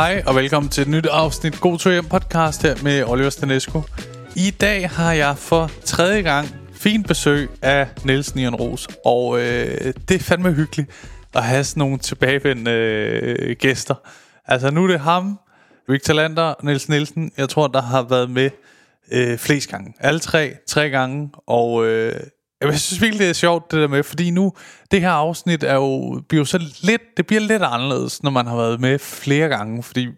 Hej og velkommen til et nyt afsnit God Tur Hjem podcast her med Oliver Stanesco. I dag har jeg for tredje gang fint besøg af Niels Nian Ros, og øh, det er fandme hyggeligt at have sådan nogle tilbagevendende øh, gæster. Altså nu er det ham, Victor Lander og Niels Nielsen, jeg tror der har været med øh, flest gange. Alle tre, tre gange, og øh, jeg synes virkelig, det er sjovt det der med, fordi nu, det her afsnit er jo, bliver jo så lidt, det bliver lidt anderledes, når man har været med flere gange, fordi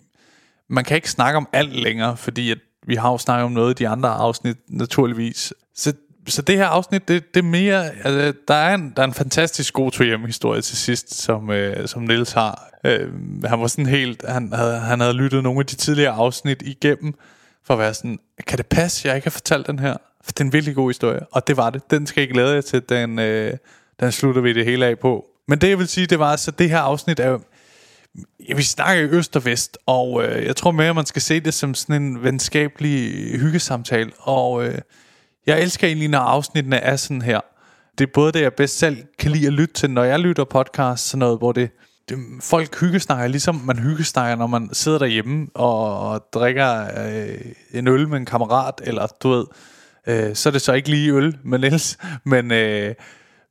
man kan ikke snakke om alt længere, fordi at vi har jo snakket om noget i de andre afsnit, naturligvis. Så, så det her afsnit, det, det er mere, altså, der, er en, der er en fantastisk god to hjem historie til sidst, som, øh, som Niels har. Øh, han var sådan helt, han havde, han havde lyttet nogle af de tidligere afsnit igennem, for at være sådan, kan det passe, jeg ikke har fortalt den her? For det er en virkelig god historie, og det var det. Den skal jeg glæde jer til, den, øh, den slutter vi det hele af på. Men det jeg vil sige, det var, så det her afsnit er jo, vi snakker i øst og vest, og øh, jeg tror mere, at man skal se det som sådan en venskabelig hyggesamtale, og øh, jeg elsker egentlig, når afsnittene er sådan her. Det er både det, jeg bedst selv kan lide at lytte til, når jeg lytter podcast, sådan noget, hvor det, det folk hyggesnakker, ligesom man hyggesnakker, når man sidder derhjemme og, og drikker øh, en øl med en kammerat, eller du ved, Øh, så er det så ikke lige øl men ellers. men, øh,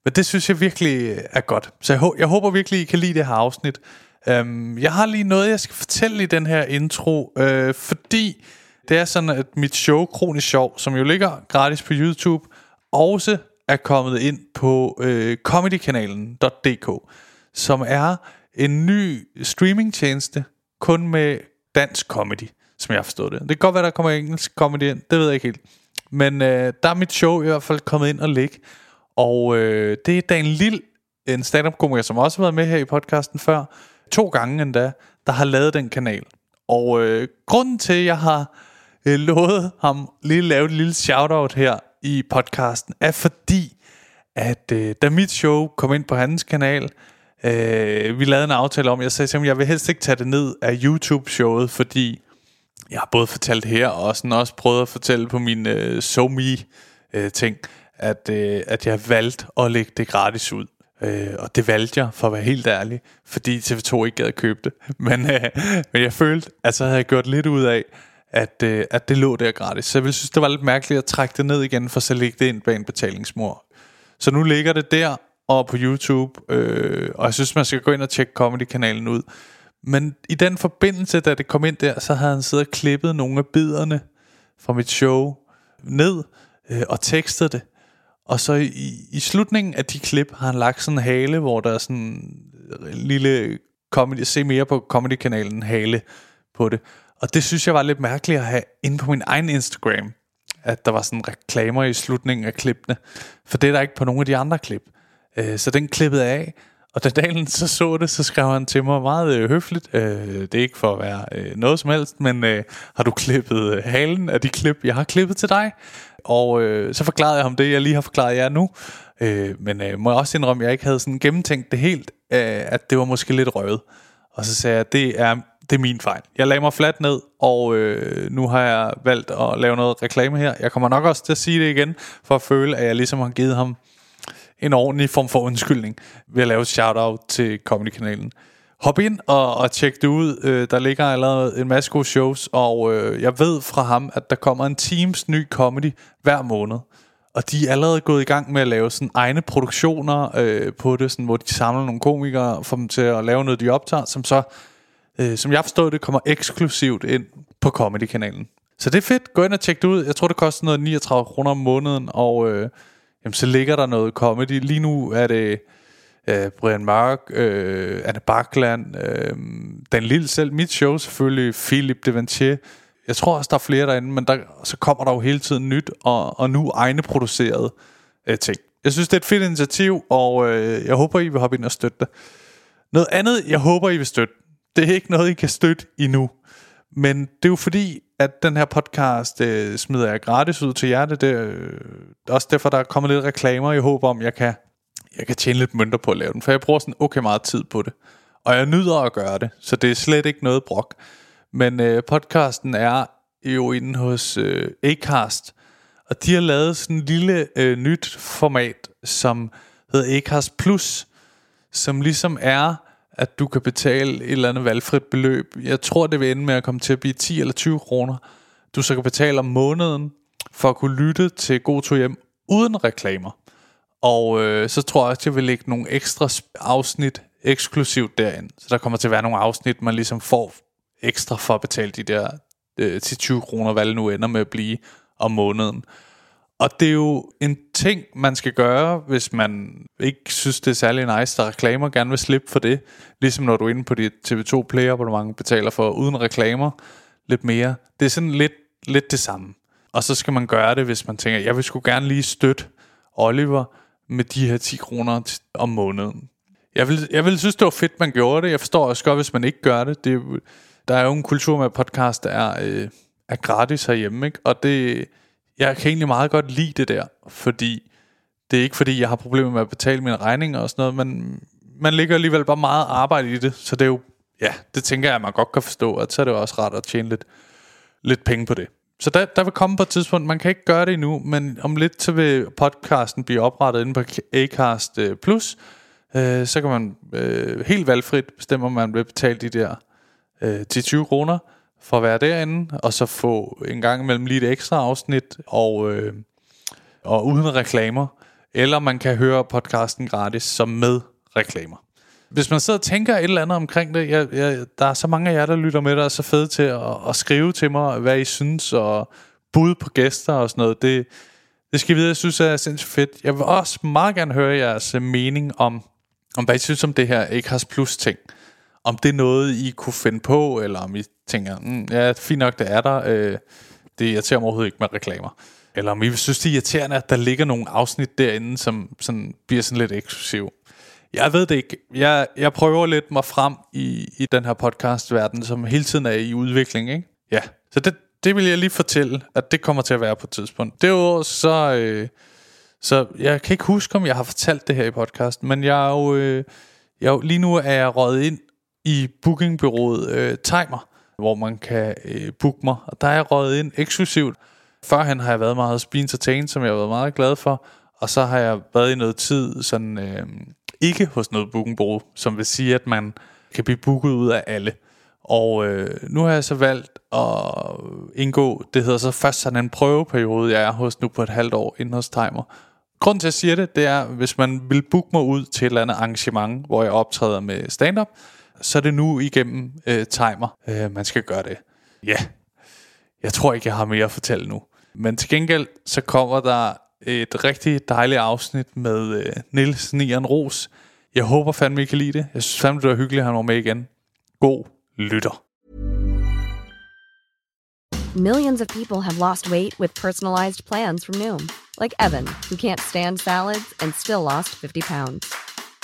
men det synes jeg virkelig er godt. Så jeg, jeg håber virkelig, I kan lide det her afsnit. Øhm, jeg har lige noget, jeg skal fortælle i den her intro, øh, fordi det er sådan, at mit show, Kronisk Sjov, som jo ligger gratis på YouTube, også er kommet ind på øh, comedykanalen.dk, som er en ny streamingtjeneste, kun med dansk comedy, som jeg har forstået det. Det kan godt være, der kommer engelsk comedy ind, det ved jeg ikke helt. Men øh, der er mit show i hvert fald kommet ind og ligge. Og øh, det er Dan Lille, en stand-up-komiker, som også har været med her i podcasten før, to gange endda, der har lavet den kanal. Og øh, grunden til, at jeg har øh, lovet ham lige lave et lille shout-out her i podcasten, er fordi, at øh, da mit show kom ind på hans kanal, øh, vi lavede en aftale om, jeg sagde til ham, jeg vil helst ikke tage det ned af YouTube-showet, fordi jeg har både fortalt her, og sådan også prøvet at fortælle på min øh, SoMe øh, ting, at, øh, at jeg valgte at lægge det gratis ud. Øh, og det valgte jeg, for at være helt ærlig, fordi TV2 ikke gad købe det. Men, øh, men jeg følte, at så havde jeg gjort lidt ud af, at, øh, at det lå der gratis. Så jeg ville synes, det var lidt mærkeligt at trække det ned igen, for så lægge det ind bag en betalingsmur. Så nu ligger det der og på YouTube, øh, og jeg synes, man skal gå ind og tjekke Comedy-kanalen ud. Men i den forbindelse, da det kom ind der, så havde han siddet og klippet nogle af biderne fra mit show ned øh, og tekstet det. Og så i, i slutningen af de klip har han lagt sådan en hale, hvor der er sådan en lille comedy, se mere på Comedy-kanalen hale på det. Og det synes jeg var lidt mærkeligt at have inde på min egen Instagram, at der var sådan reklamer i slutningen af klippene. For det er der ikke på nogle af de andre klip. Øh, så den klippede af, og da Dalen så så det, så skrev han til mig meget øh, høfligt. Øh, det er ikke for at være øh, noget som helst, men øh, har du klippet øh, halen af de klip, jeg har klippet til dig? Og øh, så forklarede jeg ham det, jeg lige har forklaret jer nu. Øh, men øh, må jeg også indrømme, at jeg ikke havde sådan gennemtænkt det helt, øh, at det var måske lidt røvet. Og så sagde jeg, at det er, det er min fejl. Jeg lagde mig fladt ned, og øh, nu har jeg valgt at lave noget reklame her. Jeg kommer nok også til at sige det igen, for at føle, at jeg ligesom har givet ham en ordentlig form for undskyldning ved at lave et shout-out til Comedy-kanalen. Hop ind og, og tjek det ud. Øh, der ligger allerede en masse gode shows, og øh, jeg ved fra ham, at der kommer en Teams ny comedy hver måned. Og de er allerede gået i gang med at lave sådan egne produktioner øh, på det, sådan, hvor de samler nogle komikere for dem til at lave noget, de optager, som så, øh, som jeg forstår det, kommer eksklusivt ind på Comedy-kanalen. Så det er fedt. Gå ind og tjek det ud. Jeg tror, det koster noget 39 kroner om måneden, og... Øh, jamen så ligger der noget comedy. Lige nu er det øh, Brian Mark, øh, Anne Bakland, øh, Dan Lille selv, mit show selvfølgelig, Philip Devantier. Jeg tror også, der er flere derinde, men der, så kommer der jo hele tiden nyt, og, og nu egne producerede øh, ting. Jeg synes, det er et fedt initiativ, og øh, jeg håber, I vil hoppe ind og støtte det. Noget andet, jeg håber, I vil støtte, det er ikke noget, I kan støtte endnu. Men det er jo fordi, at den her podcast øh, smider jeg gratis ud til jer. Det er øh, også derfor, der er kommet lidt reklamer i håb om, jeg kan, jeg kan tjene lidt mønter på at lave den. For jeg bruger sådan okay meget tid på det. Og jeg nyder at gøre det, så det er slet ikke noget brok. Men øh, podcasten er jo inde hos øh, Acast, og de har lavet sådan en lille øh, nyt format, som hedder Acast Plus, som ligesom er at du kan betale et eller andet valgfrit beløb. Jeg tror, det vil ende med at komme til at blive 10 eller 20 kroner. Du så kan betale om måneden for at kunne lytte til God to Hjem uden reklamer. Og øh, så tror jeg, at jeg vil lægge nogle ekstra afsnit eksklusivt derind. Så der kommer til at være nogle afsnit, man ligesom får ekstra for at betale de der øh, 10-20 kroner, hvad det nu ender med at blive om måneden. Og det er jo en ting, man skal gøre, hvis man ikke synes, det er særlig nice, der reklamer, gerne vil slippe for det. Ligesom når du er inde på dit TV2 Player, hvor du mange betaler for uden reklamer lidt mere. Det er sådan lidt, lidt det samme. Og så skal man gøre det, hvis man tænker, jeg vil sgu gerne lige støtte Oliver med de her 10 kroner om måneden. Jeg vil, jeg vil synes, det var fedt, man gjorde det. Jeg forstår også godt, hvis man ikke gør det. det der er jo en kultur med, podcast, der er, øh, er gratis herhjemme, ikke? Og det, jeg kan egentlig meget godt lide det der, fordi det er ikke fordi, jeg har problemer med at betale mine regninger og sådan noget, men man ligger alligevel bare meget arbejde i det, så det er jo, ja, det tænker jeg, at man godt kan forstå, at så er det jo også rart at tjene lidt, lidt penge på det. Så der, der vil komme på et tidspunkt, man kan ikke gøre det endnu, men om lidt så vil podcasten blive oprettet inde på Acast øh, Plus, øh, så kan man øh, helt valgfrit bestemme, om man vil betale de der øh, 10-20 kroner, for at være derinde, og så få en gang imellem lige et ekstra afsnit, og, øh, og uden reklamer. Eller man kan høre podcasten gratis som med reklamer. Hvis man sidder og tænker et eller andet omkring det, jeg, jeg, der er så mange af jer, der lytter med, der er så fede til at, at skrive til mig, hvad I synes, og bud på gæster og sådan noget. Det, det skal I vide, jeg synes er sindssygt fedt. Jeg vil også meget gerne høre jeres øh, mening om, om hvad I synes om det her Acast Plus ting om det er noget, I kunne finde på, eller om I tænker, mm, ja, fint nok, det er der. Øh, det irriterer mig overhovedet ikke med reklamer. Eller om I synes, det er irriterende, at der ligger nogle afsnit derinde, som sådan, bliver sådan lidt eksklusiv. Jeg ved det ikke. Jeg, jeg prøver lidt mig frem i, i den her podcast-verden, som hele tiden er i udvikling. Ikke? Ja, så det, det vil jeg lige fortælle, at det kommer til at være på et tidspunkt. Derudover så... Øh, så jeg kan ikke huske, om jeg har fortalt det her i podcasten, men jeg er jo, øh, jeg, lige nu er jeg røget ind i bookingbyrået øh, Timer, hvor man kan øh, booke mig. Og der er jeg røget ind eksklusivt. Førhen har jeg været meget hos Entertain, som jeg har været meget glad for. Og så har jeg været i noget tid sådan, øh, ikke hos noget bookingbureau, som vil sige, at man kan blive booket ud af alle. Og øh, nu har jeg så valgt at indgå, det hedder så først sådan en prøveperiode, jeg er hos nu på et halvt år inden hos Timer. Grunden til at jeg siger det, det er, hvis man vil booke mig ud til et eller andet arrangement, hvor jeg optræder med stand-up, så er det nu igennem øh, timer, øh, man skal gøre det. Ja, jeg tror ikke, jeg har mere at fortælle nu. Men til gengæld, så kommer der et rigtig dejligt afsnit med øh, Nils Nian Ros. Jeg håber fandme, I kan lide det. Jeg synes fandme, det var hyggeligt, at han var med igen. God lytter. Millions of people have lost weight with personalized plans from Noom. Like Evan, who can't stand salads and still lost 50 pounds.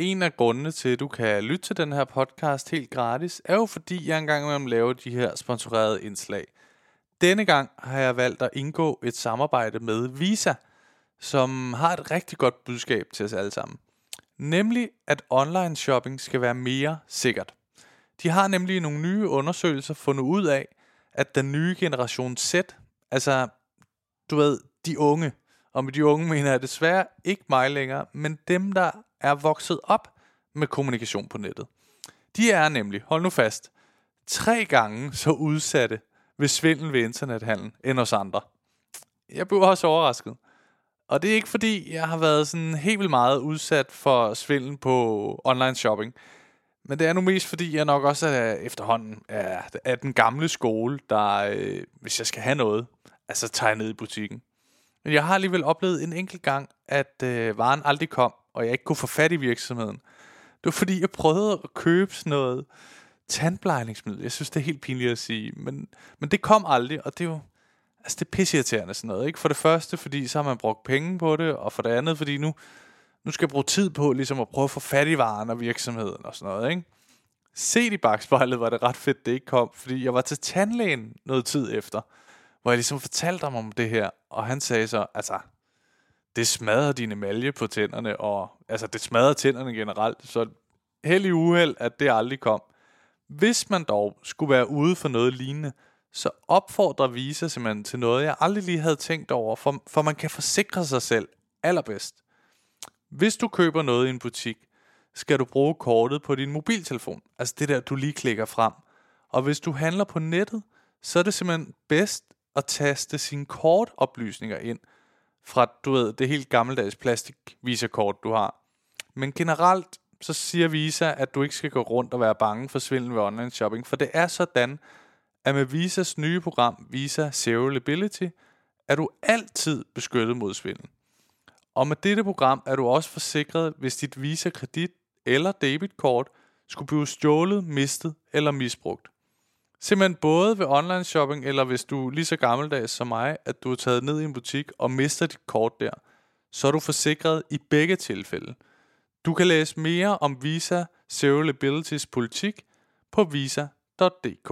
En af grundene til, at du kan lytte til den her podcast helt gratis, er jo fordi, jeg engang imellem laver de her sponsorerede indslag. Denne gang har jeg valgt at indgå et samarbejde med Visa, som har et rigtig godt budskab til os alle sammen. Nemlig, at online shopping skal være mere sikkert. De har nemlig nogle nye undersøgelser fundet ud af, at den nye generation Z, altså du ved, de unge, og med de unge mener jeg desværre ikke mig længere, men dem, der er vokset op med kommunikation på nettet. De er nemlig, hold nu fast, tre gange så udsatte ved svindel ved internethandel end os andre. Jeg blev også overrasket. Og det er ikke fordi, jeg har været sådan helt vildt meget udsat for svindel på online shopping. Men det er nu mest, fordi jeg nok også er efterhånden er, er den gamle skole, der, øh, hvis jeg skal have noget, altså tager jeg ned i butikken. Men jeg har alligevel oplevet en enkelt gang, at øh, varen aldrig kom, og jeg ikke kunne få fat i virksomheden. Det var fordi, jeg prøvede at købe sådan noget tandplejningsmiddel. Jeg synes, det er helt pinligt at sige, men, men det kom aldrig, og det er jo altså det er pisseirriterende sådan noget. Ikke? For det første, fordi så har man brugt penge på det, og for det andet, fordi nu, nu skal jeg bruge tid på ligesom at prøve at få fat i varen og virksomheden og sådan noget. Ikke? Set i bagspejlet var det ret fedt, det ikke kom, fordi jeg var til tandlægen noget tid efter, hvor jeg ligesom fortalte ham om det her, og han sagde så, altså, det smadrer dine emalje på tænderne, og altså, det smadrer tænderne generelt, så heldig uheld, at det aldrig kom. Hvis man dog skulle være ude for noget lignende, så opfordrer Visa simpelthen til noget, jeg aldrig lige havde tænkt over, for, for man kan forsikre sig selv allerbedst. Hvis du køber noget i en butik, skal du bruge kortet på din mobiltelefon. Altså det der, du lige klikker frem. Og hvis du handler på nettet, så er det simpelthen bedst at taste sine kortoplysninger ind fra, du ved, det helt gammeldags plastik visakort, du har. Men generelt, så siger Visa, at du ikke skal gå rundt og være bange for svindel ved online shopping, for det er sådan, at med Visas nye program, Visa Zero er du altid beskyttet mod svindel. Og med dette program er du også forsikret, hvis dit Visa kredit eller debitkort skulle blive stjålet, mistet eller misbrugt. Simpelthen både ved online shopping, eller hvis du er lige så gammeldags som mig, at du er taget ned i en butik og mister dit kort der, så er du forsikret i begge tilfælde. Du kan læse mere om Visa Zero Liabilities politik på visa.dk.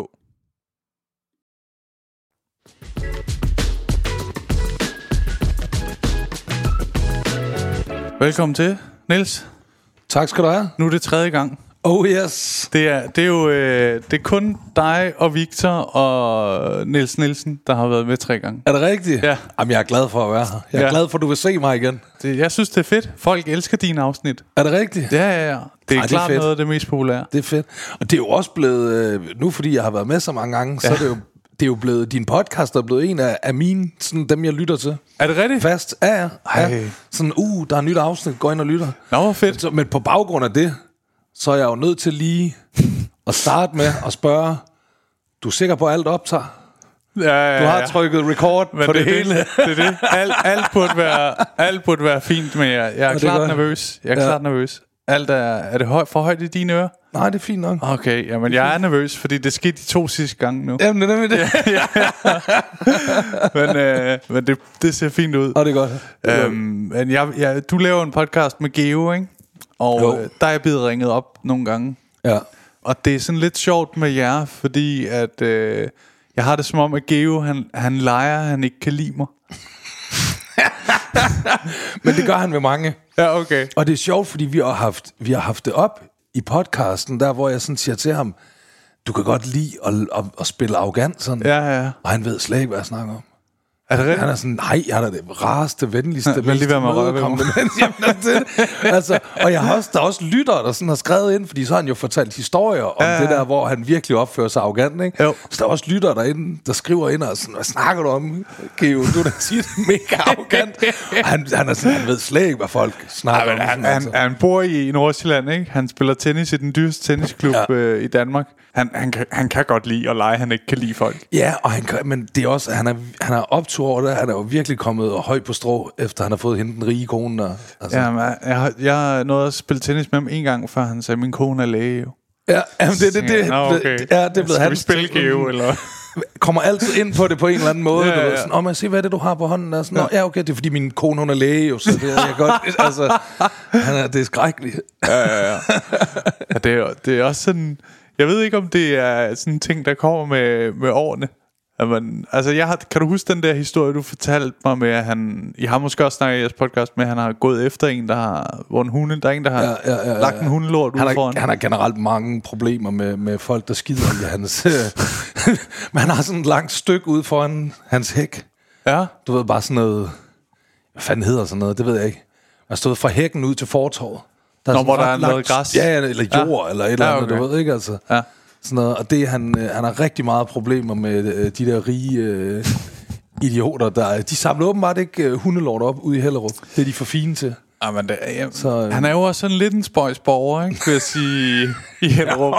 Velkommen til, Niels. Tak skal du have. Nu er det tredje gang. Oh yes. Det er, det er jo øh, det er kun dig og Victor og Niels Nielsen, der har været med tre gange. Er det rigtigt? Ja. Jamen, jeg er glad for at være her. Jeg er Ja. glad for, at du vil se mig igen. Det, jeg synes, det er fedt. Folk elsker dine afsnit. Er det rigtigt? Ja, ja, ja. Det er Ej, det er klart fedt. noget af det mest populære. Det er fedt. Og det er jo også blevet, øh, nu fordi jeg har været med så mange gange, så Ja. er det jo, det er jo blevet, din podcast er blevet en af, af mine, sådan dem jeg lytter til. Er det rigtigt? Fast. Ja, ja. Ja. Sådan, uh, der er et nyt afsnit, gå ind og lytter. Nå, hvor fedt. Så, men på baggrund af det, så er jeg jo nødt til lige at starte med at spørge, du er sikker på, at alt optager? Ja, ja, Du har ja. trykket record Men på det, det, er hele. Det, det er det. Alt, alt, burde være, alt burde være fint, men jeg, jeg er er klart nervøs. Jeg er Ja. klart nervøs. Alt er, er det høj, for højt i dine ører? Nej, det er fint nok. Okay, jamen jeg er nervøs, fordi det skete de to sidste gange nu. Jamen, det er nemlig det. Men, øh, men det, det ser fint ud. Og det er godt. Det er godt. Øhm, men jeg, jeg, du laver en podcast med Geo, ikke? Og Jo. øh, der er jeg blevet ringet op nogle gange. Ja. Og det er sådan lidt sjovt med jer, fordi at øh, jeg har det som om, at Geo, han, han leger, han ikke kan lide mig. Men det gør han med mange. Ja, okay. Og det er sjovt, fordi vi har haft, vi har haft det op i podcasten, der hvor jeg sådan siger til ham, du kan godt lide at, at, at spille arrogant sådan. Ja, ja. Og han ved slet ikke, hvad jeg snakker om. Er det rigtigt? Han er sådan, nej, jeg er da det rareste, venligste, røre ved imødekommende menneske." Jamen, altså, det- og jeg har også, der er også lyttere, der sådan har skrevet ind, fordi så har han jo fortalt historier om Ja, ja. det der, hvor han virkelig opfører sig arrogant, ikke? Jo. Så der er også lyttere derinde, der skriver ind og sådan, hvad snakker du om, Geo? Du er da tit mega arrogant. Og han, han, er sådan, han ved slet ikke, hvad folk snakker Ja, om. han, altså. han, han bor i Nordsjælland, ikke? Han spiller tennis i den dyreste tennisklub ja. Ja. øh, i Danmark. Han, han, kan, han kan godt lide at lege, han ikke kan lide folk. Ja, og han, kan- men det er også, han er, han er optur over det. Han er jo virkelig kommet højt på strå, efter han har fået hende den rige kone. Der, altså. Ja, men jeg, har- jeg nåede at spille tennis med ham en gang, før han sagde, min kone er læge jo. ja, jamen, det, det, det, Nå, okay. det, ja, det er blevet Skal vi hans spille. Geo, eller? Kommer altid ind på det på en eller anden måde. Ja, Ja, ja, ja. Du ved, sådan, Åh, man se, hvad er det, du har på hånden? Og sådan, Nå, ja, okay, det er fordi min kone, hun er læge, jo, så det er jeg godt. altså, han er, det er skrækkeligt. Ja, det, er, det er også sådan... Jeg ved ikke, om det er sådan en ting, der kommer med, med årene. At man, altså, jeg har, kan du huske den der historie, du fortalte mig med, at han... I har måske også snakket i jeres podcast med, at han har gået efter en, der har... Hvor en hunde, der er en, der har Ja, ja, ja, ja, lagt en hundelort ud Han foran. har, han har generelt mange problemer med, med folk, der skider i hans... men han har sådan et langt stykke ude foran hans hæk. Ja, Du ved, bare sådan noget... Hvad fanden hedder sådan noget? Det ved jeg ikke. Jeg stod fra hækken ud til fortorvet. Der Nå, sådan hvor der er noget langt- græs. Ja, ja, eller jord, Ja. eller et eller Ja, andet, okay. du ved ikke, altså. ja. Sådan noget. Og det, han, øh, han har rigtig meget problemer med øh, de der rige øh, idioter, der... De samler åbenbart ikke øh, hundelort op ude i Hellerup. Det er de for fine til. Ja, men det, ja, Så, så, øh, han er jo også sådan lidt en spøjsborger, ikke? Vil jeg sige, i Hellerup.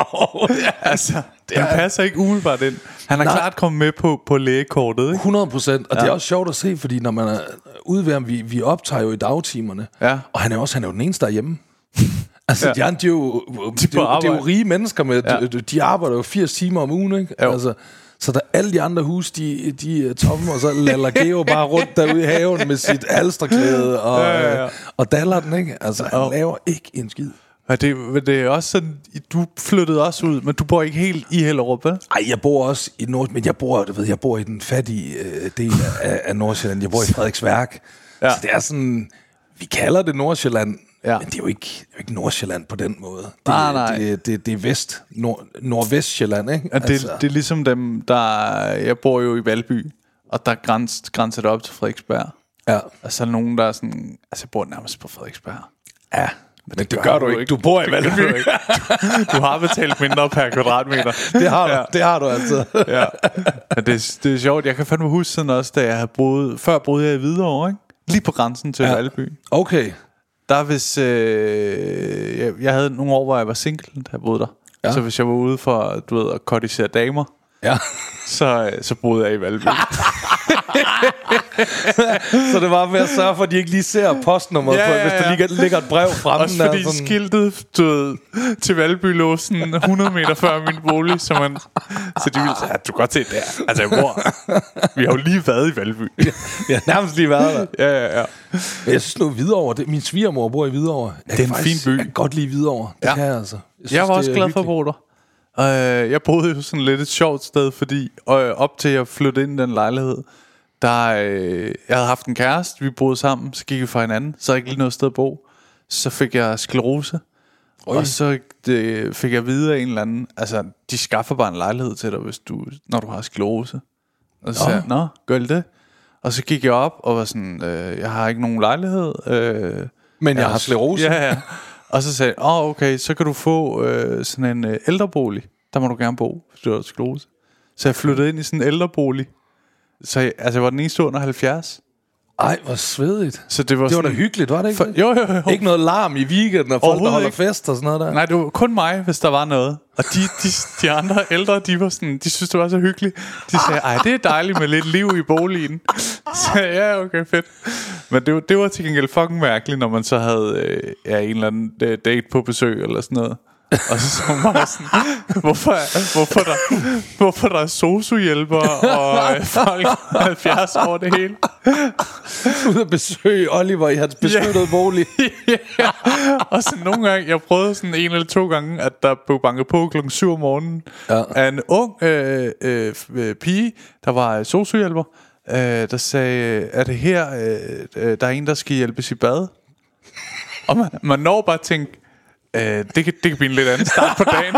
altså, det han passer ikke umiddelbart ind. Han er Nej. klart kommet med på, på lægekortet, ikke? 100 procent, og ja. det er også sjovt at se, fordi når man er ude ved ham, vi, vi optager jo i dagtimerne, Ja. og han er også han er jo den eneste, der er hjemme. Altså, ja. Ja. de, andre, de, er jo, de, er jo, det er jo rige mennesker, med, Ja. ja. de, de arbejder jo 80 timer om ugen, ikke? Jo. Altså, så der alle de andre hus, de, de er tomme, og så laller Geo bare rundt derude i haven med sit alsterklæde og, Ja, ja, ja. øh, og daller den, ikke? Altså, han Jo. laver ikke en skid. Men det, men det er også sådan, du flyttede også ud, men du bor ikke helt i Hellerup, vel? Ej, jeg bor også i Nord... Men jeg bor, du ved, jeg bor i den fattige øh, del af, af Nordsjælland. Jeg bor i Frederiksværk. Ja. Ja. Så det er sådan... Vi kalder det Nordsjælland, ja. Ja. men det er, jo ikke, det er jo ikke Nordsjælland på den måde. Det, Nej, nej. Det, det, det er vest, nord, Nordvestjylland, ikke? Og det, altså. det er ligesom dem, der... Jeg bor jo i Valby, og der græns, grænser det op til Frederiksberg. ja. Og så er der nogen, der er sådan... Altså, jeg bor nærmest på Frederiksberg. ja. Men det, det gør, du ikke. Du bor i gør Valby. du. Du har betalt mindre per kvadratmeter. Det har du, Ja. det har du altså. ja. Men det, det er sjovt. Jeg kan fandme huske sådan også, da jeg havde boet... Før boede jeg i Hvidovre, ikke? Lige på grænsen til Ja. ja. Valby. Okay. Der hvis... Øh, jeg, jeg havde nogle år, hvor jeg var single, da jeg boede der. Ja. Så hvis jeg var ude for, du ved, at kortisere damer, Ja. så, øh, så boede jeg i Valby. Så det var med at sørge for, at de ikke lige ser postnummeret Ja, på, ja, hvis der ja. ligger, et brev fremme. Også fordi sådan... skiltet du ved, til Valby lå sådan 100 meter før min bolig, så, man, så de ville sige, at du kan godt se der. Altså, jeg bor, vi har jo lige været i Valby. Jeg har nærmest lige været der. ja, ja, ja. Men jeg synes nu, Hvidovre, det, min svigermor bor i Hvidovre. Jeg Det er en faktisk- fin by. Jeg kan godt lide Hvidovre. Det Ja. kan jeg altså. Jeg, Jeg var også glad for at bo der. Uh, jeg boede jo sådan lidt et sjovt sted, fordi uh, op til jeg flyttede ind i den lejlighed, der, uh, jeg havde haft en kæreste, vi boede sammen, så gik vi fra hinanden, så havde jeg ikke lige noget sted at bo. Så fik jeg sklerose, Oj. og så det, fik jeg videre en eller anden, altså de skaffer bare en lejlighed til dig, hvis du, når du har sklerose. Og så sagde jeg, nå, gør det? Og så gik jeg op og var sådan, øh, jeg har ikke nogen lejlighed. Øh, Men jeg har sklerose. Ja, ja. Og så sagde jeg, åh oh, okay, så kan du få øh, sådan en øh, ældrebolig. Der må du gerne bo, hvis du har sklerose. Så jeg flyttede ind i sådan en ældrebolig. Så jeg, altså, jeg var den eneste under 70. Ej, hvor svedigt. Så det var, Det var da hyggeligt, var det ikke? For, jo, jo, jo. Ikke noget larm i weekenden, og folk, der holder ikke. fest og sådan noget der. Nej, det var kun mig, hvis der var noget. Og de, de, de andre ældre, de var sådan, de synes, det var så hyggeligt. De sagde, ej, det er dejligt med lidt liv i boligen. Så ja, okay, fedt. Men det, var- det var til gengæld fucking mærkeligt, når man så havde øh, ja, en eller anden øh, date på besøg eller sådan noget. Og så man bare sådan, hvorfor, hvorfor, der, hvorfor der er sosuhjælper og øh, folk 70 over det hele. Ud at besøge Oliver i hans beskyttede bolig. ja. Og så nogle gange, jeg prøvede sådan en eller to gange, at der blev banket på klokken 7 om morgenen Ja. af en ung øh, øh, øh, pige, der var sociohjælper, øh, der sagde, er det her, øh, øh, der er en, der skal hjælpes i bad? Og man, man når bare at tænke, øh, det, kan, det kan blive en lidt anden start på dagen.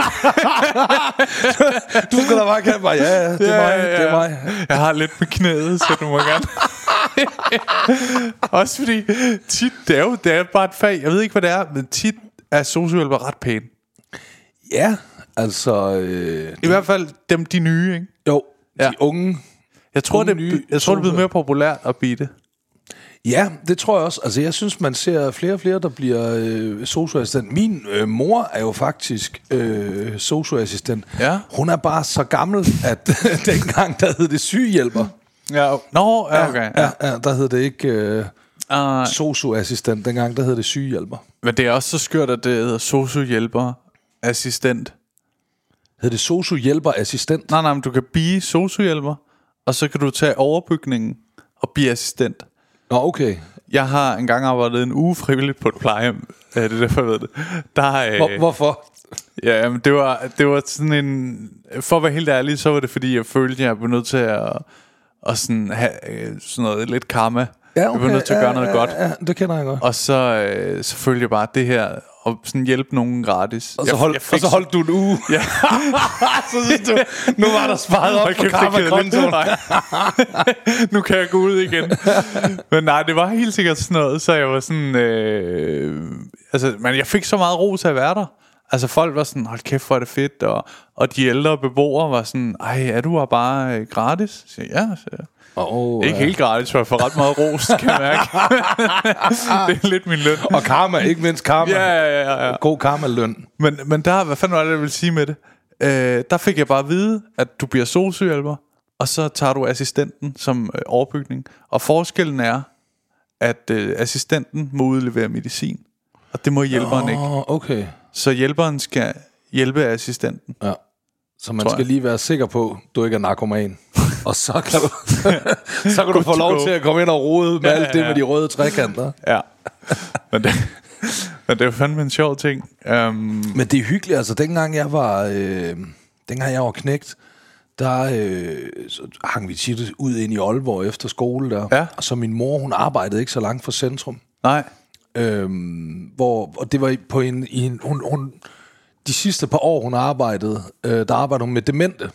Du skal da bare kalde mig, ja, ja, det er mig, det er mig. Jeg har lidt med knæet, så du må gerne. Også fordi tit, det er jo det er bare et fag, jeg ved ikke, hvad det er, men tit er sociohjælper ret pæne. Ja, altså... Øh, I hvert fald dem, de nye, ikke? jo, de Ja. unge... Jeg tror, Unge det, nye jeg tror, det er sosu- mere populært at blive det. Ja, det tror jeg også. Altså, jeg synes, man ser flere og flere, der bliver øh, socioassistent. Min øh, mor er jo faktisk øh, socioassistent. Ja. Hun er bare så gammel, at dengang, der hed det sygehjælper. Ja, nå, ja, okay. Ja, ja, der hed det ikke øh, Uh, socioassistent. Dengang, der hed det sygehjælper. men det er også så skørt, at det hedder sociohjælper assistent. Hed det sociohjælperassistent? Nej, nej, men du kan blive sociohjælper, og så kan du tage overbygningen og blive assistent. Nå, okay. Jeg har engang arbejdet en uge frivilligt på et plejehjem. Ja, det er derfor, jeg ved det. Der, øh, Hvor, hvorfor? Ja, men det var, det var sådan en... For at være helt ærlig, så var det fordi, jeg følte, at jeg blev nødt til at, at sådan have øh, sådan noget lidt karma. Jeg blev nødt til at gøre noget ja, godt. Ja, ja, det kender jeg godt. Og så, øh, så følte jeg bare, at det her... Og sådan hjælpe nogen gratis. Og så, Jeg- hold, jeg og fik så holdt du en uge. Ja. så synes du, nu var der sparet op på karma-kontoen. Nej. nu kan jeg gå ud igen. Men nej, det var helt sikkert sådan noget, så jeg var sådan... Øh, altså, men jeg fik så meget ro til at være der. Altså folk var sådan, hold kæft, hvor er det fedt. Og, og de ældre beboere var sådan, ej, er du her bare øh, gratis? Så jeg, ja, så jeg. Oh, Ikke helt gratis, for jeg får ret meget ros, kan jeg mærke. det er lidt min løn. Og karma, ikke mindst karma. Ja, ja, ja, ja. God karma-løn. Men, men der, hvad fanden var det, jeg ville sige med det? Øh, der fik jeg bare at vide, at du bliver solsygehjælper, og så tager du assistenten som øh, overbygning. Og forskellen er, at øh, assistenten må udlevere medicin, og det må hjælperen ikke. Oh, okay. Så hjælperen skal hjælpe assistenten. Ja. Så man skal jeg. lige være sikker på, at du ikke er narkoman. og så kan du, så kan du få lov til at komme ind og rode med Ja, alt det ja, med de røde trekanter. Ja. men, det, men det er jo fandme en sjov ting. Um, Men det er hyggeligt, altså dengang jeg var, øh, dengang jeg var knægt, der øh, så hang vi tit ud ind i Aalborg efter skole der. Ja. Og så min mor, hun arbejdede ikke så langt fra centrum. nej. Øhm, hvor, og det var på en, i en hun, hun, de sidste par år, hun arbejdede, øh, der arbejdede hun med demente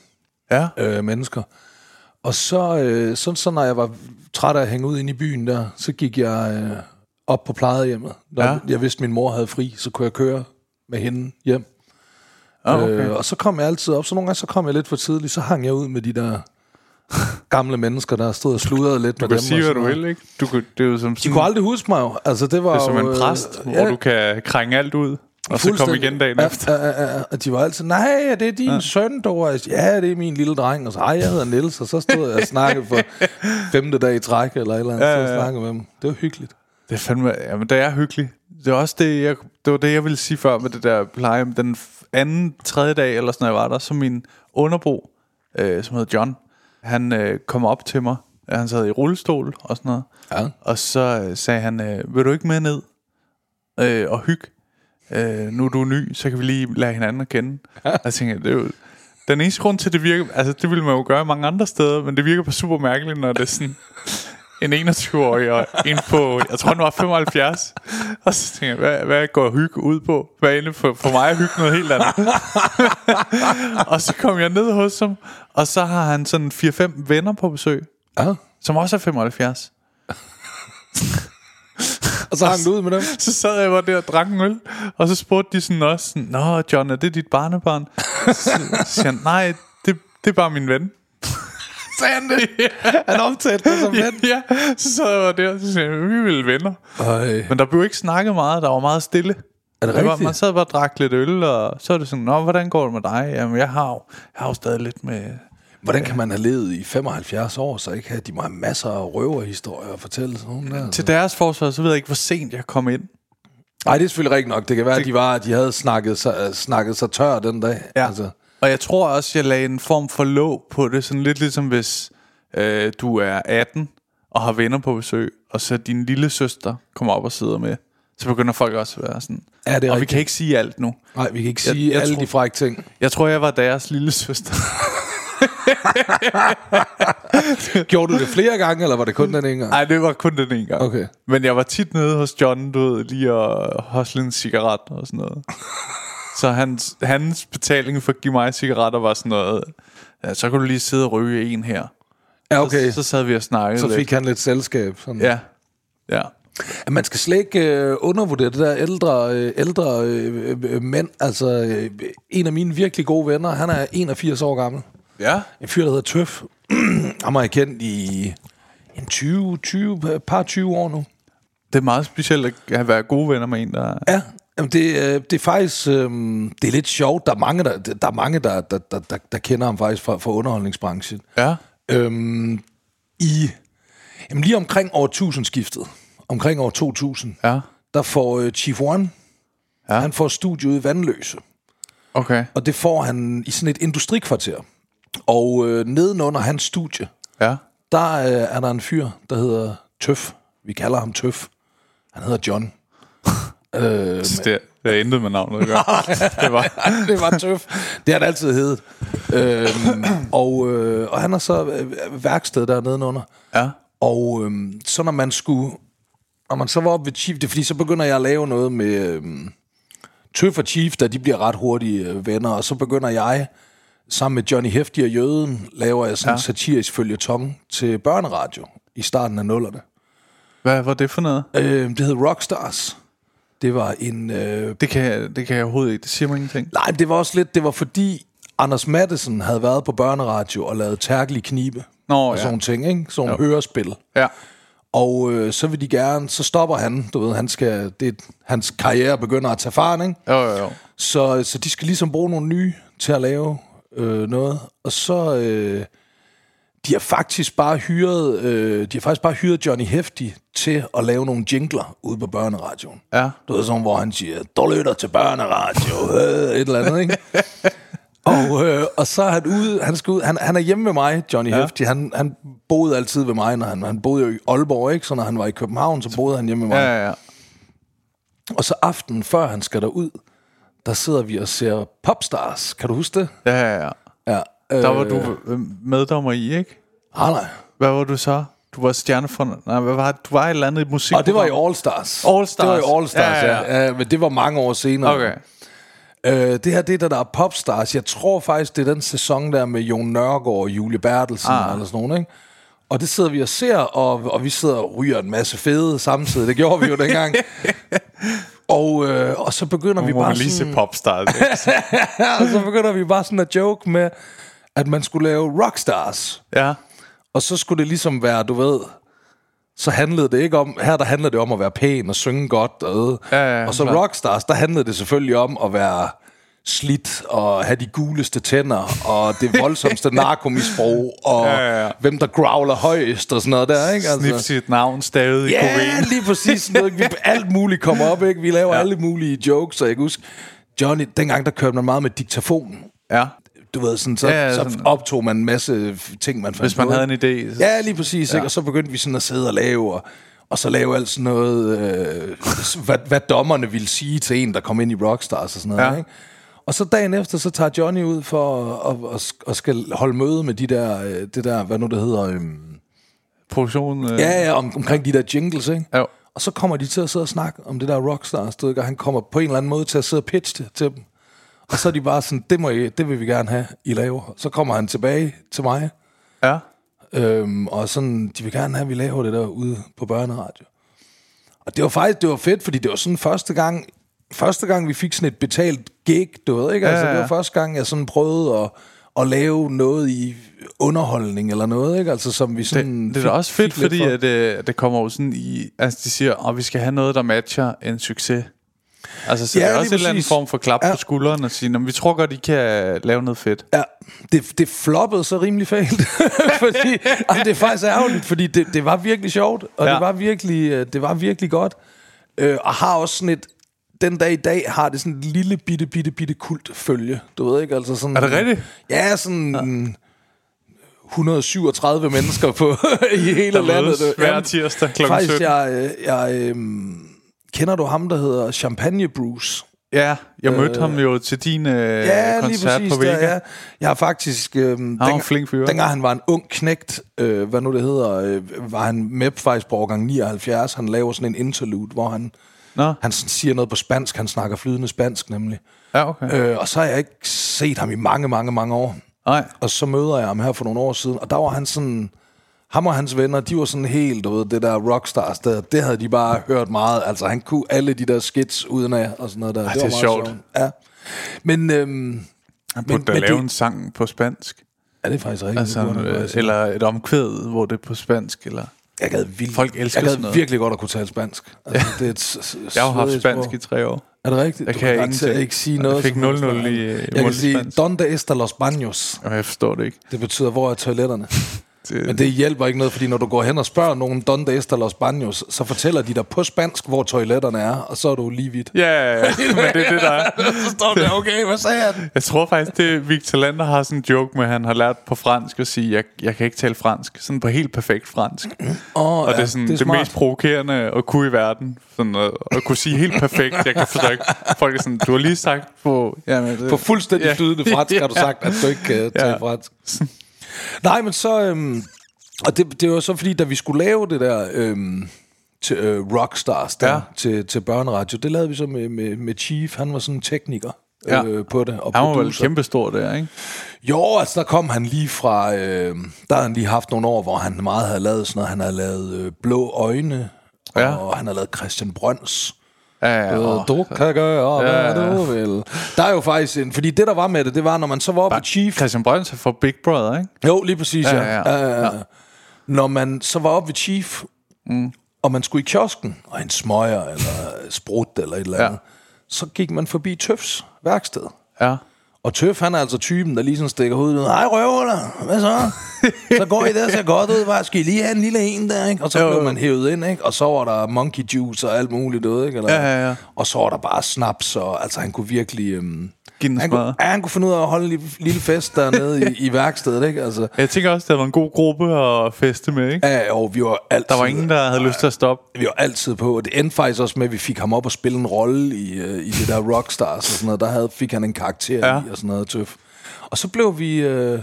Ja. øh, mennesker. Og så, øh, så, så når jeg var træt af at hænge ud inde i byen der, så gik jeg øh, op på plejehjemmet. Der, Ja. ja. Jeg vidste, min mor havde fri, så kunne jeg køre med hende hjem. Oh, okay. Øh, og så kom jeg altid op, så nogle gange så kom jeg lidt for tidligt, så hang jeg ud med de der gamle mennesker, der stod og sludrede lidt du med kan dem. sige, og hvad sådan du vil, ikke? Du, kunne- det er jo som, De sådan, kunne aldrig huske mig jo. Altså, det var det er som jo, en øh, præst, ja, hvor du kan krænge alt ud, og så fuldstændig. igen dagen efter. Ja, ja, ja. Og de var altid, nej, er det din ja. søn, Doris? Ja, det er min lille dreng. Og så, ej, jeg hedder Niels. Og så stod jeg og snakkede for femte dag i træk, eller et eller andet. Ja, Ja, ja. snakkede med dem. Det var hyggeligt. Det er fandme, jamen det er hyggeligt. Det er også det, jeg, det var det, jeg ville sige før med det der plejehjem. Den anden, tredje dag, eller sådan noget, jeg var der, så min underbo, øh, som hedder John, han øh, kom op til mig. Han sad i rullestol og sådan noget. Ja. Og så øh, sagde han, øh, vil du ikke med ned øh, og hygge? Øh, nu er du ny, så kan vi lige lære hinanden at kende. Og jeg tænkte, det er jo den eneste grund til, at det virker... Altså, det ville man jo gøre mange andre steder, men det virker bare super mærkeligt, når det er sådan en 21-årig og en på, jeg tror, han var 75. Og så tænkte jeg, hvad, hvad går hygge ud på? Hvad er for, for mig at hygge noget helt andet? og så kom jeg ned hos ham, og så har han sådan 4-5 venner på besøg, ja. som også er 75. Og så hang du ud med dem. Så sad jeg bare der og drak en øl, og så spurgte de sådan også, sådan, Nå, John, er det dit barnebarn? Så, siger han, nej, det, det er bare min ven. Sagde han det? Han omtalte det som ven. ja, så sad jeg bare der, og så sagde jeg, vi ville venner. Øj. Men der blev ikke snakket meget, der var meget stille. Er det Der var, rigtigt? man sad bare og drak lidt øl, og så er det sådan, Nå, hvordan går det med dig? Jamen, jeg har jo, jeg har jo stadig lidt med... Hvordan kan man have levet i 75 år, så ikke have de have masser af røverhistorier at fortælle sådan nogle der? Til deres forsvar, så ved jeg ikke, hvor sent jeg kom ind. Nej, det er selvfølgelig rigtigt nok. Det kan være, at de, var, at de havde snakket sig, snakket sig tør den dag. Altså, Og jeg tror også, jeg lagde en form for låg på det. Sådan lidt ligesom hvis øh, du er 18 og har venner på besøg, og så din lille søster kommer op og sidder med. Så begynder folk også at være sådan. Ja, det er og vi rigtigt. kan ikke sige alt nu. nej, vi kan ikke Jeg- sige jeg alle tror- de frække ting. Jeg tror, jeg var deres lille søster. Gjorde du det flere gange, eller var det kun den ene gang? Nej, det var kun den ene gang. Okay. Men jeg var tit nede hos John, du ved, lige at hosle en cigaret og sådan noget. Så hans, hans betaling for at give mig cigaretter var sådan noget, ja, så kan du lige sidde og ryge en her. Ja, okay. Så, så sad vi og snakkede Så lidt. fik han lidt selskab. Sådan. Ja, ja. At Man skal slet ikke øh, undervurdere det der ældre, øh, ældre øh, øh, mænd. Altså, øh, en af mine virkelig gode venner, han er 81 år gammel. Ja? En fyr, der hedder Tøf. Han har jeg kendt i en 20, 20, par 20 år nu. Det er meget specielt at have været gode venner med en, der... Ja, jamen det, øh, det er faktisk øh, det er lidt sjovt. Der er mange, der, der, er mange, der, der, der, der, der kender ham faktisk fra, fra underholdningsbranchen. Ja? Øhm, I jamen lige omkring år 1000 skiftet, omkring år 2000, Ja. der får øh, Chief One, ja. han får studiet i Vandløse. Okay. Og det får han i sådan et industrikvarter. Og øh, nedenunder hans studie, Ja. der øh, er der en fyr, der hedder Tøf. Vi kalder ham Tøf. Han hedder John. øh, Så det, det er intet med navnet at gøre. det var... det var tøf. Det har det altid heddet. Øhm, og, øh, og han har så øh, værksted der nedenunder. Ja. Og øhm, så når man skulle... Når man så var oppe ved Chief, det er fordi, så begynder jeg at lave noget med øhm, Tøf og Chief, da de bliver ret hurtige øh, venner, og så begynder jeg sammen med Johnny Hefti og Jøden, laver jeg sådan en Ja. satirisk følgetong til børneradio i starten af nullerne. Hvad var det for noget? Øh, det hed Rockstars. Det var en... Øh, Det kan, jeg, det kan jeg overhovedet ikke. Det siger mig ingenting. nej, det var også lidt... Det var fordi Anders Mattesen havde været på børneradio og lavet tærkelige knibe. Nå, og ja. sådan ting, ikke? Sådan nogle hørespil. Ja. Og øh, så vil de gerne... Så stopper han, du ved, han skal... Det, hans karriere begynder at tage fart, ikke? Jo, jo, jo. Så, så de skal ligesom bruge nogle nye til at lave øh, noget. Og så... Øh, de har faktisk bare hyret, øh, de har faktisk bare hyret Johnny Hefti til at lave nogle jingler ude på børneradioen. Ja. Du ved sådan, hvor han siger, du lytter til børneradio, øh, et eller andet, ikke? og, øh, og så er han ude, han, skal ud, han, han er hjemme med mig, Johnny ja. Hefti. Han, han boede altid ved mig, når han, han boede jo i Aalborg, ikke? Så når han var i København, så boede han hjemme med mig. Ja, ja, ja. Og så aftenen før han skal derud, der sidder vi og ser Popstars. Kan du huske det? ja, ja, ja. Ja. Der var du øh, meddommer i, ikke? Ah, nej. Hvad var du så? Du var stjerne fra... Nej, hvad var det? Du var et eller andet musik. Og det var i All Stars. All Stars. Det var i All Stars, Ja, ja. ja, ja. men det var mange år senere. Okay. Øh, det her, det er der, der er Popstars. Jeg tror faktisk, det er den sæson der med Jon Nørgaard og Julie Bertelsen ah. eller sådan noget, ikke? Og det sidder vi og ser, og, og vi sidder og ryger en masse fede samtidig. Det gjorde vi jo dengang. og, øh, og så begynder vi Nu må bare lige sådan... ikke? og så begynder vi bare sådan at joke med, at man skulle lave Rockstars. ja. Og så skulle det ligesom være, du ved, så handlede det ikke om, her der handlede det om at være pæn og synge godt, og. Ja, ja, og så klart. Rockstars, der handlede det selvfølgelig om at være slidt og have de guleste tænder og det voldsomste narkomisbrug og Ja, ja, ja. hvem der growler højst og sådan noget der, ikke? Altså, Snif sit navn stavet i Ja, lige præcis. sådan Noget. Vi, alt muligt kommer op, ikke? Vi laver ja. alle mulige jokes, og jeg kan huske, Johnny, dengang der kørte man meget med diktafon. Ja. Du ved, sådan, så, Ja, ja, ja, så sådan- optog man en masse ting, man fandt Hvis man på, havde ikke? en idé. Så... Ja, lige præcis. Ja. Ikke? Og så begyndte vi sådan at sidde og lave, og, og så lave alt sådan noget, øh, hvad, hvad dommerne ville sige til en, der kom ind i Rockstars og sådan noget. Ja. Ikke? Og så dagen efter, så tager Johnny ud for at, at, at skal holde møde med de der, øh, det der, hvad nu det hedder, øhm, Produktionen... Øh... ja, ja, om, omkring de der jingles, ikke? Jo. Og så kommer de til at sidde og snakke om det der Rockstars, du ved, ikke? og han kommer på en eller anden måde til at sidde og pitche det til dem. Og så er de bare sådan, det, må I, det vil vi gerne have, I laver. Så kommer han tilbage til mig, Ja. Øhm, og sådan, de vil gerne have, at vi laver det der ude på børneradio. Og det var faktisk, det var fedt, fordi det var sådan første gang, første gang vi fik sådan et betalt gig, du ved, ikke? Altså, Ja, ja. det var første gang, jeg sådan prøvede at, at lave noget i underholdning eller noget, ikke? Altså, som vi sådan... Det, det er da også fedt, fordi for. at, øh, det kommer jo sådan i... Altså, de siger, at vi skal have noget, der matcher en succes. Altså, så Ja, det er også en eller anden form for klap Ja. på skulderen og sige, "Nå, men vi tror godt, I kan lave noget fedt. Ja, det, det floppede så rimelig fejlt. fordi, altså, det er faktisk ærgerligt, fordi det, det var virkelig sjovt, og ja. Ja. det, var virkelig, øh, det var virkelig godt. Øh, og har også sådan et... Den dag i dag har det sådan et lille bitte, bitte, bitte kult følge. Du ved ikke, altså sådan... Er det rigtigt? Ja, sådan... 137 mennesker på i hele Der landet. hver tirsdag klokken Faktisk, 17. jeg, øh, jeg øh, kender du ham, der hedder Champagne Bruce? Ja, jeg mødte ham jo til din øh, Ja, lige koncert præcis. på Vega. Der, ja. Jeg har faktisk... Øh, han var en flink fyr. Dengang han var en ung knægt, øh, hvad nu det hedder, øh, var han med faktisk på årgang 79. Han laver sådan en interlude, hvor han, Nå, han siger noget på spansk. Han snakker flydende spansk nemlig. ja, okay. Øh, og så har jeg ikke set ham i mange, mange, mange år. Nej, Og så møder jeg ham her for nogle år siden, og der var han sådan... Ham og hans venner, de var sådan helt, du ved, det der rockstars, der, det havde de bare hørt meget. Altså, han kunne alle de der skits uden af, og sådan noget der. Ej, var det er meget sjovt. Ja. Men, øhm, han burde da men lave det- en sang på spansk. er det faktisk rigtigt? Altså, Det burde øh, eller et omkvæd, hvor det er på spansk. Eller... Jeg gad vildt. Folk elsker jeg gad sådan noget. virkelig godt at kunne tale spansk. Altså, det er et s- s- Jeg har jo haft spansk sprog. i tre år. Er det rigtigt? Jeg Du kan garanteret ingenting. ikke sige Jeg noget. fik som helst. 0-0 i, Jeg kan sige, donde está los baños? Og jeg forstår det ikke. Det betyder, hvor er toiletterne? Det, Men det hjælper ikke noget, fordi når du går hen og spørger nogen donde está los baños, så fortæller de dig på spansk, hvor toiletterne er, og så er du lige vidt. Ja, ja, ja, men det er det, der er. så står der, okay, hvad sagde jeg? Jeg tror faktisk, det Victor Lander har sådan en joke med, at han har lært på fransk at sige, jeg, jeg kan ikke tale fransk. Sådan på helt perfekt fransk. Oh, Og det er sådan det, det smart. mest provokerende at kunne i verden. Sådan at, at kunne sige helt perfekt. Jeg kan forstå ikke. Folk er sådan, du har lige sagt på... Jamen, det, På fuldstændig Ja. flydende fransk har du sagt, at du ikke kan tale Ja. fransk. Nej, men så... Øhm, og det, det var så fordi, da vi skulle lave det der øhm, til, øh, Rockstars der, Ja. til, til børneradio, det lavede vi så med, med, med Chief. Han var sådan en tekniker Ja. øh, på det. Og Han var vel producer. kæmpestor der, ikke? Jo, altså der kom han lige fra... Øh, der havde han lige haft nogle år, hvor han meget havde lavet sådan noget. Han havde lavet øh, Blå Øjne, Ja. og han havde lavet Christian Brøns. Ja, ja, ved, og- du kan gøre, hvad Ja, ja. du vil. Der er jo faktisk en... Fordi det, der var med det, det var, når man så var oppe i Chief... Christian Brøns er for Big Brother, ikke? Jo, lige præcis, ja. Ja, ja, ja. ja. Når man så var oppe ved Chief, mm. og man skulle i kiosken, og en smøger, eller sprut, eller et eller andet, Ja. så gik man forbi Tøfs værksted. Ja. Og Tøf, han er altså typen, der lige sådan stikker hovedet ud. Hej røvler, hvad så? Så går I der, ser godt ud, bare skal I lige have en lille en der, ikke? Og så Jo, blev man hævet ind, ikke? Og så var der monkey juice og alt muligt ud, ikke? Eller, Ja, ja, ja. Og så var der bare snaps, og altså han kunne virkelig... Øhm, Giv den han, kunne, ja, han kunne finde ud af at holde en lille, lille fest dernede i, i værkstedet, ikke? Altså, Jeg tænker også, det var en god gruppe at feste med, ikke? ja, og vi var altid... Der var ingen, der havde lyst til at stoppe. Vi var altid på, og det endte faktisk også med, at vi fik ham op og spille en rolle i, øh, i det der Rockstars og sådan noget. Der havde, fik han en karakter Ja. ja. i og sådan noget tøf. Og så blev vi... Øh,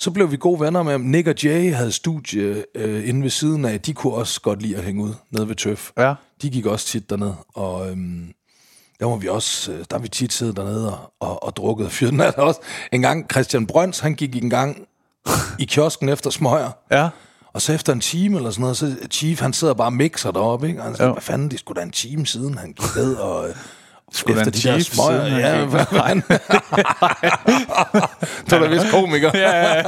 så blev vi gode venner med ham. Nick og Jay havde studie øh, inde ved siden af. De kunne også godt lide at hænge ud nede ved Tøf. Ja. De gik også tit derned, og øhm, der var vi også, øh, der har vi tit siddet dernede og, og, og drukket og fyret den af også. En gang Christian Brøns, han gik en gang i kiosken efter smøger. Ja. Og så efter en time eller sådan noget, så Chief, han sidder bare og mixer deroppe, ikke? Og han siger, hvad fanden, det skulle da en time siden, han gik ned og... Sgu da en der smøger. han Ja, hvad du er da vist komiker. Ja, ja.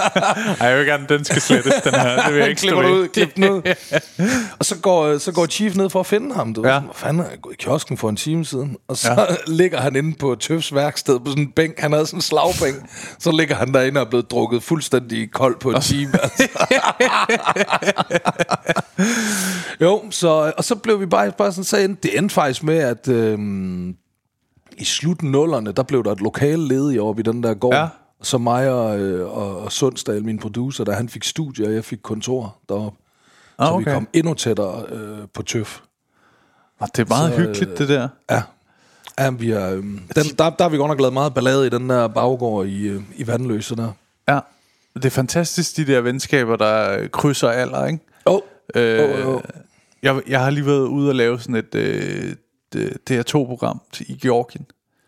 Ej, jeg vil gerne, den skal slettes, den her. Det vil jeg ikke klipper ud, klip den ud. og så går, så går Chief ned for at finde ham. Du. Ja. Hvad fanden, er jeg gået i kiosken for en time siden? Og så ja. ligger han inde på Tøfs værksted på sådan en bænk. Han havde sådan en slagbænk. Så ligger han derinde og er blevet drukket fuldstændig kold på en time. Altså. jo, så, og så blev vi bare, bare sådan, så endte, det endte faktisk med, at øhm, i slut nullerne, der blev der et lokale ledigt oppe i den der gård. Ja. Så mig og, øh, og, og Sundsdal, min producer, der han fik studie, og jeg fik kontor deroppe. Ah, Så okay. vi kom endnu tættere øh, på tøf. Og det er meget Så, hyggeligt, det der. Ja. Ja, vi har, øh, den, der, der har vi godt nok lavet meget ballade i den der baggård i, øh, i Vandløse der. Ja. Det er fantastisk, de der venskaber, der øh, krydser alder, ikke? Oh. Øh, Åh, åh. Jeg, jeg har lige været ude og lave sådan et øh, DR2-program til, i Georgien,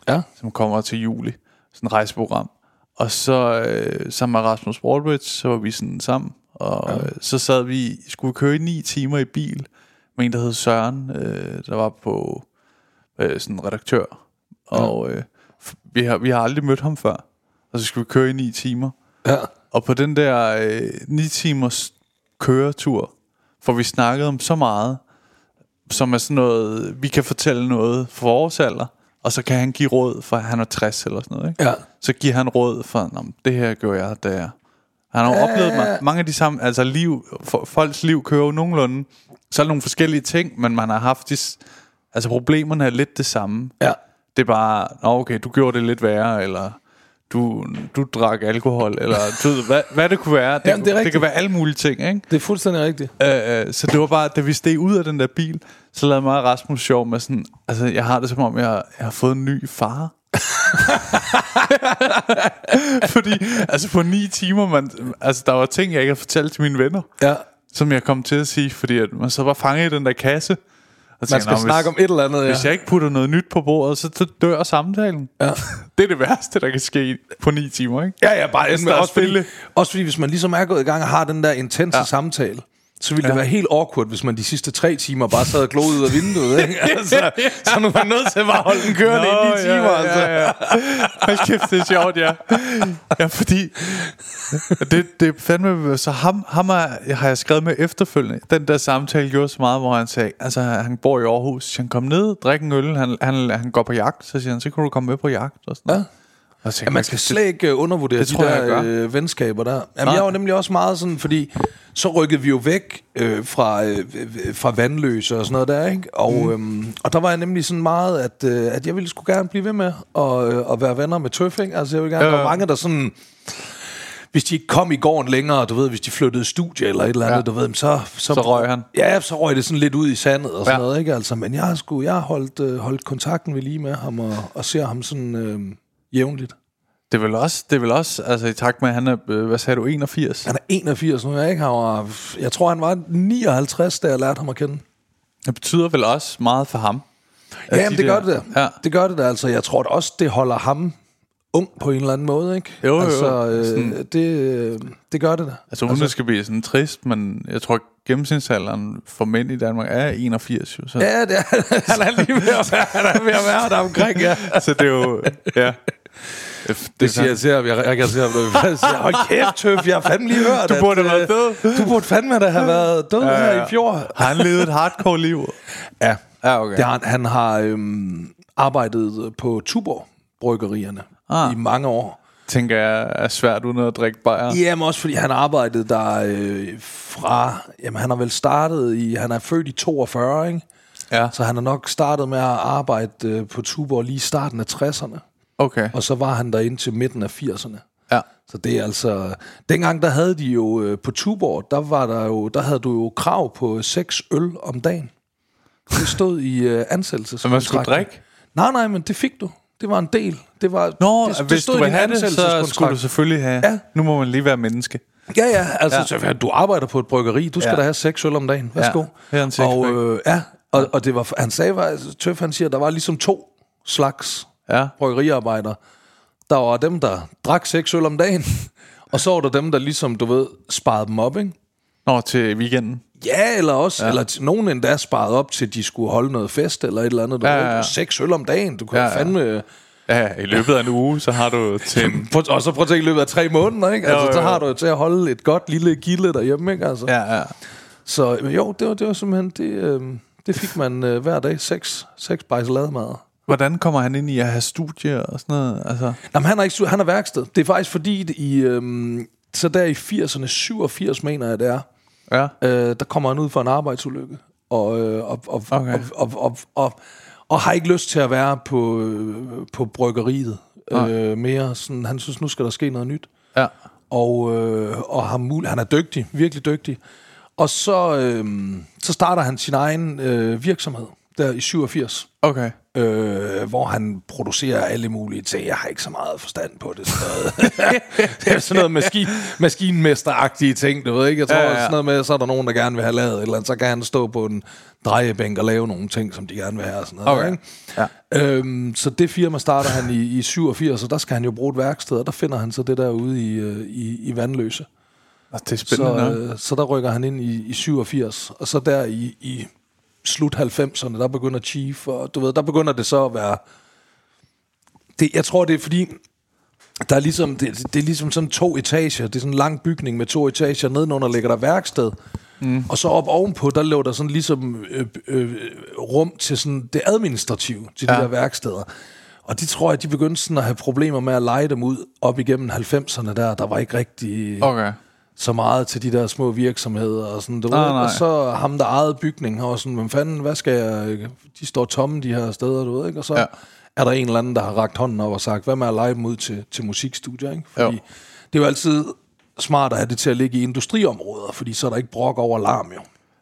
Ja. som kommer til juli. Sådan et rejseprogram. Og så øh, sammen med Rasmus Baldridge, så var vi sådan sammen. Og ja. øh, så sad vi, skulle køre i ni timer i bil med en, der hed Søren, øh, der var på øh, sådan en redaktør. Og øh, f- vi, har, vi har aldrig mødt ham før. Og så skulle vi køre i ni timer. Ja. Og på den der øh, 9 timers køretur, får vi snakket om så meget, som er sådan noget, vi kan fortælle noget for vores alder, og så kan han give råd, for han er 60 eller sådan noget, ikke? Ja. Så giver han råd for, Nå, det her gjorde jeg, der. Han har jo oplevet ma- mange af de samme, altså liv, for, folks liv kører jo nogenlunde, så er der nogle forskellige ting, men man har haft de, altså problemerne er lidt det samme. Ja. Det er bare, Nå, okay, du gjorde det lidt værre, eller du, du drak alkohol, eller du hvad, hvad det kunne være. Det, Jamen, det er det kan være alle mulige ting, ikke? Det er fuldstændig rigtigt. Øh, øh, så det var bare, da vi steg ud af den der bil, så lavede mig Rasmus sjov med sådan, altså jeg har det som om, jeg, jeg har fået en ny far. Fordi, altså på ni timer, man, altså der var ting, jeg ikke har fortalt til mine venner, Ja. som jeg kom til at sige, fordi at man så var fanget i den der kasse. Og Man skal "Nå, snakke om et eller andet, ja. Hvis jeg ikke putter noget nyt på bordet, så, dør samtalen. Ja. det er det værste, der kan ske på ni timer, ikke? Ja, ja, bare Hvis ende med, også, fordi, også fordi, hvis man ligesom er gået i gang og har den der intense ja. samtale, så ville det være helt awkward, hvis man de sidste tre timer bare sad og gloede ud af vinduet. Ikke? Altså, så nu man nødt til at bare holde den kørende i ni timer. ja, altså. ja, ja. Hold kæft, det er sjovt, ja. Ja, fordi... Det, det fandme... Så ham, ham er, har jeg skrevet med efterfølgende. Den der samtale gjorde så meget, hvor han sagde... Altså, han bor i Aarhus. Så han kom ned, drikke en øl. Han, han, han går på jagt. Så siger han, så kan du komme med på jagt. Og sådan noget. Tænkte Ja, man jeg, skal slet ikke øh, undervurdere Det de tror jeg, jeg der gør. øh, venskaber der. Jamen, Nej. jeg var nemlig også meget sådan, fordi så rykkede vi jo væk øh, fra, øh, øh, fra vandløse og sådan noget der, ikke? Og, mm. øhm, og der var jeg nemlig sådan meget, at, øh, at jeg ville sgu gerne blive ved med at, øh, at være venner med Tøf, ikke? Altså, jeg vil gerne, der ja. var mange, der sådan... Hvis de ikke kom i gården længere, du ved, hvis de flyttede studie eller et eller andet, Ja. du ved, så, så... Så røg han. Ja, så røg det sådan lidt ud i sandet og sådan ja. noget, ikke? Altså, men jeg har, sgu, jeg har holdt, øh, holdt kontakten ved lige med ham og, og ser ham sådan øh, jævnligt. Det er vel også, det er vel også altså i takt med, at han er, øh, hvad sagde du, 81? Han er 81 nu, jeg ikke? Han var, jeg tror, han var 59, da jeg lærte ham at kende. Det betyder vel også meget for ham. Ja, de det gør der- det da. Ja. Det gør det da, altså. Jeg tror da også, det holder ham ung på en eller anden måde, ikke? Jo, jo, jo. Altså, øh, Sådan- det, øh, det gør det da. Altså uden altså, det skal blive sådan trist, men jeg tror, gennemsnitsalderen for mænd i Danmark er 81. Jo, så, Ja, det er, han er lige ved at være, han er ved at være der omkring, ja. så det er jo... Ja. Det, siger jeg til ham. Jeg, jeg kan se ham. Jeg siger, hold kæft, tøf. Jeg har fandme lige hørt, Du burde at, have været øh, Du burde fandme da have været død ja, her i fjor. Har han levet et hardcore liv? Ja. Ja, okay. Det har, han- har øhm, arbejdet på Tuborg bryggerierne Ah. i mange år. Tænker jeg er svært uden at drikke bajer. Jamen også fordi han arbejdede der øh, fra... Jamen han har vel startet i... Han er født i 42, ikke? Ja, Så han har nok startet med at arbejde øh, på Tuborg lige i starten af 60'erne. Okay. Og så var han der indtil midten af 80'erne. Ja. Så det er altså... Dengang der havde de jo øh, på Tuborg, der var der jo... Der havde du jo krav på seks øl om dagen. Det stod i øh, ansættelseskontrakten. Man skulle drikke? Nej, nej, men det fik du. Det var en del. Det var, Nå, det, det, hvis stod du i vil din have det, så skulle du selvfølgelig have... Ja. Nu må man lige være menneske. Ja, ja, altså ja. Du arbejder på et bryggeri, du skal Ja. da have seks øl om dagen. Værsgo. Ja, her en sixpack. og, øh, ja, og, og det var, han sagde, var, Tøf han siger, der var ligesom to slags Ja. bryggeriarbejdere. Der var dem, der drak seks øl om dagen, og så var der dem, der ligesom, du ved, sparede dem op, ikke? Nå, til weekenden. Ja, eller også, ja. eller t- nogen endda sparede op til, de skulle holde noget fest, eller et eller andet. Du Ja, ja, ja. Seks øl om dagen, du kan Ja, ja, fandme... Ja, i løbet af en uge, så har du til en... Og så prøv at tænke i løbet af tre måneder, ikke? Altså, Jo, så jo. har du jo til at holde et godt lille gilde derhjemme, ikke? Altså. Ja, ja. Så jo, det var, det var simpelthen, det, øh, det fik man øh, hver dag, seks, seks bajselademad. Hvordan kommer han ind i at have studier og sådan noget? Altså, Jamen, han er ikke, han er værksted. Det er faktisk fordi, det i, øh, så der i 80'erne, 87 mener jeg det er, ja. øh, der kommer han ud for en arbejdsulykke. Og, øh, og, og, Okay. og, og, og, og, og har ikke lyst til at være på, øh, på bryggeriet øh, mere. Sådan, han synes, nu skal der ske noget nyt. Ja. og, øh, og har mul- han er dygtig, virkelig dygtig. Og så, øh, så starter han sin egen øh, virksomhed der i 87, Okay. Øh, hvor han producerer alle mulige ting. Jeg har ikke så meget forstand på det. Sådan noget, det er sådan noget maskin, maskinmesteragtige ting, du ved ikke? Jeg tror Ja, ja, sådan noget med, så er der nogen, der gerne vil have lavet et eller andet, så kan han stå på en drejebænk og lave nogle ting, som de gerne vil have og sådan noget. Okay. Ikke? Ja. Øhm, så det firma starter han i, i 87, og der skal han jo bruge et værksted, og der finder han så det der ude i, øh, i, i Vandløse. Nå, Det er spændende Så, øh, så der rykker han ind i, i 87, og så der i, i slut 90'erne, der begynder Chief, og du ved, der begynder det så at være... Det, jeg tror, det er fordi, der er ligesom, det, det er ligesom sådan to etager. Det er sådan en lang bygning med to etager. Nedenunder ligger der værksted. Mm. Og så op ovenpå, der lå der sådan ligesom øh, øh, rum til sådan det administrative, til ja. De der værksteder. Og de tror jeg, de begyndte sådan at have problemer med at lege dem ud op igennem 90'erne der. Der var ikke rigtig Okay. Så meget til de der små virksomheder og sådan, du Nej, ved, nej. og så ham der ejede bygningen har sådan, hvem fanden, hvad skal jeg, de står tomme de her steder, du ved, ikke? Og så Ja. er der en eller anden, der har rakt hånden op og sagt, hvad med at lege dem ud til, til musikstudier, ikke? Fordi Jo. det er jo altid smart at have det til at ligge i industriområder, fordi så er der ikke brok over larm, jo.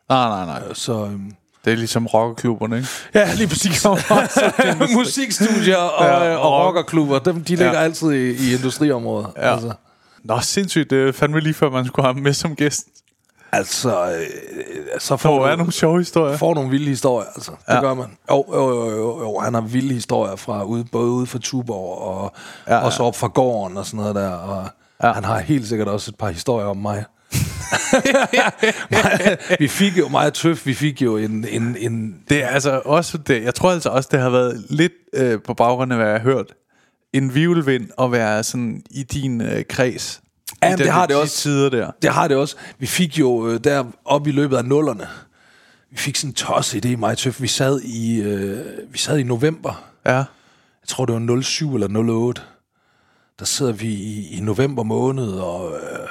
Nej, nej, nej. Så øhm, Det er ligesom rockerklubberne, ikke? ja, lige præcis. Musikstudier og, Ja, ja, og og rock. rockerklubber, dem, de ligger Ja. altid i, i industriområder. Ja. Altså. Nå, sindssygt. Det er fandme lige før, man skulle have ham med som gæst. Altså, øh, så Der får være nogle sjove historier. får nogle vilde historier, altså. Det Ja. ja. gør man. Jo, jo, jo, jo, jo, han har vilde historier fra ude, både ude fra Tuborg og Ja, ja, og så op fra gården og sådan noget der. Og Ja. han har helt sikkert også et par historier om mig. vi fik jo, og Tøf, vi fik jo en, en, en Det er altså også det. Jeg tror altså også, det har været lidt øh, på baggrund af, hvad jeg har hørt. En vivelvind at være sådan i din øh, kreds. Ja, I det har det de også. tider der. Det har det også. Vi fik jo øh, der op i løbet af nullerne, vi fik sådan en tosset idé, mig Tøf. Vi sad i, øh, vi sad i november. Ja. Jeg tror, det var 07 eller 08. Der sidder vi i, i november måned og, øh,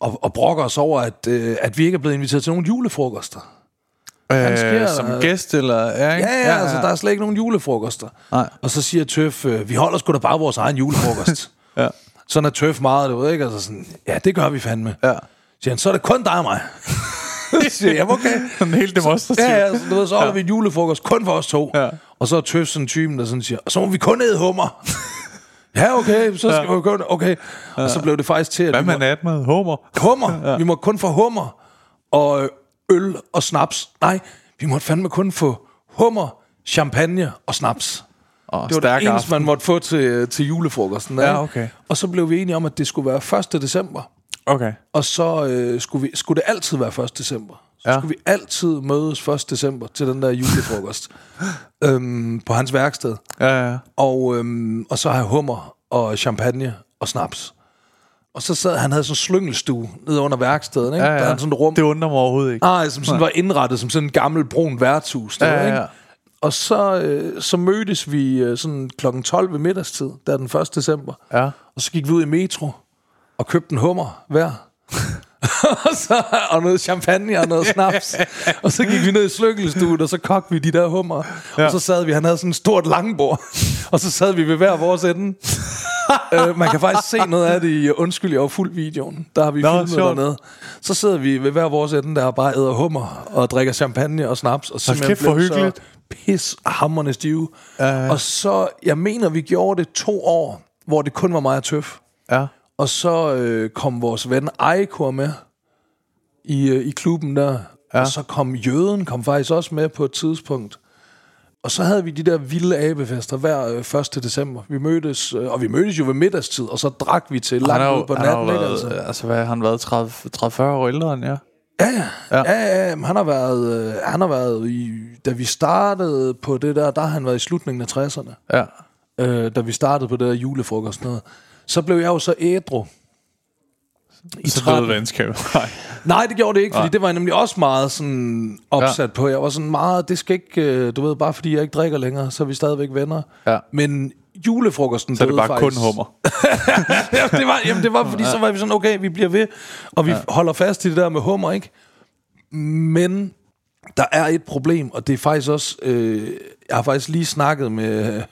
og, og brokker os over, at, øh, at vi ikke er blevet inviteret til nogen julefrokoster. Sker, Øh, som øh, gæst, eller... Ja, ikke? Ja, ja, ja, altså der er slet ikke nogen julefrokoster. Nej. Og så siger Tøf, øh, vi holder sgu da bare vores egen julefrokost. Ja. Sådan er Tøf meget, du ved ikke? Altså sådan, ja, det gør vi fandme. Ja. Siger han, så er det kun dig og mig. Så siger jeg, "Jamen, okay. Sådan helt demonstrativt. Ja, ja, så, du ved, så holder ja. vi en julefrokost kun for os to. Ja. Og så er Tøf sådan en typen, der sådan siger, så må vi kun æde hummer. ja, okay, så skal ja. vi kun, okay. Ja. Og så blev det faktisk til, at Hvad med må, natmad? Hummer? hummer, ja. vi må kun få hummer og øh, øl og snaps. Nej, vi måtte fandme kun få hummer, champagne og snaps. Og Det var det eneste, aften. man måtte få til, til julefrokosten. Ja, ikke? okay. Og så blev vi enige om, at det skulle være 1. december. Okay. Og så øh, skulle, vi, skulle det altid være 1. december. Så Ja. ja. skulle vi altid mødes 1. december til den der julefrokost øhm, på hans værksted. Ja, ja. Og, øhm, og så har jeg hummer og champagne og snaps. Og så sad han havde sådan en slyngelstue nede under værkstedet. Ikke? ja, Der ja. havde sådan et rum. Det undrer mig overhovedet ikke. Nej, som sådan var indrettet som sådan en gammel brun værtshus. Der, Ja, ja, Ikke? ja. Og så, øh, så mødtes vi øh, sådan klokken 12 ved middagstid, der den 1. december. Ja. Og så gik vi ud i metro og købte en hummer hver. og, så, og noget champagne og noget snaps. og så gik vi ned i slykkelstuen, og så kogte vi de der hummer. Ja. Og så sad vi, han havde sådan et stort langbord. og så sad vi ved hver vores ende. øh, man kan faktisk se noget af det i Undskyld, jeg var fuld videoen. Der har vi Nå, filmet sjovt. dernede. Så sidder vi ved hver vores ende, der og bare æder hummer og drikker champagne og snaps. Og simpelthen kæft, så hyggeligt. pis hammerne stive. Ja, ja. Og så, jeg mener, vi gjorde det to år, hvor det kun var mig og Tøf. Ja. Og så øh, kom vores ven Ejkor med i, øh, i klubben der. Ja. Og så kom Jøden kom faktisk også med på et tidspunkt. Og så havde vi de der vilde abefester hver øh, 1. december. Vi mødtes, øh, og vi mødtes jo ved middagstid, og så drak vi til langt jo, ud på natten. Ikke, været, altså. altså, hvad har han været 30, 30-40 år ældre end jeg? Ja, ja. Ja. ja. ja, han har været, øh, han har været i, da vi startede på det der, der har han været i slutningen af 60'erne. Ja. øh, da vi startede på det der julefrokost noget. Så blev jeg jo så ædru. I Så 13. døde venskabet. Nej. Nej, det gjorde det ikke, fordi Nej. det var jeg nemlig også meget sådan opsat Ja. ja. på. Jeg var sådan meget, det skal ikke, øh, du ved, bare fordi jeg ikke drikker længere, så er vi stadigvæk venner. Ja. Men julefrokosten Så er det bare faktisk. kun hummer. ja, det var, jamen, det var fordi, så var vi sådan, okay, vi bliver ved, og vi ja. holder fast i det der med hummer, ikke? Men der er et problem, og det er faktisk også, øh, jeg har faktisk lige snakket med,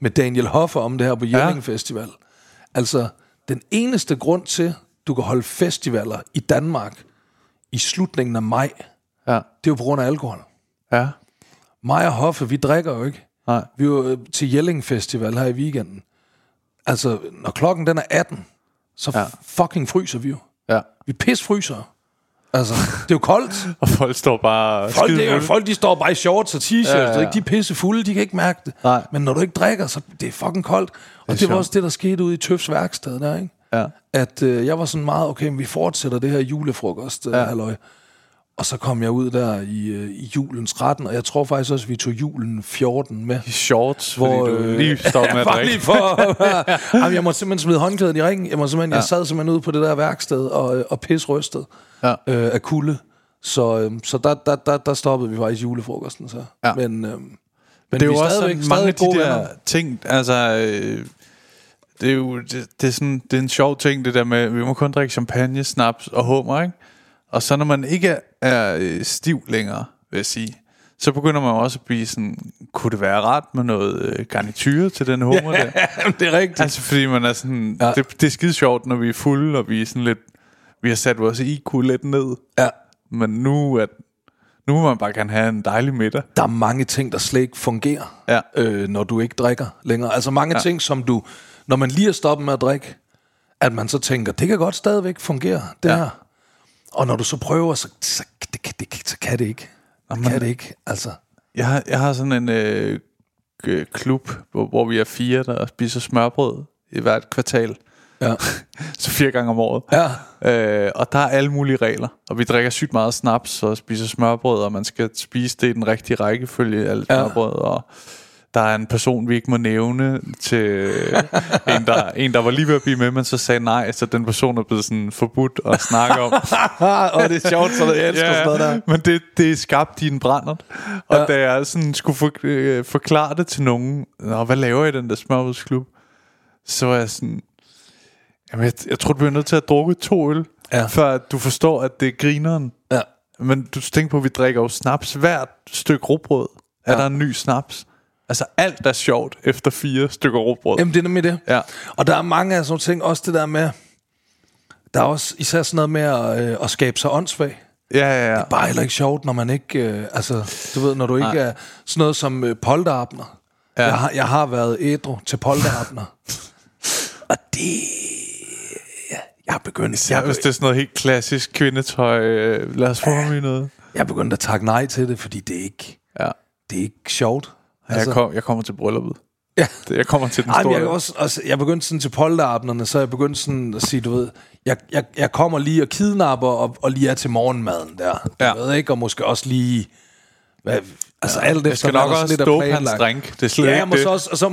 med Daniel Hoffer om det her på Jelling Festival. Altså, den eneste grund til, du kan holde festivaler i Danmark i slutningen af maj, Ja. det er jo på grund af alkohol. Ja. Mig og Hoffe, vi drikker jo ikke. Nej. Vi var øh, til Jelling Festival her i weekenden. Altså, når klokken den er 18, så Ja. fucking fryser vi jo. Ja. Vi pis fryser. Altså, det er jo koldt. Og folk står bare Folk, det er, folk de står bare i shorts og t-shirts, ja, ja. ja. de er pisse fulde, de kan ikke mærke det. Nej. Men når du ikke drikker, så det er fucking koldt. Og det, det var sjovt. også det, der skete ude i Tøfs værksted der, ikke? Ja. At øh, jeg var sådan meget, okay, men vi fortsætter det her julefrokost, øh, Ja. halløj. Og så kom jeg ud der i, øh, i julens 13, og jeg tror faktisk også, at vi tog julen 14 med. I shorts, hvor, fordi du øh, lige står med at lige for... Jamen, jeg måtte simpelthen smide håndklæden i ringen. Jeg, må simpelthen, ja. Jeg sad simpelthen ude på det der værksted og, og pisrystet Ja. øh, af kulde. Så, øh, så der, der, der, der stoppede vi faktisk julefrokosten. Så. Ja. Men, øh, men det er jo også stadigvæk- mange af de der venner. ting, altså... Øh, det er jo det, det er sådan, det er en sjov ting, det der med, vi må kun drikke champagne, snaps og hummer, ikke? Og så når man ikke er øh, stiv længere, vil jeg sige, så begynder man også at blive sådan, kunne det være rart med noget øh, garnityre til den hummer der? det er rigtigt. Altså fordi man er sådan, ja. Ja. det, det er skide sjovt, når vi er fulde, og vi er sådan lidt, vi har sat vores IQ lidt ned. Ja. Men nu, at, nu må man bare gerne have en dejlig middag. Der er mange ting, der slet ikke fungerer, Ja. øh, når du ikke drikker længere. Altså mange Ja. ja. ting, som du, når man lige er stoppet med at drikke, at man så tænker, det kan godt stadigvæk fungere, det Ja. her. Og når du så prøver, så, så, det, kan- det, så kan det ikke. Det Jamen, kan det ikke, altså. Jeg har, jeg har sådan en øh, øh, klub, hvor, hvor vi er fire, der spiser smørbrød i hvert kvartal. Ja. Så fire gange om året. Ja. Øh, og der er alle mulige regler. Og vi drikker sygt meget snaps og spiser smørbrød, og man skal spise det i den rigtige rækkefølge, alt Ja. smørbrød. Og der er en person, vi ikke må nævne til en, der, en, der var lige ved at blive med, men så sagde nej, så den person er blevet sådan forbudt at snakke om. og det er sjovt, så jeg elsker sådan noget der. men det, det er skabt en brændert. Og Ja. da jeg sådan skulle for, øh, forklare det til nogen, Nå, hvad laver I den der smørbrødsklub? Så var jeg sådan, jamen jeg, jeg tror, du bliver nødt til at drukke to øl, Ja. før du forstår, at det er grineren. Ja. Men du tænker på, at vi drikker jo snaps. Hvert stykke råbrød er Ja. der en ny snaps. Altså alt er sjovt efter fire stykker råbrød. Jamen, det er nemlig det. Ja. Og der er mange af sådan nogle ting, også det der med, der er også især sådan noget med at, øh, at skabe sig åndssvag. Ja, ja, ja. Bare heller ikke sjovt, når man ikke, øh, altså, du ved, når du ikke Nej. er sådan noget som øh, polterabner. Ja. Ja. Jeg, har, jeg har været ædru til polterabner. og det... Ja, jeg har begyndt, Ja, jeg, hvis det er sådan noget helt klassisk kvindetøj, øh, lad os få ham i noget. jeg er begyndt at takke nej til det, fordi det er ikke, Ja. det er ikke sjovt. Altså, jeg, kom, jeg kommer til brylluppet. Ja. Jeg kommer til den Ej, store. jeg, er også, også, jeg begyndte sådan til polterabnerne, så jeg begyndte sådan at sige, du ved, jeg, jeg, jeg kommer lige og kidnapper og, og lige er til morgenmaden der. Du Ja. ved ikke, og måske også lige... Hvad, altså alt jeg efter, skal hvad nok også dope hans drink. Det er Ja, ikke det. også, og så,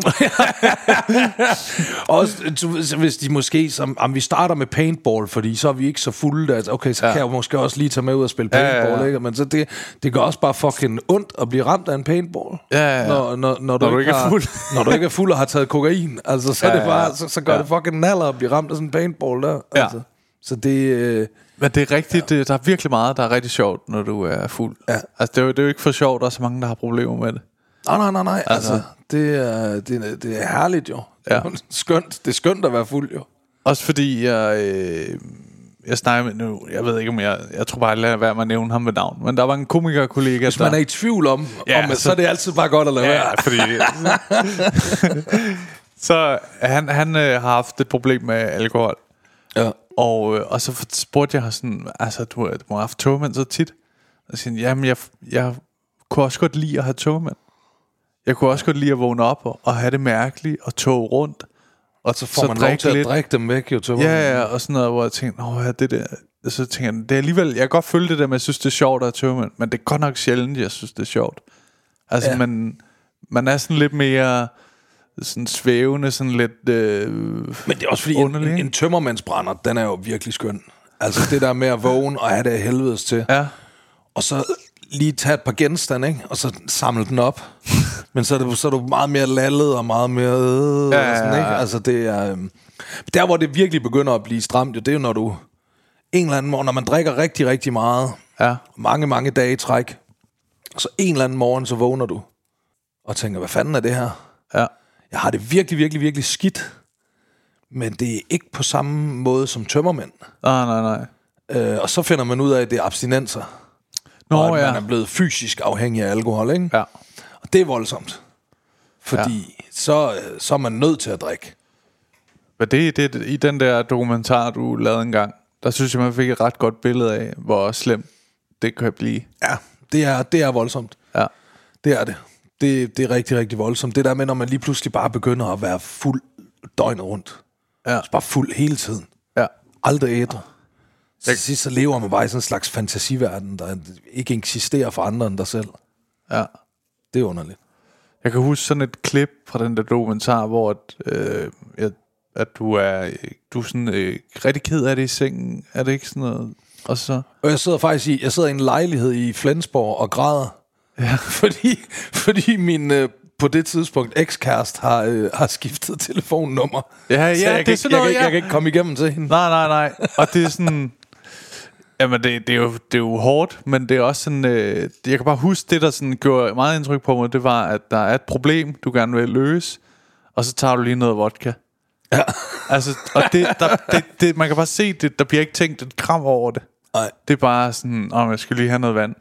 også, du så hvis de måske, som, om vi starter med paintball, fordi så er vi ikke så fulde, der, okay, så Ja. ja. kan jeg måske også lige tage med ud og spille Ja, ja, paintball, ja. ikke? Men så det, det gør også bare fucking ondt at blive ramt af en paintball. Ja, ja, ja. Når, når, når, du, Når du ikke er fuld. når du ikke er fuld og har taget kokain, altså så, Ja, ja, er det ja, bare, ja. så, så gør Ja. det fucking naller at blive ramt af sådan en paintball der. Ja. Altså. Så det... Øh, Men det er rigtigt, det, der er virkelig meget, der er rigtig sjovt, når du er fuld. Ja. Altså, det er, jo, det er jo ikke for sjovt, der er så mange, der har problemer med det. nej, nej, nej, nej. Altså, Altså. det, er, det, er- det er herligt jo. Ja. Det er skønt. Det er skønt at være fuld jo. Også fordi jeg, øh, jeg snakker med nu, jeg ved ikke om jeg, jeg tror bare, jeg lader være med at nævne ham ved navn, men der var en komikerkollega, Hvis man er i tvivl om, Ja, om så- så er det altid bare godt at lade Ja, være. fordi... så han, han øh, har haft et problem med alkohol. Ja. Og, øh, og så spurgte jeg sådan, altså, du, du må have haft togmænd så tit. Og så siger jamen, jeg, jeg kunne også godt lide at have togmænd. Jeg kunne også godt lide at vågne op og, og have det mærkeligt og tog rundt. Og Så får man lov til at drikke dem væk jo. Til Ja, ja, og sådan noget, hvor jeg tænkte, åh, ja, det der... Så tænker jeg, det er alligevel, jeg kan godt følge det der med, at jeg synes, det er sjovt at have tømmermænd, men det er godt nok sjældent, jeg synes, det er sjovt. Altså. Ja. man, man er sådan lidt mere sådan svævende, sådan lidt... Øh, Men det er også fordi, en, Underlig, en, tømmermandsbrænder, den er jo virkelig skøn. Altså det der med at vågne og have det helvedes til. ja, Og så lige tage et par genstande, ikke? Og så samle den op. Men så er, det, så er du meget mere lallet og meget mere... Øh, Ja, ja, sådan, ikke? Altså det er... øhm, Der, hvor det virkelig begynder at blive stramt, jo, det er jo, når du... En eller anden morgen, når man drikker rigtig, rigtig meget, ja, mange, mange dage i træk, så en eller anden morgen, så vågner du og tænker, hvad fanden er det her? ja. Jeg har det virkelig, virkelig, virkelig skidt. Men det er ikke på samme måde som tømmermænd. Nej, nej, nej. Øh, og så finder man ud af, at det er abstinenser. Nå, og at ja. man er blevet fysisk afhængig af alkohol, ikke? Ja. Og det er voldsomt. Fordi ja. så, så er man nødt til at drikke. Men det, det, i den der dokumentar, du lavede engang, der synes jeg, man fik et ret godt billede af, hvor slemt det kan blive. Ja, det er, det er voldsomt. Ja. Det er det. Det. Det er rigtig, rigtig voldsomt. Det der med, når man lige pludselig bare begynder at være fuld døgnet rundt. Ja. Så bare fuld hele tiden. Ja. Aldrig ædru. Så til sidst så lever man bare i sådan en slags fantasiverden, der ikke eksisterer for andre end dig selv. Ja. Det er underligt. Jeg kan huske sådan et klip fra den der dokumentar, hvor at, øh, at, at du er, du er sådan, øh, rigtig ked af det i sengen. Er det ikke sådan noget? Og så... Og jeg sidder faktisk i, jeg sidder i en lejlighed i Flensborg og græder. Ja. Fordi, fordi min øh, på det tidspunkt ekskæreste har, øh, har skiftet telefonnummer. Ja, ja, så jeg, det kan, er sådan jeg, noget, kan, ikke- ja. jeg kan ikke komme igennem til hende. Nej, nej, nej. Og det er sådan... Jamen, det, det, er jo, det er jo hårdt, men det er også sådan... Øh, jeg kan bare huske, det der sådan gjorde meget indtryk på mig, det var, at der er et problem, du gerne vil løse, og så tager du lige noget vodka. Ja. Altså, og det, der, det, det, man kan bare se, det, der bliver ikke tænkt et kram over det. Nej. Det er bare sådan, om jeg skal lige have noget vand.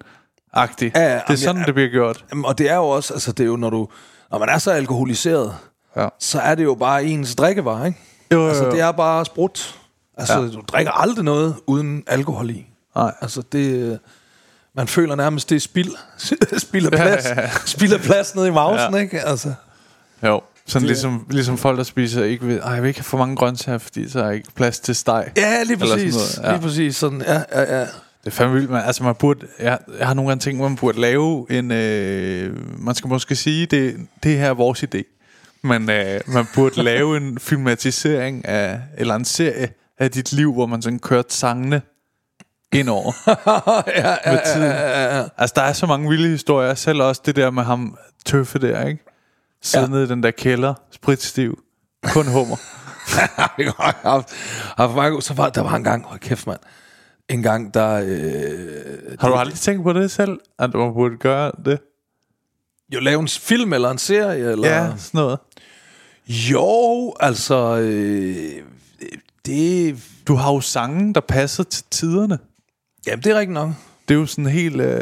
Agtigt. Ja, ja, det er sådan, jeg- det bliver gjort. Jamen, og det er jo også, altså det er jo, når du, når man er så alkoholiseret, Ja. så er det jo bare ens drikkevarer, ikke? Jo, jo, Altså jo. det er bare sprut. Altså Ja. du drikker aldrig noget uden alkohol i. Nej. Altså det, man føler nærmest, det er spild. spild af plads. Ja, ja, ja. Spild af plads nede i mausen, Ja. ikke? Altså. Jo. Sådan Det- ligesom, ligesom folk, der spiser ikke ved, ej, jeg vil ikke have for mange grøntsager, fordi så er ikke plads til steg. Ja, lige sådan præcis. noget, ja. Lige præcis sådan, ja, ja, ja. Det er fandme vildt, man. Altså, man burde, jeg, jeg har nogle gange tænkt, man burde lave en... Øh, man skal måske sige, det, det her er vores idé. Men øh, man burde lave en filmatisering af, eller en serie af dit liv, hvor man sådan kørte sangene indover ja, ja, med tiden. ja, ja, ja. Altså, der er så mange vilde historier. Selv også det der med ham tøffe der, ikke? Sidde Ja. nede i den der kælder, spritstiv. Kun hummer. Så var, der var en gang, hold kæft mand, en gang, der... Øh, Har du aldrig tænkt på det selv? At man burde gøre det? jo lave en film eller en serie? Eller? Ja, sådan noget. Jo, altså... Øh, det, Du har jo sange, der passer til tiderne. jamen, det er rigtigt nok. Det er jo sådan helt... Øh,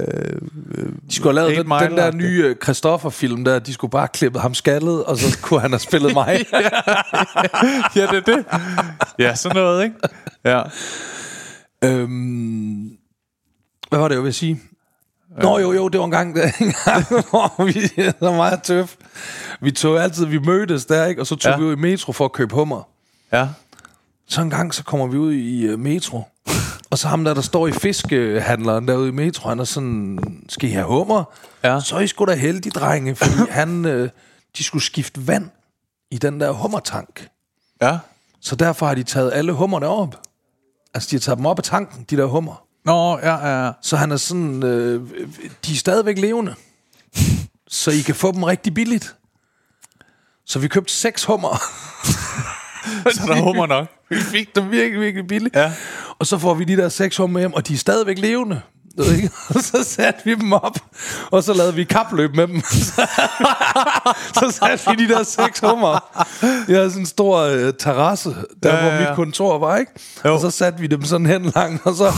De skulle have lavet den, den der nye øh, Christoffer-film der, de skulle bare klippe ham skaldet, og så kunne han have spillet mig. ja, det er det. Ja, sådan noget, ikke? Ja. Øhm, hvad var det, jeg ville sige? Nå jo, jo, det var en gang, der, en gang hvor vi så meget tøf. vi tog altid, vi mødtes der, ikke? Og så tog Ja. ja. vi ud i metro for at købe hummer. Ja. Så en gang, så kommer vi ud i uh, metro. Og så ham der, der står i fiskehandleren derude i metro, han er sådan, skal I have hummer? Ja. Så er I sgu da heldige, drenge, fordi han, øh, de skulle skifte vand i den der hummertank. Ja. Så derfor har de taget alle hummerne op. Altså, de har taget dem op af tanken, de der hummer. Nå, ja, ja. ja. Så han er sådan, øh, de er stadigvæk levende. Så I kan få dem rigtig billigt. Så vi købte seks hummer. Så der er hummer nok. vi fik dem virkelig, virkelig billigt. Ja. Og så får vi de der seks hummer hjem, og de er stadigvæk levende. Ved ikke? Og så satte vi dem op, og så lavede vi kapløb med dem. så satte vi de der seks hummer. Jeg havde sådan en stor øh, terrasse, der Ja, ja, ja, hvor mit kontor var, ikke? Jo. Og så satte vi dem sådan hen langt, og så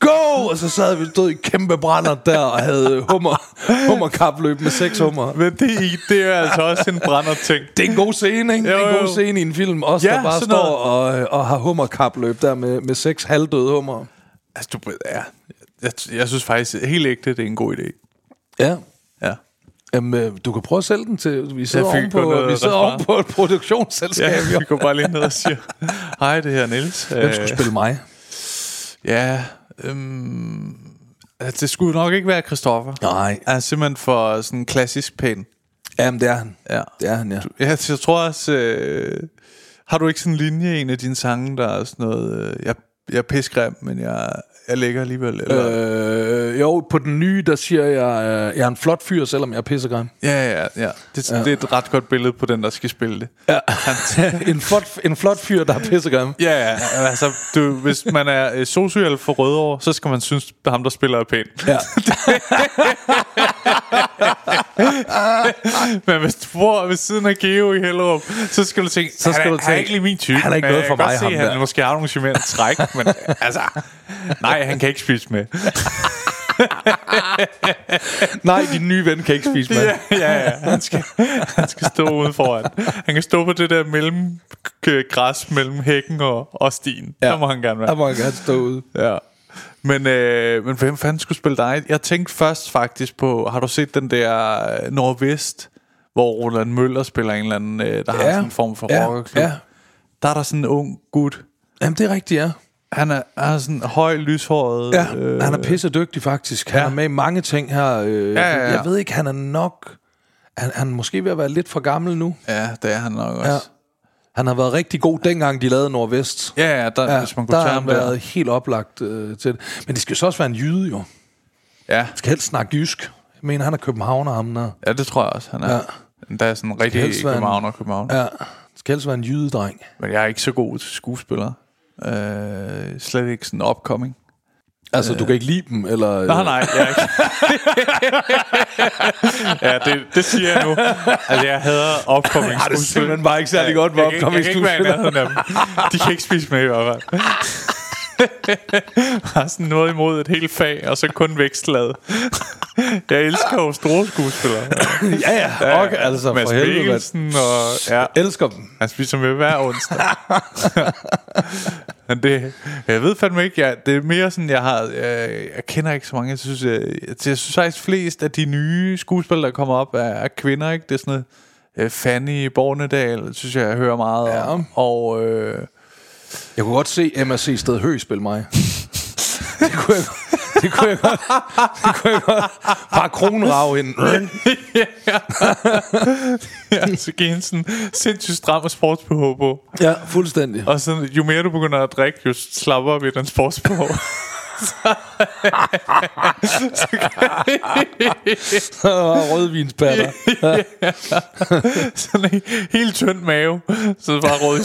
go! Og så sad vi stod i kæmpe brænder der og havde hummer, hummerkapløb med seks hummer. Men det, det er altså også en brænder ting. Det er en god scene, ikke? Jo, det er en god jo. scene i en film. Også Ja, der bare står og, og har hummerkapløb der med, med seks halvdøde hummer. Altså, du, ja. Jeg, jeg synes faktisk helt ægte, det er en god idé. Ja. Ja. Jamen, øh, du kan prøve at sælge den til... Vi sidder, ovenpå, noget vi sidder referat. ovenpå et produktionsselskab. Ja, Ja, vi går bare lige ned og siger, hej, det her er Niels. Hvem skulle spille mig? Ja, øhm, altså, det skulle nok ikke være Christoffer. Nej. Han er simpelthen for sådan klassisk pæn. Jamen, det er han. Ja. Det er han, ja. Jeg, jeg tror også... Øh, har du ikke sådan en linje i en af dine sange, der er sådan noget... Øh, jeg, jeg er pissegrim, men jeg, jeg lægger alligevel. Eller? Øh, jo, på den nye, der siger jeg, øh, jeg er en flot fyr, selvom jeg er pissegrim. Ja, ja, ja. Det, ja. det er et ret godt billede på den, der skal spille det. Ja. en, flot, en flot fyr, der er pissegrim. Ja, ja. Altså, du, hvis man er øh, socialt for Rødovre, så skal man synes, at ham, der spiller, er pæn. Ja. Men hvis du bor ved siden af Geo i Hellerup, så skal du tænke, Så skal han, du er- han er tænke, ikke lige min type. han er ikke noget for mig, se, ham han der. måske har nogle charmerende træk, men altså, nej, han kan ikke spise med. Nej, din nye ven kan ikke spise med. Ja, ja, ja. Han skal, han skal stå ude foran. Han kan stå på det der mellem græs mellem hækken og, og stien. Ja. Der må han gerne være. Der må han gerne stå ude. Ja. Men, øh, men hvem fanden skulle spille dig? Jeg tænkte først faktisk på, har du set den der øh, Nordvest, hvor Roland Møller spiller en eller anden, øh, der har sådan en form for ja, rockerklub? ja. Der er der sådan en ung gut. Jamen, det er rigtigt, ja. Han er, han er sådan høj, lyshåret. Ja, øh, han er pisse dygtig faktisk. Han ja. er med i mange ting her. Øh, Ja, ja, ja. Jeg ved ikke, han er nok... Han, han er måske ved at være lidt for gammel nu. Ja, det er han nok også. Ja. Han har været rigtig god, dengang de lavede Nordvest. Ja, ja, der, Ja, hvis man kunne der tage har ham der. været helt oplagt øh, til det. Men det skal så også være en jyde, jo. Ja. Han skal helst snakke jysk. Jeg mener, han er københavner, ham der. ja, det tror jeg også, han er. Ja. Der er sådan rigtig helst være en- København og København. Ja. Det skal helst være en jydedreng. Men jeg er ikke så god til skuespillere. Øh, slet ikke sådan upcoming. Altså, du kan ikke lide dem, eller... Nej, nej, jeg ikke. ja, det, det siger jeg nu. Altså, jeg hader upcoming Jeg har det simpelthen bare ikke særlig godt med upcoming Jeg kan ikke være i skuespillere. nærheden af dem. De kan ikke spise med i hvert fald. Har sådan noget imod et helt fag, og så kun vækstlaget. Jeg elsker jo store skuespillere. ja, ja, ja, okay, altså, Mads for helvede. og... Ja, Jeg elsker dem. han spiser med hver onsdag. Men det, jeg ved fandme ikke, jeg, det er mere sådan, jeg har, jeg, jeg kender ikke så mange, jeg synes, jeg, jeg, jeg synes faktisk flest af de nye skuespillere, der kommer op, er, er kvinder, ikke? Det er sådan noget, øh, Fanny Bornedal, synes jeg, jeg hører meget Ja. om. Og øh, Jeg kunne godt se Emma C. Sted Høgh spille mig. det kunne jeg det kunne jeg godt. Det kunne jeg godt. Bare kronrav ind. ja, så giver hende sådan sindssygt stram og sports på. Ja, fuldstændig. Og så, jo mere du begynder at drikke, jo slapper op i den sports Rødvinspatter. Sådan en helt tynd mave. Så det bare rød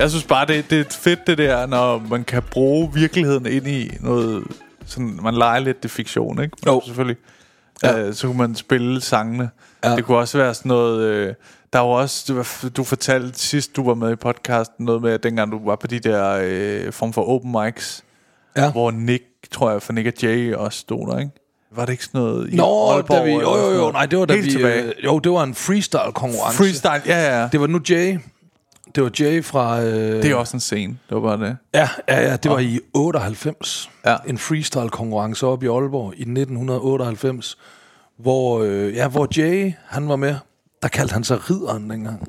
Jeg synes bare, det, det er fedt det der, når man kan bruge virkeligheden ind i noget... Sådan, man leger lidt det fiktion, ikke? Jo. Selvfølgelig. Ja. Uh, så kunne man spille sangene. Ja. Det kunne også være sådan noget... Øh, der var også... Du, fortalte sidst, du var med i podcasten, noget med, at dengang du var på de der øh, form for open mics, Ja. hvor Nick, tror jeg, for Nick og Jay også stod der, ikke? Var det ikke sådan noget i Nå, Aalborg da vi, jo, jo, jo, nej, det var da Helt vi, tilbage. øh, jo, det var en freestyle-konkurrence. Freestyle, ja, ja. Det var nu Jay. Det var Jay fra... Øh, Det er også en scene. Det var bare det. Ja, ja, ja, det var i 98. Ja. En freestyle-konkurrence oppe i Aalborg i 1998, hvor, øh, ja, hvor Jay, han var med. Der kaldte han sig ridderen dengang.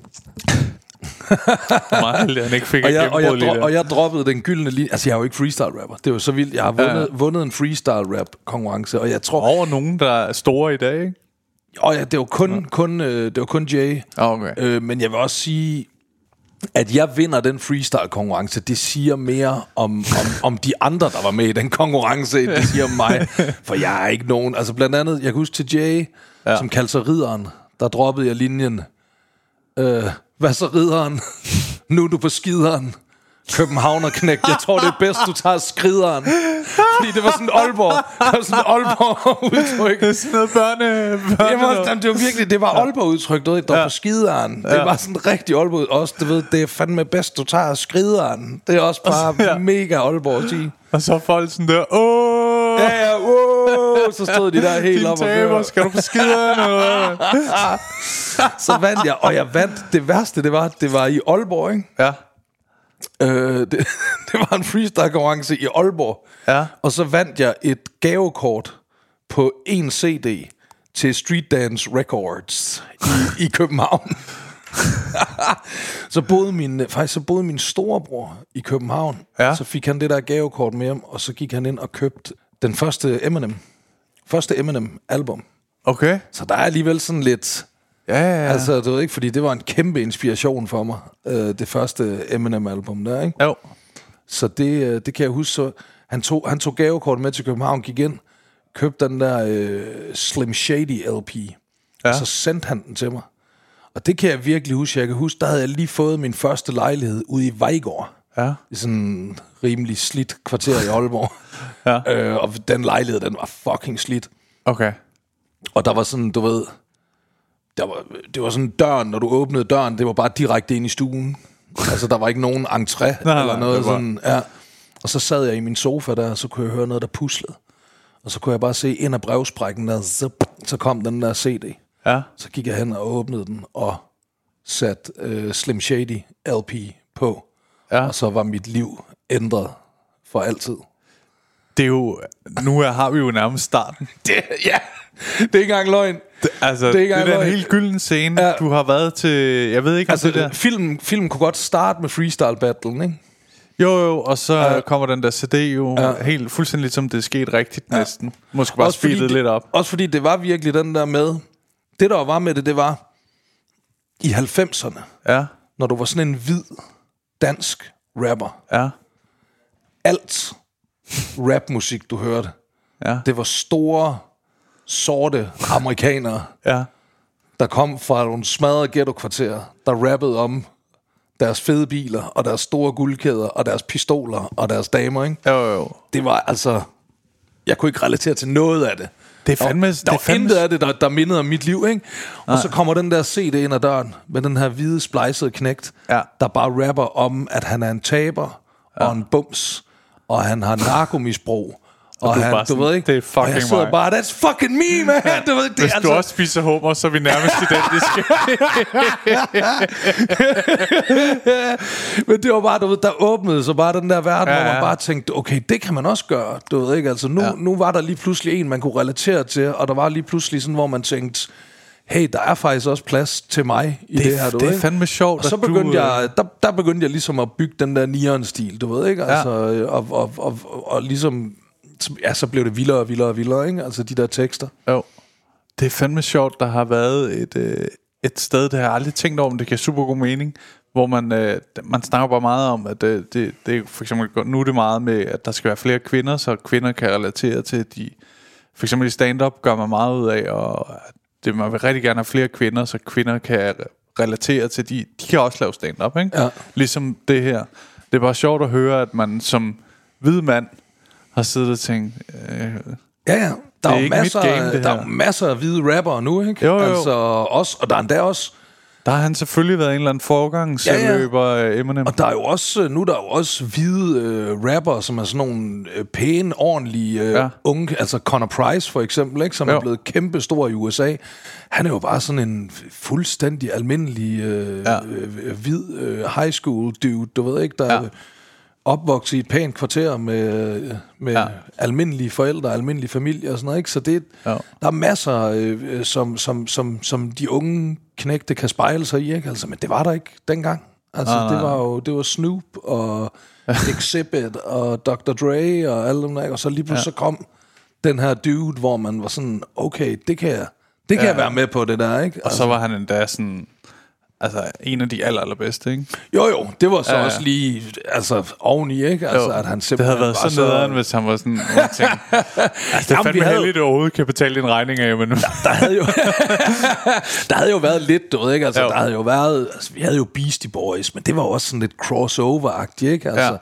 Meget han ikke fik Og jeg, og, jeg, dro- og jeg droppede den gyldne linje. Altså, jeg er jo ikke freestyle-rapper. Det var så vildt. Jeg har vundet, ja. vundet en freestyle-rap-konkurrence, og jeg tror... Over nogen, der er store i dag, ikke? Og ja, det var kun, kun, øh, det var kun Jay. Okay. Øh, men jeg vil også sige, at jeg vinder den freestyle-konkurrence, det siger mere om, om, om de andre, der var med i den konkurrence, end det siger om mig. For jeg er ikke nogen... Altså blandt andet, jeg kan huske til Jay, ja. som kaldte sig ridderen, der droppede jeg linjen. Øh, hvad så ridderen? nu er du på skideren. Københavner knægt. Jeg tror, det er bedst, du tager skrideren. Fordi det var sådan en Aalborg. Det var sådan en Aalborg udtryk. Det er sådan noget børne... børne Jamen, også, jamen, det var virkelig, det var Aalborg udtryk, du ved, der ja. på skideren. Det var sådan rigtig Aalborg også, du ved, det er fandme bedst, du tager skrideren. Det er også bare Ja. mega Aalborg at sige. Og så folk sådan der, åh, Ja, ja, wow, så stod de der helt din op og taber, skal du på skideren? Så vandt jeg, og jeg vandt. Det værste, det var, det var i Aalborg, ikke? ja, Øh, det, det var en freestyle-konkurrence i Aalborg. Ja. Og så vandt jeg et gavekort på en CD til Street Dance Records i, i København. så boede min, faktisk så boede min storebror i København. Ja. Så fik han det der gavekort med hjem, og så gik han ind og købte den første Eminem. Første Eminem-album. okay. Så der er alligevel sådan lidt... Ja, ja, ja. Altså, du ved ikke, fordi det var en kæmpe inspiration for mig, øh, det første Eminem-album der, ikke? Jo. Så det, øh, det kan jeg huske. Så han tog, han tog gavekort med til København, gik ind, købte den der øh, Slim Shady LP, ja. og så sendte han den til mig. Og det kan jeg virkelig huske. Jeg kan huske, der havde jeg lige fået min første lejlighed ude i Vejgaard. Ja. I sådan en rimelig slidt kvarter i Aalborg. Ja. øh, og den lejlighed, den var fucking slidt. Okay. Og der var sådan, du ved, der var, det var sådan døren, når du åbnede døren, det var bare direkte ind i stuen. altså, der var ikke nogen entré Nej, eller noget var- sådan. Ja. Og så sad jeg i min sofa der, og så kunne jeg høre noget, der puslede. Og så kunne jeg bare se ind af brevsprækken der, zip, så kom den der CD. Ja. Så gik jeg hen og åbnede den, og satte øh, Slim Shady LP på. Ja. Og så var mit liv ændret for altid. Det er jo... Nu er, har vi jo nærmest starten. Det, ja, det er ikke engang løgn. Det, altså, Det er ikke det er en helt gylden scene. Ja. Du har været til... Jeg ved ikke, altså, det der... filmen, filmen kunne godt starte med freestyle battlen, ikke? Jo, jo, og så ja. kommer den der CD jo Ja. helt fuldstændig ligesom det er sket rigtigt ja. næsten. Måske bare det, lidt op. Også fordi det var virkelig den der med... Det, der var med det, det var i 90'erne, Ja, når du var sådan en hvid dansk rapper. ja, Alt rapmusik, du hørte, ja, det var store, sorte amerikanere, ja. der kom fra nogle smadrede ghetto-kvarterer, der rappede om deres fede biler, og deres store guldkæder, og deres pistoler, og deres damer, ikke? Jo, jo. Det var altså... Jeg kunne ikke relatere til noget af det. Det er fandme... Der, det der er var fandme intet af det, der, der mindede om mit liv, ikke? Og så kommer den der CD ind ad døren, med den her hvide, splicede knægt, Ja. der bare rapper om, at han er en taber, ja. og en bums, og han har narkomisbrug. Og, du er han, bare du sådan, ved ikke, det er og fucking jeg sidder mig. bare, that's fucking me, man! Du ved, det, Hvis er du også spiser hummer, så er vi nærmest identiske. Men det var bare, du ved, der åbnede så bare den der verden, ja, Ja, hvor man ja. bare tænkte, okay, det kan man også gøre, du ved ikke, altså nu, ja. Ja. nu var der lige pludselig en, man kunne relatere til, og der var lige pludselig sådan, hvor man tænkte, hey, der er faktisk også plads til mig i det, Det er- det her, du det er ved, ikke? fandme sjovt, Og så du, begyndte øh, jeg, der, der begyndte jeg ligesom at bygge den der neon-stil, du ved, ikke? Altså, øh, og, og, og, og, og ligesom, ja, så blev det vildere og vildere og vildere, ikke? Altså de der tekster. Jo. Det er fandme sjovt, der har været et, øh, et sted, det har jeg aldrig tænkt over, men det giver super god mening, hvor man, øh, man snakker bare meget om, at øh, det, det er for eksempel, nu er det meget med, at der skal være flere kvinder, så kvinder kan relatere til de, for eksempel i stand-up gør man meget ud af, og det, man vil rigtig gerne have flere kvinder, så kvinder kan relatere til de, de kan også lave stand-up, ikke? Ja. Ligesom det her. Det er bare sjovt at høre, at man som hvid mand har siddet og tænkt, øh, Ja, ja. Der er er, jo masser, game, der er masser af hvide rappere nu, ikke? Jo, jo. Altså, også, og der er endda også, Der har han selvfølgelig været en eller anden forgangsløber ja, ja. Eminem. og der er jo også, nu er der jo også hvide øh, rapper, som er sådan nogle øh, pæne, ordentlige øh, Ja. unge, altså Conor Price for eksempel, ikke? som Jo. er blevet kæmpe stor i USA. Han er jo bare sådan en fuldstændig almindelig øh, ja. øh, hvid øh, high school dude, du ved ikke, der Ja. Opvokset i et pænt kvarter med, med Ja. almindelige forældre, almindelige familie og sådan noget, ikke? Så det, Ja. der er masser, øh, som, som, som, som de unge knægte kan spejle sig i, ikke? Altså, men det var der ikke dengang. Altså, Nej, nej. det var jo det var Snoop og Exhibit og Dr. Dre og alle dem der, ikke? og så lige pludselig ja. så kom den her dude, hvor man var sådan, okay, det kan jeg, det kan Ja. jeg være med på, det der, ikke? Og så var han endda sådan... Altså, en af de aller, allerbedste, ikke? Jo, jo, det var så Ja, også lige, altså, oveni, ikke? Altså, Jo, at han det simpelthen havde været var så nederen, hvis han var sådan... Jeg tænkte, altså, det er Jamen, fandme havde- heldigt, at overhovedet kan betale din regning af, men... der havde jo der havde jo været lidt, du ved ikke, altså Jo. der havde jo været, altså vi havde jo Beastie Boys, men det var også sådan lidt crossover-agtigt, ikke? Altså,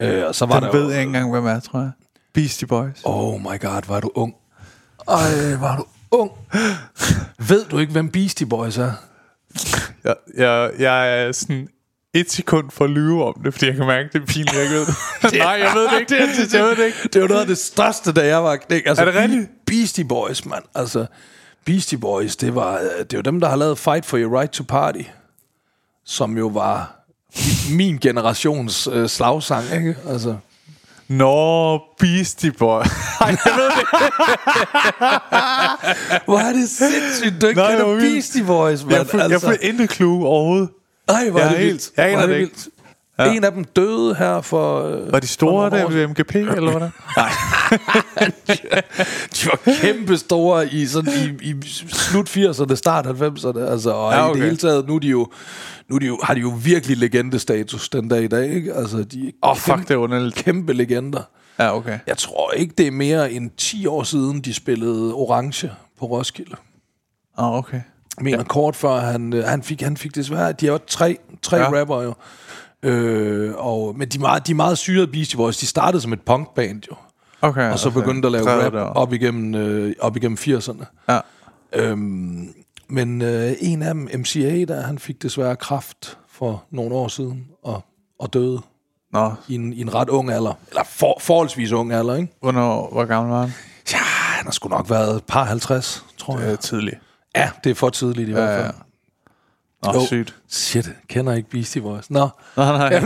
ja. øh, og så var Den der ved jo, jeg ikke engang, hvem er, tror jeg. Beastie Boys. Oh my god, var du ung. Ej, var du ung. Ved du ikke, hvem Beastie Boys er? Jeg, jeg, jeg er sådan et sekund for at lyve om det, fordi jeg kan mærke, det er pinligt, jeg ved det. Nej, jeg ved det ikke. Det, jeg ved det ikke. Det var noget af det største, da jeg var knæk. Altså, Er det rigtigt? Be- Beastie Boys, mand. Altså, Beastie Boys, det var, øh, det var dem, der har lavet Fight for Your Right to Party, som jo var min generations øh, slagsang, ikke? Altså, Nå, Beastie Boy. Ej, jeg ved det. hvor er det sindssygt, du ikke Nej, kender. Beastie Boys, mand. Jeg får, jeg får intet clue overhovedet. Ej, hvor er det vildt. jeg aner er det ikke. Ja. En af dem døde her for... øh, Var de store der ved MGP, eller hvad? Nej. De var kæmpe store i, sådan, i, i slut 80'erne, start 90'erne. Altså, og Ja, okay. i det hele taget, nu er de jo, nu de jo, har de jo virkelig legendestatus den dag i dag. Ikke? Altså, de er Åh, oh, fuck, det er underligt. kæmpe legender. Ja, okay. Jeg tror ikke, det er mere end 10 år siden, de spillede Orange på Roskilde. Åh, oh, okay. Mener, ja. kort før han, øh, han, fik, han fik desværre... De er jo tre, tre Ja. rapper jo. Øh, og, men de er, meget, de er meget syrede Beastie Boys. De startede som et punkband jo. okay Og så okay. begyndte at lave rap op igennem, øh, op igennem 80'erne. Ja. Øhm, men øh, en af dem, MCA, der, han fik desværre kraft for nogle år siden, og, og døde Nå, i en, i en ret ung alder. Eller for, forholdsvis ung alder, ikke? hvornår, hvor gammel var han? Ja, han har sgu nok været et par 50, tror jeg. Øh, tidligt. Ja, det er for tidligt i hvert Ja, fald. ja. Nå, Jo. sygt. Shit, kender ikke Beastie Boys. Nå. Nej, nej.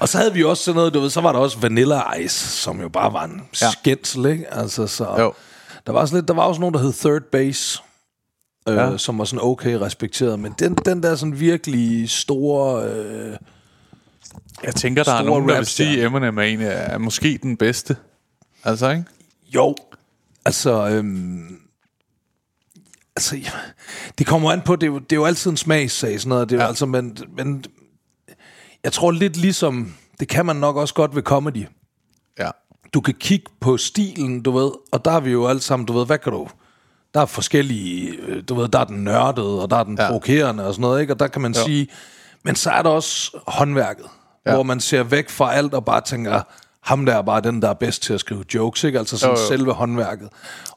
Og så havde vi også sådan noget, du ved, så var der også Vanilla Ice, som jo bare var en ja. skændsel, ikke? Altså, så Jo. der var, sådan lidt, der var også nogen, der hed Third Base, øh, Ja. som var sådan okay respekteret, men den, den der sådan virkelig store... Øh, Jeg tænker, der er nogen, der vil sige, at Eminem er, en er måske den bedste. Altså, ikke? jo, altså... Øhm, altså, det kommer an på, det er jo, det er jo altid en smagssag, sådan noget, det er ja. Ja. jo altså, men, men jeg tror lidt ligesom, det kan man nok også godt ved comedy, Ja. du kan kigge på stilen, du ved, og der er vi jo alle sammen, du ved, hvad kan du... Der er forskellige, øh, du ved, der er den nørdede, og der er den Ja. provokerende og sådan noget, ikke? Og der kan man Jo. sige, men så er der også håndværket, Ja. hvor man ser væk fra alt og bare tænker, ham der er bare den, der er bedst til at skrive jokes, ikke? Altså sådan Jo, jo. selve håndværket.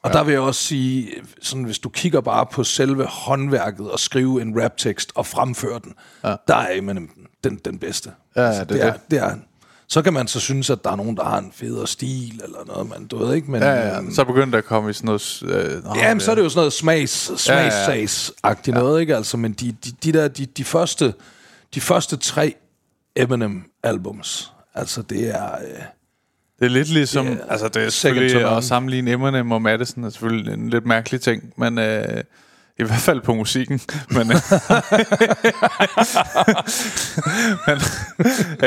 Og ja. der vil jeg også sige, sådan, hvis du kigger bare på selve håndværket og skrive en raptekst og fremføre den, ja. der er Eminem den, den bedste. Altså, Ja, det er det, er, det. det er han. Så kan man så synes, at der er nogen, der har en federe stil, eller noget, man, du ved ikke, men... Ja, ja. Så begyndte der at komme i sådan noget... Øh, Ja, men så er det jo sådan noget smags, smagssags-agtigt Ja. noget, ikke? Altså, men de, de, de der, de, de første, de første tre Eminem-albums, altså det er... Øh, Det er lidt ligesom, er, altså det er selvfølgelig at sammenligne Eminem og Madison er selvfølgelig en lidt mærkelig ting, men øh, I hvert fald på musikken. Men, øh, men,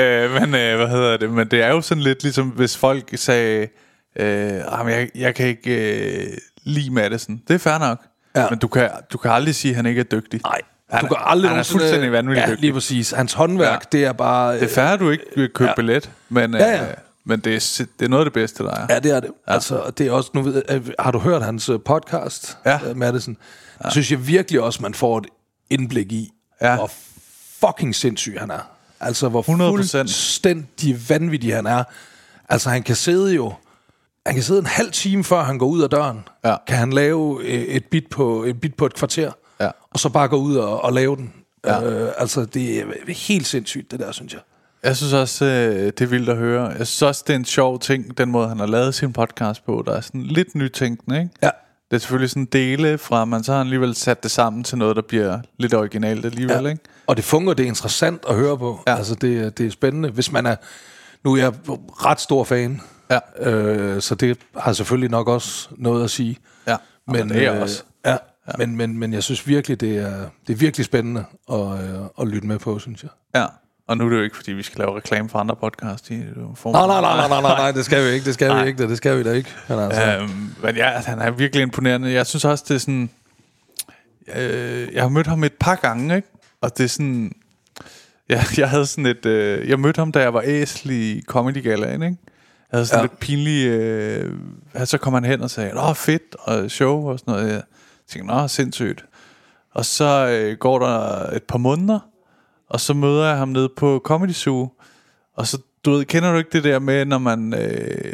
øh, men øh, hvad hedder det? Men det er jo sådan lidt ligesom, hvis folk sagde, øh, "Jamen, jeg, jeg kan ikke øh, lide Madison. Det er fair nok. Ja. Men du kan, du kan aldrig sige, at han ikke er dygtig. Nej, Han du kan aldrig han er fuldstændig vanvittig ja, dygtig. lige præcis. Hans håndværk, Ja. det er bare... Det er fair, du ikke vil købe ja. Billet, men, øh, Ja, ja. men det, er, det er noget af det bedste, der er. Ja, det er det. Ja. Altså, det er også, nu ved, jeg- har du hørt hans øh, podcast, Ja. øh, Madison? Ja. synes jeg virkelig også, man får et indblik i, Ja. hvor fucking sindssyg han er. Altså, hvor 100%. fuldstændig vanvittig han er. Altså, han kan sidde jo... Han kan sidde en halv time, før han går ud af døren. Ja. Kan han lave øh, et bit på, et bit på et kvarter. Ja. Og så bare gå ud og, og lave den. Ja. Øh, altså, det er helt sindssygt, det der, synes jeg. Jeg synes også, øh, det er vildt at høre. Jeg synes også, det er en sjov ting, den måde, han har lavet sin podcast på. Der er sådan lidt nytænkende, ikke? Ja. Det er selvfølgelig sådan dele fra, men så har han alligevel sat det sammen til noget, der bliver lidt originalt alligevel, ja. ikke? Og det fungerer, det er interessant at høre på. Ja. Altså, det, det er spændende. Hvis man er... Nu er jeg ret stor fan, Ja. øh, så det har selvfølgelig nok også noget at sige. Ja, men det er jeg også. Ja, ja. Men, men, men jeg synes virkelig, det er, det er virkelig spændende at, øh, at lytte med på, synes jeg. Ja. Og nu er det jo ikke, fordi vi skal lave reklame for andre podcast. I. Nej, nej, nej, nej, nej, nej, nej, det skal vi ikke, det skal Nej. vi ikke, det, det skal vi da ikke. Men altså, Øhm, men ja, altså, han er virkelig imponerende. Jeg synes også, det er sådan... Øh, jeg har mødt ham et par gange, ikke? Og det er sådan... Ja, jeg havde sådan et... Øh, jeg mødte ham, da jeg var æsel i Comedy Galaen, ikke? Jeg havde sådan ja. Ja. lidt pinlig... Øh, så kom han hen og sagde, Nå, fedt, og show og sådan noget. Jeg tænkte, Nå, sindssygt. Og så øh, går der et par måneder, og så møder jeg ham nede på Comedy Zoo, og så, du ved, kender du ikke det der med, når man, øh,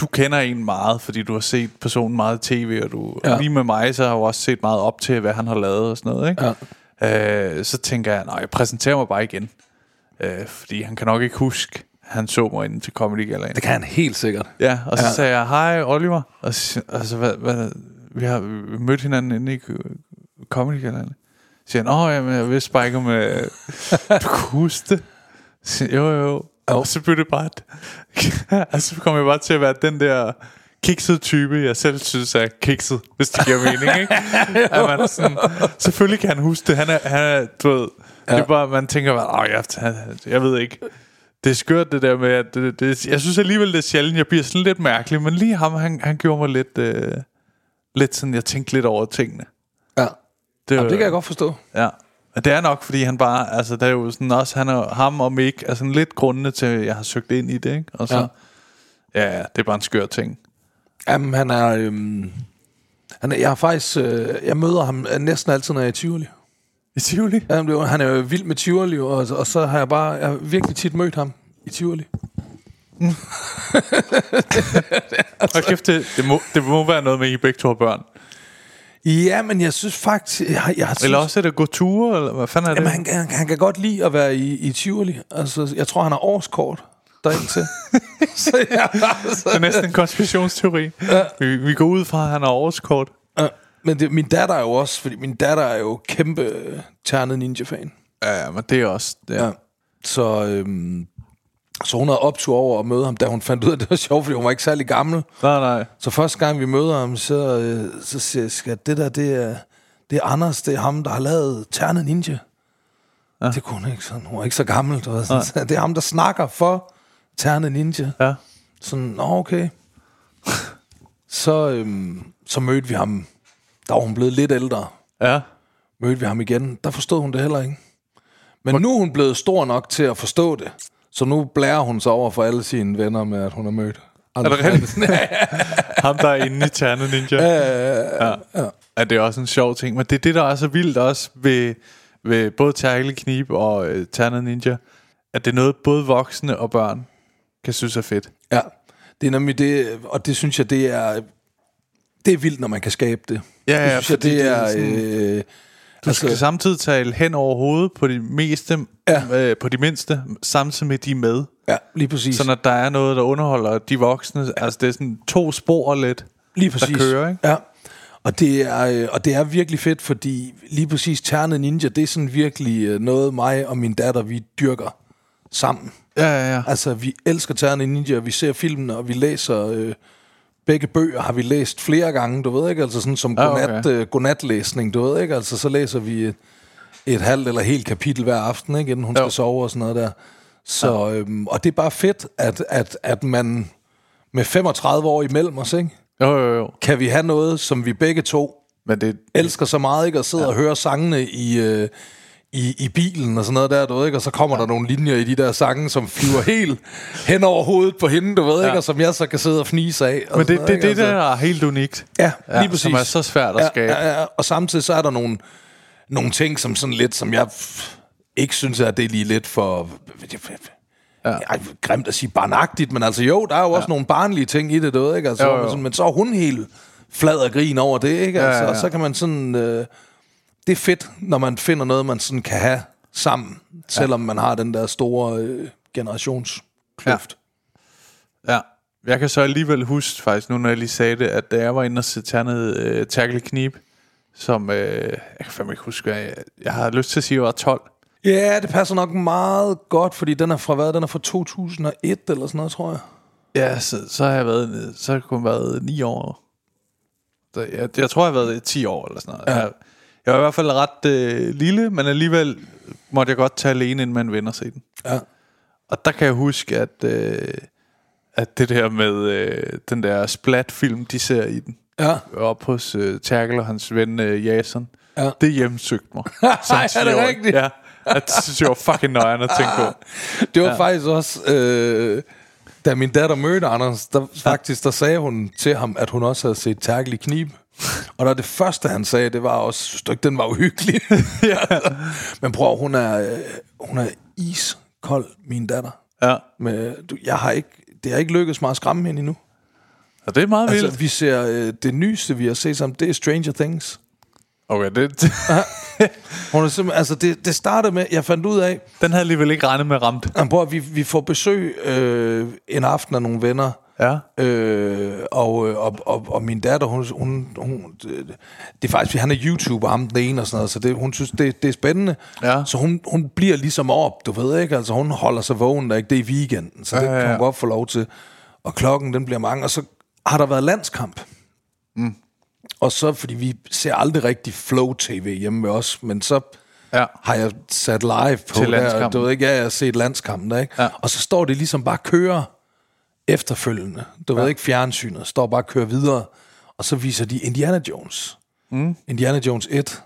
du kender en meget, fordi du har set personen meget i tv, og du, ja. Ja. lige med mig, så har jeg jo også set meget op til, hvad han har lavet og sådan noget, ikke? Ja. Øh, så tænker jeg, nej, jeg præsenterer mig bare igen. Øh, fordi han kan nok ikke huske, han så mig inde til Comedy Galaen. det kan han helt sikkert. Ja, og så ja. Ja. sagde jeg, hej Oliver. Og så, altså, hvad, hvad, vi har mødt hinanden inde i Comedy Galaen. Siger han, åh, jamen, jeg vidste bare ikke, om øh, du kunne huske det. Så siger, jo, jo, jo. Og så blev det bare... altså, så kom jeg bare til at være den der kiksede type, jeg selv synes er kikset, hvis det giver mening, ikke? At man er sådan, selvfølgelig kan han huske det. Han er, han er du ved, ja. det er bare, man tænker bare, åh, jeg, jeg ved ikke. Det er skørt det der med, at det, det, jeg synes alligevel, det er sjældent, jeg bliver sådan lidt mærkelig, men lige ham, han, han gjorde mig lidt, øh, lidt sådan, jeg tænkte lidt over tingene. Det, Jamen, det kan jeg godt forstå. Ja. Det er nok, fordi han bare, altså det er jo sådan også, han og ham og Mick er sådan lidt grundene til, at jeg har søgt ind i det, ikke? Og så, ja, Ja. det er bare en skør ting. Jamen, han er... Øhm, han er jeg har faktisk... Øh, jeg møder ham øh, næsten altid, når jeg er i Tivoli. I Tivoli? Ja, det var- han er jo vild med Tivoli, og, og så har jeg bare jeg har virkelig tit mødt ham i Tivoli. Og kæft, det, det, må, det må være noget med, at I begge to har børn. Ja, men jeg synes faktisk... Jeg, jeg synes, Eller også er det gå ture, eller hvad fanden er det? Jamen, han, han, han kan godt lide at være i, i Tivoli. Altså, jeg tror, han har årskort derind til. så ja, altså, Det er næsten en konspirationsteori. vi, vi går ud fra, at han har årskort. Ja, men det, min datter er jo også, fordi min datter er jo kæmpe øh, ternet ninja-fan. Ja, ja, men det er også... Ja. Ja. Så, øhm, så hun havde optur over at møde ham, da hun fandt ud af, at det var sjovt, fordi hun var ikke særlig gammel. Nej, nej. Så første gang vi møder ham, så, øh, så siger jeg, "Skat, det der, det er, det er Anders, det er ham, der har lavet Ternet Ninja. Ja. Det kunne hun ikke sådan, hun var ikke så gammel. Du ved, sådan, så det er ham, der snakker for Ternet Ninja. Ja. Sådan, nå okay. så, øhm, så mødte vi ham, der var hun blevet lidt ældre. Ja. Mødte vi ham igen, der forstod hun det heller ikke. Men nu er hun blevet stor nok til at forstå det. Så nu blærer hun sig over for alle sine venner med, at hun har mødt. Er det rigtigt? Ham, der er inde i Ternet Ninja. Ja, ja, ja. ja. det er også en sjov ting. Men det er det, der er så vildt også ved, ved både Terkel Knib og øh, Ternet Ninja. At det er noget, både voksne og børn kan synes er fedt. Ja, det er nemlig det, og det synes jeg, det er, det er vildt, når man kan skabe det. Ja, ja, det synes jeg, det det er er... sådan- øh, Du skal samtidig tale hen over hovedet på de meste, Ja. øh, på de mindste, samtidig med de med. ja, lige præcis. Så når der er noget, der underholder de voksne, altså det er sådan to spor lidt, lige præcis. der kører, ikke? Ja. Og det, er, øh, og det er virkelig fedt, fordi lige præcis Ternet Ninja, det er sådan virkelig øh, noget, mig og min datter, vi dyrker sammen. Ja, ja, ja. Altså, vi elsker Ternet Ninja, og vi ser filmen, og vi læser øh, begge bøger har vi læst flere gange, du ved ikke, altså sådan som Ja, godnat, okay. øh, godnatlæsning, du ved ikke, altså så læser vi et, et halvt eller helt kapitel hver aften, ikke, inden hun Jo. skal sove og sådan noget der. Så, ja. øhm, og det er bare fedt, at, at, at man med 35 år imellem os, ikke, Jo, jo, jo. kan vi have noget, som vi begge to Men det, elsker så meget, ikke? At sidde ja. og høre sangene i, øh, i, i bilen og sådan noget der, du ved ikke? Og så kommer ja. der nogle linjer i de der sange, som flyver helt hen over hovedet på hende, du ved ja. ikke? Og som jeg så kan sidde og fnise af. Og men sådan det, det, noget, det, det der er helt unikt. Ja, Ja, lige præcis. som er så svært at skabe. Ja, ja, ja. Og samtidig så er der nogle, nogle ting, som sådan lidt, som jeg ikke synes, at det er lige lidt for... Ja. Ej, grimt at sige barnagtigt, men altså jo, der er jo også nogle barnlige ting i det, du ved, ikke? Altså, Jo, jo. Men, men så er hun helt flad og grin over det, ikke? Altså, Ja, ja, ja. Og så kan man sådan... Øh, det er fedt, når man finder noget, man sådan kan have sammen, selvom man har den der store øh, generationskløft. Ja. Jeg kan så alligevel huske, faktisk, nu når jeg lige sagde det, at da jeg var inde og se Ternet øh, Tackle Knib, som, øh, jeg kan fandme ikke huske, jeg, jeg har lyst til at sige, at jeg var 12. Ja. ja, det passer nok meget godt, fordi den er fra hvad? Den er fra 2001 eller sådan noget, tror jeg. Ja, så, så har jeg været, så har jeg kun været 9 år. Så jeg, jeg tror, jeg har været 10 år eller sådan noget. Ja. Jeg, jeg var i hvert fald ret øh, lille, men alligevel måtte jeg godt tage alene, inden man vender sig den. Ja. Og der kan jeg huske, at, øh, at det der med øh, den der splat-film, de ser i den, Ja. op hos øh, Terkel og hans ven øh, Jason, Ja. det hjemsøgte mig. som Er det 10-årig. rigtigt? Ja. Jeg synes, jeg var fucking nøjeren at tænke på. Det var ja. faktisk også, øh, da min datter mødte Anders, der, faktisk, der sagde hun til ham, at hun også havde set Terkel i knib. Og der det første, han sagde, det var også, ikke, den var uhyggelig? ja. Men prøv, hun er, øh, hun er iskold, min datter. Ja. Med, du, jeg har ikke, det har ikke lykkedes mig at skræmme hende endnu. Og det er meget vildt. Altså, vi ser, øh, det nyeste, vi har set sammen, det er Stranger Things. Okay, det, Hun er simpelthen, altså det, det startede med, jeg fandt ud af, den havde alligevel ikke regnet med ramt. Jamen, at- vi, vi får besøg øh, en aften af nogle venner, Ja. øh, og, øh, og, og, og min datter, hun, hun, hun det, det er faktisk, han er YouTuber, ham den ene og sådan noget, så det, hun synes, det, det er spændende. Ja. Så hun, hun bliver ligesom op, du ved ikke, altså hun holder sig vågen, der ikke det er i weekenden, så det Ja, ja, kan ja. hun godt få lov til. Og klokken, den bliver mange, og så har der været landskamp. Mm. Og så, fordi vi ser aldrig rigtig flow-tv hjemme med os, men så Ja. har jeg sat live på Til der, du ved ikke, ja, jeg har set landskampen der, ikke? Ja. Og så står det ligesom bare kører efterfølgende. Du ja. ved ikke, fjernsynet står bare og kører videre, og så viser de Indiana Jones. Mm. Indiana Jones 1.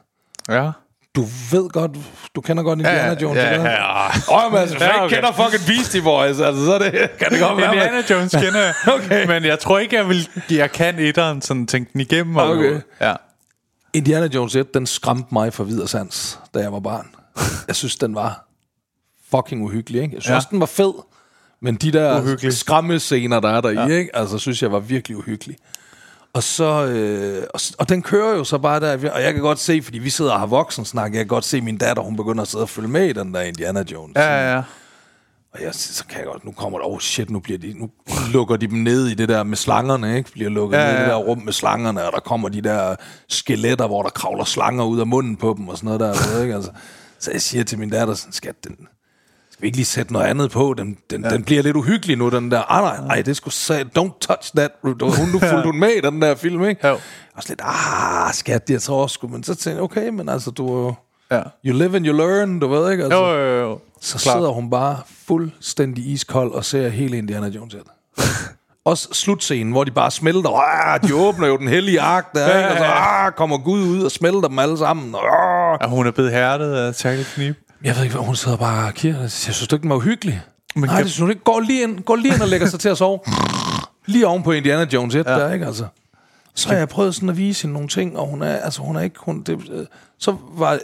Ja. Du ved godt, du kender godt Indiana Ja, Jones, ja, ikke? ja, ja. Åh, men altså, hvis Ja, okay. kender fucking Beastie Boys, altså, så er det, kan det godt være. Indiana Jones kender jeg. Okay. Men jeg tror ikke, jeg vil jeg kan etteren sådan tænke den igennem. og- Okay. Ja. Indiana Jones 1, den skræmte mig for videre sans, da jeg var barn. Jeg synes, den var fucking uhyggelig, ikke? Jeg synes ja. også, den var fed. Men de der Uhyggelig. skræmmescener, der er der ja. i, ikke? Altså, synes jeg var virkelig uhyggelig. Og så, øh, og, og den kører jo så bare der, og jeg kan godt se, fordi vi sidder og har voksen snak, jeg kan godt se min datter, hun begynder at sidde og følge med i den der Indiana Jones. Ja, ja, ja. Og jeg, så kan jeg godt, nu kommer der, oh shit, nu, bliver de, nu lukker de dem ned i det der med slangerne, ikke? Bliver lukket Ja, ja, ned i det der rum med slangerne, og der kommer de der skeletter, hvor der kravler slanger ud af munden på dem, og sådan noget der, ved, ikke? Altså, så jeg siger til min datter, sådan, skat, den, vi ikke lige sætte noget andet på? Den, den, ja. den bliver lidt uhyggelig nu, den der. Ah, nej, nej, det skulle sige, don't touch that. Du, hun, nu fulgte hun med i den der film, ikke? Jo. Og så lidt, ah, skat, jeg tror også, men så tænkte jeg, okay, men altså, du, jo- Ja. you live and you learn, du ved, ikke? Altså, Jo, jo, jo. så Klart. sidder hun bare fuldstændig iskold og ser hele Indiana Jones 1. Også slutscenen, hvor de bare smelter. Ah, de åbner jo den hellige ark der, ikke? Og så ah, kommer Gud ud og smelter dem alle sammen. Ah. Ja, hun er blevet hærdet af Tackle Knib. Jeg ved ikke, hun sidder bare og kigger. Jeg synes ikke, den var uhyggelig. Men Nej, kan- det synes hun ikke. Gå lige ind, gå lige ind og lægger sig til at sove. Lige oven på Indiana Jones 1 ja. der, ikke altså. Så har jeg prøvet sådan at vise hende nogle ting, og hun er, altså hun er ikke, hun, det, øh, så var, øh,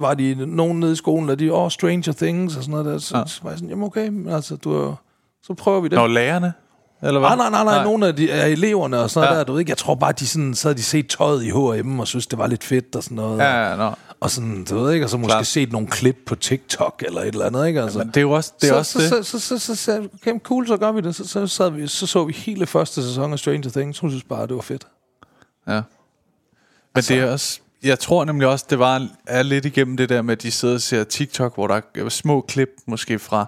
var de nogen nede i skolen, der de, åh, oh, Stranger Things og sådan noget der, så, ja. så var jeg sådan, jamen okay, men altså, du så prøver vi det. Nå, lærerne? Eller hvad? Nej, nej, nej, nej, nej. nogle af, de, af eleverne og sådan Ja. ja. der, du ved ikke, jeg tror bare, de sådan, så havde de set tøjet i H&M og synes, det var lidt fedt og sådan noget. Ja, ja, nå. Og sådan, du ved ikke, og så måske. Klar. set nogle klip på TikTok eller et eller andet, ikke? Altså. Men det er jo også det. Er så, også så, det. så, så, så, så, så, okay, cool, så gør vi det. Så, så, sad vi, så så vi hele første sæson af Stranger Things. Hun synes bare, det var fedt. Ja. Men det er også... Jeg tror nemlig også, det var er lidt igennem det der med, at de sidder og ser TikTok, hvor der er små klip, måske fra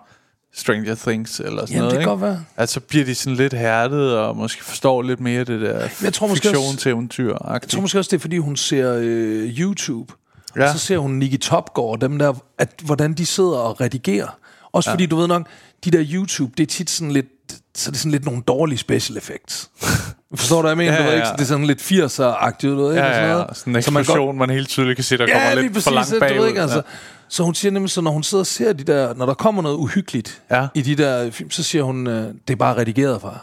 Stranger Things eller sådan Jamen, noget. det kan godt være. At så bliver de sådan lidt hærdet, og måske forstår lidt mere det der jeg tror måske også- fiktionseventyr Jeg tror måske også, det er, fordi hun ser øh, YouTube. Ja. Ja. Og så ser hun Nicky Topgaard, dem der, at, hvordan de sidder og redigerer. Også ja. fordi, du ved nok, de der YouTube, det er tit sådan lidt, så er det sådan lidt nogle dårlige special effects. Forstår du, hvad jeg mener? Ja, du ved, ja, ikke? ja. Det er sådan lidt 80'er-agtigt, du ved ikke? Ja, ja, ja. Sådan en Så man eksplosion, godt- man, helt tydeligt kan se, der Ja, kommer lidt præcis, for langt du bagud. ved ikke, altså. Ja. Så hun siger nemlig så, når hun sidder og ser de der, når der kommer noget uhyggeligt Ja. i de der film, så siger hun, øh, det er bare redigeret fra.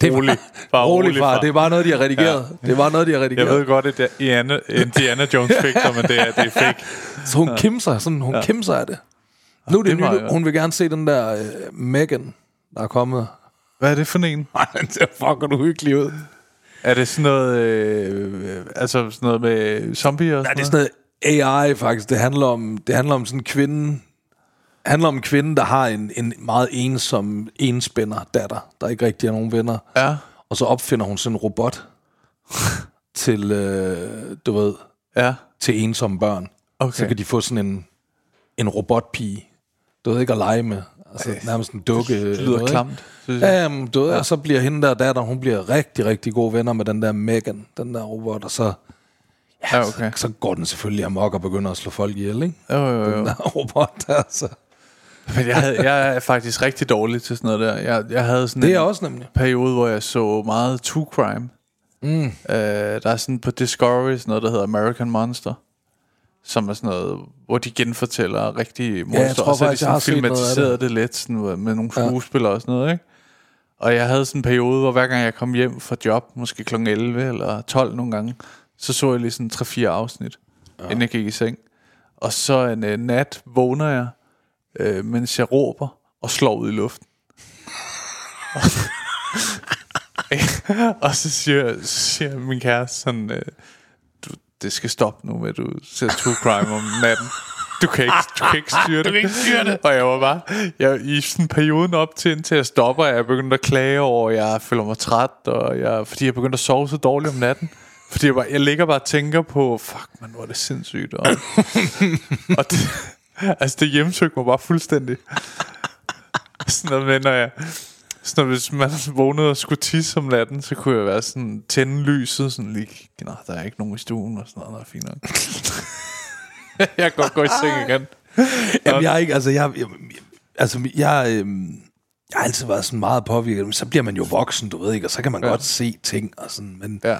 Det er Rolig. Bare rolig rolig, fra. far. Det bare noget, de har redigeret. Ja. Det bare noget, de har redigeret. Jeg ved godt, at det er Indiana, Indiana Jones fik men det er, det fake. Så hun ja. kimser, sådan, hun ja. kimser af det. Nu er det, det godt. hun vil gerne se den der uh, Megan, der er kommet. Hvad er det for en? Nej, den ser fucking uhyggelig ud. Er det sådan noget, øh, altså sådan noget med zombier Nej, det er sådan noget AI faktisk. Det handler om, det handler om sådan en kvinde, handler om en kvinde, der har en, en meget ensom enspænder datter, der ikke rigtig har nogen venner. noget? Ja, Og så opfinder hun sådan en robot til, øh, du ved, ja. til ensomme børn. Okay. Så kan de få sådan en, en robotpige, du ved ikke at lege med. Altså nærmest en dukke. Det lyder klamt. synes Ja, jamen, du ved, ja. og så bliver hende der datter, hun bliver rigtig, rigtig gode venner med den der Megan, den der robot, og så, Ja, okay. så går den selvfølgelig amok og begynder at slå folk ihjel, ikke? Jo, jo, jo. Den der robot der, så. Men jeg, havde, jeg er faktisk rigtig dårlig til sådan noget der. Jeg, jeg havde sådan Det er en jeg også nemlig. periode, hvor jeg så meget true crime. Mm. Øh, der er sådan på Discovery sådan noget, der hedder American Monster. Som er sådan noget, hvor de genfortæller rigtige monstre. tror og så er de jeg sådan filmatiseret det lidt sådan, med nogle skuespillere og sådan noget, ikke? Og jeg havde sådan en periode, hvor hver gang jeg kom hjem fra job, måske kl. 11 eller 12 nogle gange, så så jeg lige sådan 3-4 afsnit, ja. inden jeg gik i seng. Og så en uh, nat vågner jeg, øh, mens jeg råber og slår ud i luften. og så siger, så siger min kæreste sådan, øh, du, det skal stoppe nu med, at du ser true crime om natten. Du kan ikke, du kan ikke styre det. Du kan ikke styre det. Og jeg var bare, jeg, i sådan perioden op til, indtil jeg stopper, er jeg begyndt at klage over, at jeg føler mig træt, og jeg, fordi jeg begyndte at sove så dårligt om natten. Fordi jeg, bare, jeg ligger bare og tænker på, fuck man, hvor er det sindssygt. Og, og det, altså det hjemsøgte mig bare fuldstændig. Sådan noget med, når jeg... Så når hvis man vågnede og skulle tisse om natten, så kunne jeg være sådan, tænde lyset, sådan lige, nej, der er ikke nogen i stuen, og sådan noget, der er fint nok. jeg kan godt gå i seng igen. Jamen, jeg er ikke, altså, jeg, jeg, altså, jeg, øhm, jeg har altid været sådan meget påvirket, men så bliver man jo voksen, du ved ikke, og så kan man ja. godt se ting og sådan, men, Ja.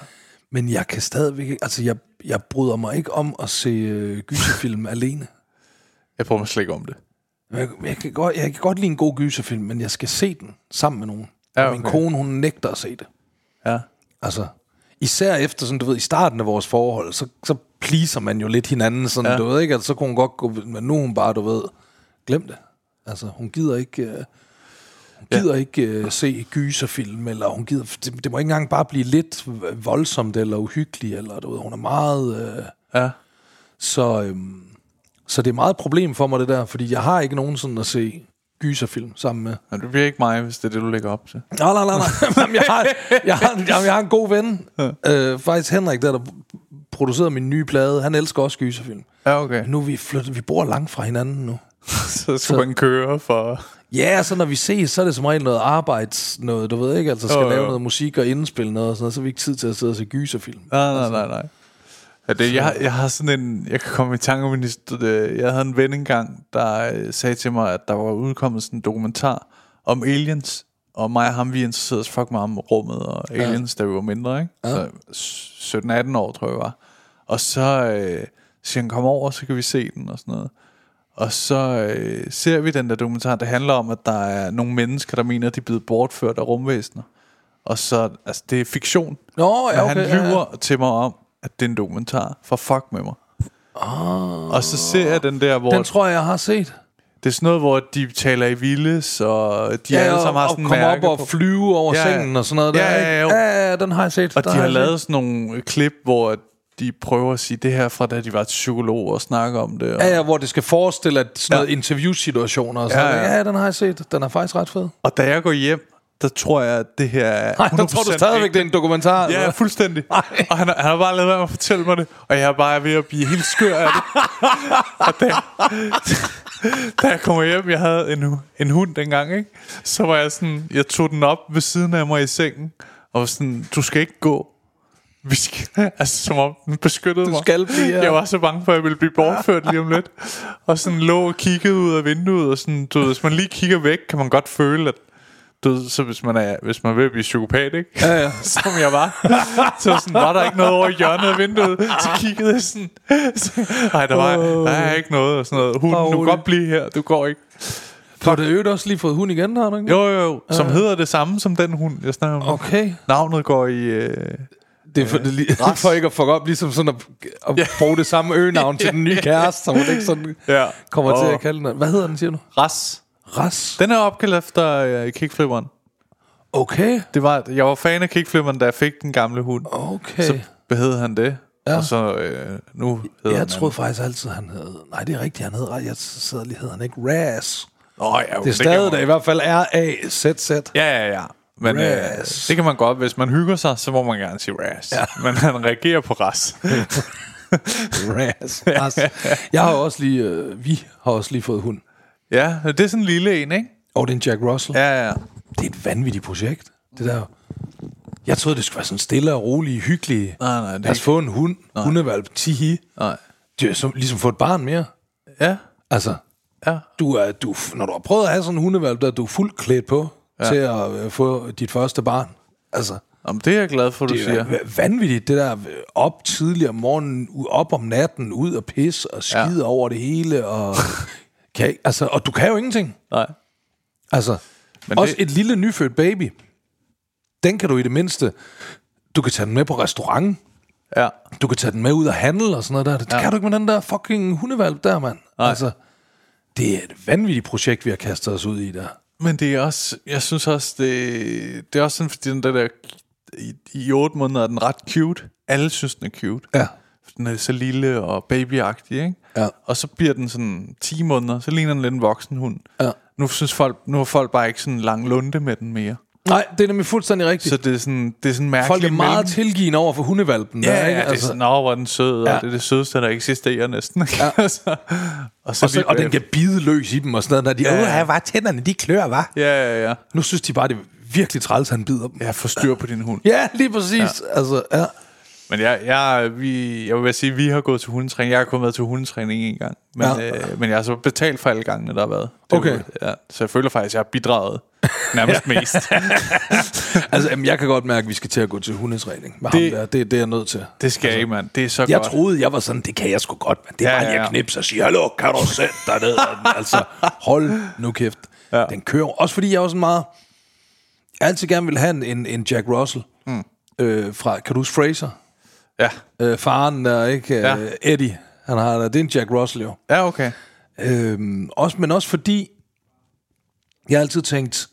men jeg kan stadigvæk ikke, altså, jeg, jeg bryder mig ikke om at se øh, gyserfilm alene. Jeg prøver mig slet ikke om det. Jeg, jeg, kan godt, jeg kan godt lide en god gyserfilm, men jeg skal se den sammen med nogen. Ja, Og min okay. kone, hun nægter at se det. Ja. Altså, især efter, sådan, du ved, i starten af vores forhold, så, så pleaser man jo lidt hinanden, sådan, ja. Du ved ikke, altså, så kunne hun godt gå, men nu hun bare, du ved, glem det. Altså, hun gider ikke, uh, hun gider ja. ikke uh, se gyserfilm, eller hun gider, det, det må ikke engang bare blive lidt voldsomt, eller uhyggeligt, eller du ved, hun er meget, uh, Ja. så, øhm, så det er meget et problem for mig, det der, fordi jeg har ikke nogen sådan at se gyserfilm sammen med. Men det bliver ikke mig, hvis det er det, du lægger op til. Nej, nej, nej, nej. Jamen, jeg, har, jeg, har, jamen, jeg har en god ven. Øh, faktisk Henrik, der, der producerede min nye plade. Han elsker også gyserfilm. Ja, okay. Nu er vi flyttet, vi bor langt fra hinanden nu. Så skal man køre for... Ja, så når vi ses, så er det som regel noget arbejds, noget, du ved ikke, altså skal Jo, jo. lave noget musik og indspille noget, og sådan noget, så har vi ikke tid til at sidde og se gyserfilm. Nej, nej, nej, nej. Ja, det, jeg, jeg har sådan en... Jeg kan komme i tanke om en historie. Jeg havde en ven engang, der øh, sagde til mig, at der var udkommet sådan en dokumentar om aliens. Og mig og ham, vi interesserede os fucking meget om rummet og aliens, ja. da vi var mindre, ikke? Ja. Så 17-18 år, tror jeg var. Og så øh, siger han, kom over, så kan vi se den og sådan noget. Og så øh, ser vi den der dokumentar, det handler om, at der er nogle mennesker, der mener, at de er blevet bortført af rumvæsener. Og så, altså det er fiktion. Nå, ja, okay. han ja, lyver ja. til mig om, at det er en dokumentar. For fuck med mig. Oh. Og så ser jeg den der, hvor... Den tror jeg, jeg har set. det er sådan noget, hvor de taler i vildes, og de ja, alle sammen har sådan og komme op og på. flyve over Ja, ja. sengen og sådan noget. Der, Ja, ja, ikke? jo. ja, ja, den har jeg set. Og de har har lavet sådan nogle klip, hvor de prøver at sige det her fra, da de var til psykolog og snakke om det. Og, Ja, ja, hvor det skal forestille at sådan Ja. noget interviewsituationer og sådan Ja, ja, ja. ja. ja, den har jeg set. Den er faktisk ret fed. og da jeg går hjem, der tror jeg, at det her er Nej, der tror du 100% stadigvæk, det er en dokumentar. Ja, eller? fuldstændig. Og han, han har bare lavet med at fortælle mig det, og jeg er bare ved at blive helt skør af det. og da, da jeg kommer hjem, jeg havde en, en hund dengang, ikke? så var jeg sådan, jeg tog den op ved siden af mig i sengen, og var sådan, du skal ikke gå. Vi skal, altså som om den beskyttede Du mig. skal blive her. Jeg var så bange for, at jeg ville blive bortført lige om lidt. Og sådan lå og kiggede ud af vinduet, og sådan, du ved, hvis man lige kigger væk, kan man godt føle, at du så hvis man er, hvis man vil blive psykopat, ikke? Ja, ja. Som jeg var. Så sådan, var der ikke noget over i hjørnet af vinduet. Så kiggede jeg sådan. Så, Nej, der, var, der er ikke noget. Og sådan noget. Hunden, du kan godt blive her. Du går ikke. Du har det øvrigt også lige fået hund igen, har du ikke? Jo, jo, jo. Som hedder det samme som den hund, jeg snakker om. Okay. Navnet går i... Øh, Det er for, det, lige, for ikke at fuck op, ligesom sådan at, at Ja. bruge det samme øgenavn til den nye kæreste, så hun ikke sådan ja. kommer til Og at kalde den. Hvad hedder den, siger du? Ras. Ras. Den er opkaldt efter øh, kickflipperen. Okay. Det var, jeg var fan af kickflipperen, da jeg fik den gamle hund. Okay. Så hed han det. Ja. Og så øh, nu hedder jeg troede faktisk altid, han hed... Nej, det er rigtigt, han hed... Jeg sidder lige, hedder han ikke Ras. Åh, ja, okay, Det er stadig der i hvert fald R-A-Z-Z. Ja, ja, ja. Men øh, det kan man godt. Hvis man hygger sig, så må man gerne sige ras. Ja. Men han reagerer på ras. Ras. Ras. Jeg har også lige... Øh, vi har også lige fået hund. Ja, det er sådan en lille en, ikke? Og det er en Jack Russell. Ja, ja. Det er et vanvittigt projekt, det der. Jeg troede, det skulle være sådan stille og rolig, hyggelig. Nej, nej, det er Lad os ikke- få en hund, hundevalp, tihi. Nej. Det er som, ligesom få et barn mere. Ja, Altså, ja. du er, du, når du har prøvet at have sådan en hundevalp, der er du fuldt klædt på ja. til at øh, få dit første barn. Altså, Om det er jeg glad for, du det siger. er va- vanvittigt, det der øh, op tidligere om morgenen, op om natten, ud og pisse og skide ja. over det hele. Og, kan, ikke- altså, og du kan jo ingenting. Nej. Altså, Men også det- et lille nyfødt baby. Den kan du i det mindste... Du kan tage den med på restaurant. Ja. Du kan tage den med ud og handle og sådan noget der. Det ja. kan du ikke med den der fucking hundevalp der, mand. Nej. Altså, det er et vanvittigt projekt, vi har kastet os ud i der. Men det er også, jeg synes også, det, det er også sådan, fordi den der, der i, i otte måneder er den ret cute. Alle synes, den er cute. Ja. Den er så lille og babyagtig, ikke? Ja. Og så bliver den sådan 10 måneder, så ligner den lidt en voksen hund. Ja. Nu synes folk, nu har folk bare ikke sådan lang lunde med den mere. Nej, det er nemlig fuldstændig rigtigt. Så det er sådan, det er sådan mærkeligt. Folk er meget mellem- tilgivende over for hundevalpen. Ja, der, ja, ikke? det er sådan, nå, hvor den sød, og Ja. det er det sødeste, der eksisterer næsten. ikke? Ja. Altså, og så, og, så, lige og den kan bide løs i dem og sådan noget. Når de, Ja, ja, ja. ja. var tænderne, de klør, var. Ja, ja, ja. Nu synes de bare, det er virkelig træls, at han bider dem. Jeg får styr på din hund. Ja, lige præcis. Ja. Altså, ja. Men jeg, jeg, vi, jeg vil sige, at vi har gået til hundetræning. Jeg har kun været til hundetræning en gang. Men, Ja. øh, men jeg har så betalt for alle gangene, der har været. Det Okay. jo- Ja, så jeg føler faktisk, at jeg har bidraget nærmest mest. Altså, jamen, jeg kan godt mærke, at vi skal til at gå til hundetræning med Det- ham der. Det, det er jeg nødt til. Det skal altså, I, mand. Det er så Jeg godt. troede, jeg var sådan, det kan jeg sgu godt, men det er Ja, bare ja, lige ja. at knipse og sige, hallo, kan du sætte dig ned? altså, hold nu kæft. Ja. Den kører. Også fordi jeg også meget... Jeg altid gerne vil have en, en, en Jack Russell. Mm. Øh, fra, kan du huske Fraser? Ja. Øh, faren der, ikke? Ja. Øh, Eddie. Han har, det er en Jack Russell jo. ja, okay. Øhm, også, men også fordi, jeg har altid tænkt,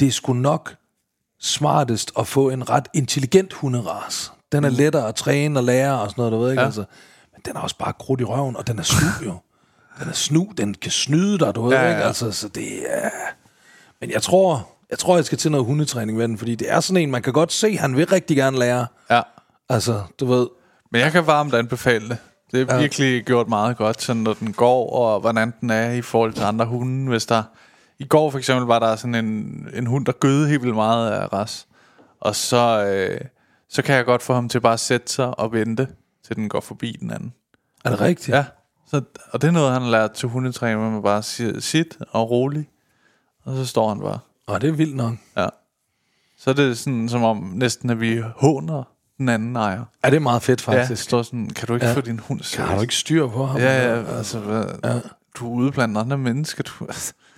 det er sgu nok smartest at få en ret intelligent hunderas. Den er lettere at træne og lære og sådan noget, du ved ikke? Ja. Ja. Altså, men den er også bare krudt i røven, og den er snu jo. Den er snu, den kan snyde dig, du ved Ja, ja, ikke? ja. Altså, så det er... Men jeg tror, jeg tror, jeg skal til noget hundetræning med den, fordi det er sådan en, man kan godt se, han vil rigtig gerne lære. Ja. Altså, du ved... Men jeg kan varmt anbefale det. Det er ja. Virkelig gjort meget godt, sådan når den går, og hvordan den er i forhold til andre hunde. Hvis der... I går for eksempel var der sådan en, en hund, der gøde helt vildt meget af ras. Og så, øh, så kan jeg godt få ham til bare at sætte sig og vente, til den går forbi den anden. Er det rigtigt? Ja, så, og det er noget, han har lært til hundetræning, hvor man bare siger, sit og rolig. Og så står han bare. Og det er vildt nok. Ja. Så er det sådan, som om næsten, at vi håner den anden ejer. Er det er meget fedt, Ja, faktisk? står sådan, kan du ikke ja. Ja. få din hund Har du ikke styr på ham? Ja, ja, altså, hvad, ja. du er ude blandt andre mennesker. Du,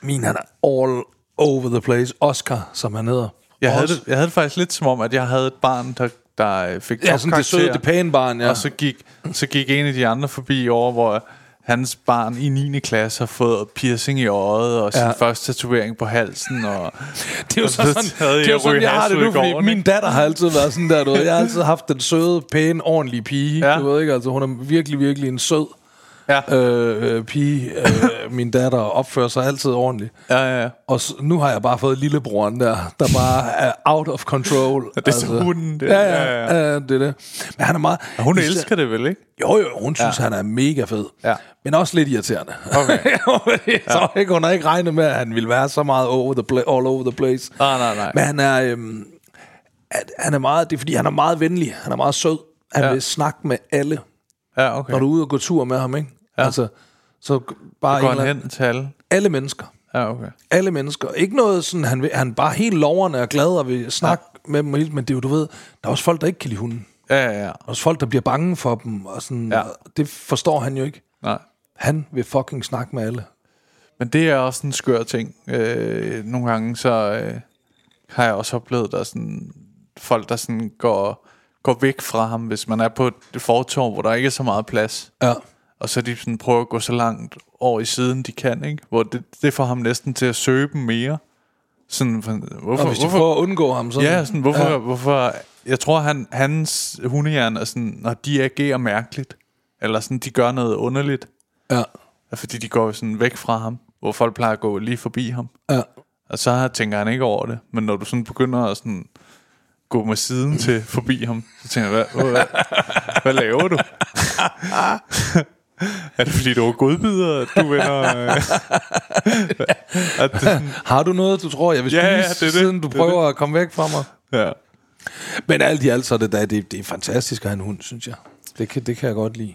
Min, han er all over the place. Oscar, som han hedder. jeg, havde det, jeg havde det faktisk lidt som om, at jeg havde et barn, der, der fik Ja, sådan det søde, det pæne barn, ja. Og så gik, så gik en af de andre forbi over, hvor hans barn i 9. klasse har fået piercing i øjet, og sin Ja. første tatovering på halsen. Og, det er jo og så så sådan, havde det er jo jeg sådan jeg har det nu, fordi min datter har altid været sådan der, du ved. Jeg har altid haft den søde, pæne, ordentlige pige. Ja. Du ved ikke, altså hun er virkelig, virkelig en sød Ja. øh, øh, pige. Øh, min datter opfører sig altid ordentligt. Ja, ja, ja. Og s- nu har jeg bare fået lillebroren der, der bare er out of control. Det er så hunden, det. Ja, ja, Ja, ja, ja. ja. det er det. Men han er meget... Og hun især- elsker det vel, ikke? Jo, jo, hun synes, ja. han er mega fed. Ja. Men også lidt irriterende. Okay. jeg tror ikke, hun har ikke regnet med, at han ville være så meget over the pla- all over the place. Nej, nej, nej. Men han er, øhm, at- han er meget, det er fordi, han er meget venlig. Han er meget sød. Han Ja. ja. vil snakke med alle, Ja, okay. når du er ude og gå tur med ham, ikke? Ja. Altså, så bare Går en han hen til alle? alle mennesker. Ja, okay. Alle mennesker. Ikke noget sådan, han, han bare helt lovende og glad og vil snakke ja. med dem. Men det er jo, du ved, der er også folk, der ikke kan lide hunden. Ja, ja, ja. Der er også folk, der bliver bange for dem. Og sådan, Ja. Det forstår han jo ikke. Nej. Han vil fucking snakke med alle. Men det er også en skør ting. Øh, nogle gange så øh, har jeg også oplevet, der er sådan folk, der sådan går, går væk fra ham, hvis man er på et fortorv, hvor der ikke er så meget plads. Ja. Og så de sådan prøver at gå så langt over i siden, de kan, ikke? Hvor det, det får ham næsten til at søge dem mere. Sådan, for- hvorfor, Og hvis de hvorfor, prøver at undgå ham, så... Ja, sådan, hvorfor, Ja. hvorfor... Jeg tror, han, hans hundehjern er sådan, når de agerer mærkeligt, eller sådan, de gør noget underligt, Ja. fordi de går sådan væk fra ham, hvor folk plejer at gå lige forbi ham. ja. Og så tænker han ikke over det. Men når du sådan begynder at sådan gå med siden til forbi ham, så tænker jeg, hvad, hvad, hvad, hvad laver du? er det fordi, du er godbider, at du vender... Øh, at det, sådan- Har du noget, du tror, jeg vil spise, Ja, ja, det er det. siden du Det er prøver at komme væk fra mig? ja. Men alt i alt, så er det, da, det, det er fantastisk at have en hund, synes jeg. Det kan, det kan jeg godt lide.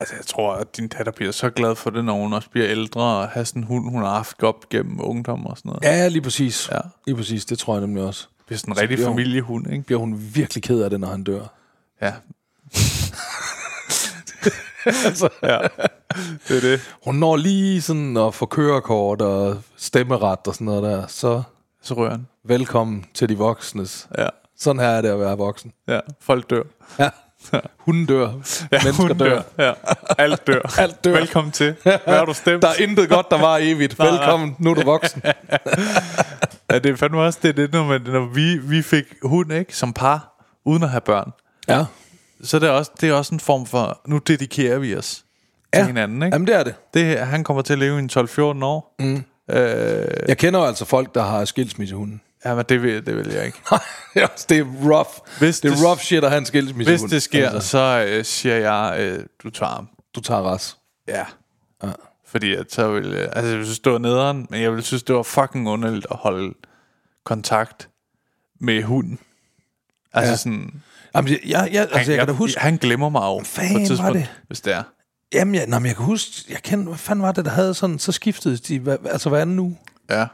Altså, jeg tror, at din datter bliver så glad for det, når hun også bliver ældre, og har sådan en hund, hun har haft op gennem ungdom og sådan noget. Ja, lige præcis. Ja. Lige præcis, det tror jeg nemlig også. Det bliver sådan en rigtig familiehund, ikke? Bliver hun virkelig ked af det, når han dør? Ja. altså, ja. Det er det. Hun når lige sådan at få kørekort og stemmeret og sådan noget der. Så Så rører han. velkommen til de voksnes. Ja. Sådan her er det at være voksen. Ja, folk dør. Ja. Hunden dør. Ja, Mennesker hunden dør. Ja, alt dør. Alt dør. Velkommen til. Hvad har du stemt? Der er intet godt, der var evigt. Nej, nej. Velkommen, nu er du voksen. Ja, det er fandme også det, det når, man, når vi, vi fik hund, ikke, som par, uden at have børn. Ja. Så det er også, det er også en form for, nu dedikerer vi os til Ja. hinanden, ikke? Jamen, det er det. Det, han kommer til at leve i en 12-14 år. Mm. Øh, Jeg kender jo altså folk, der har skilsmissehunden. ja, men det vil, det vil jeg ikke. Ja, det er rough. Hvis det er det- rough shit at have en skilsmissehund. Hvis det sker, Altså, så øh, siger jeg, øh, du tager ham. du tager ras. Ja. ja. Fordi at så vil, øh, altså jeg synes, det var nederen, men jeg ville synes, det var fucking underligt at holde kontakt med hunden. Altså ja. sådan... Jamen, jeg, jeg, jeg, altså, jeg, kan da huske... Han glemmer mig jo på var et tidspunkt, det? hvis det er. Jamen, jeg, nej, men jeg kan huske... Jeg kendte, hvad fanden var det, der havde sådan... Så skiftede de... Hver, altså, hver anden uge. Ja.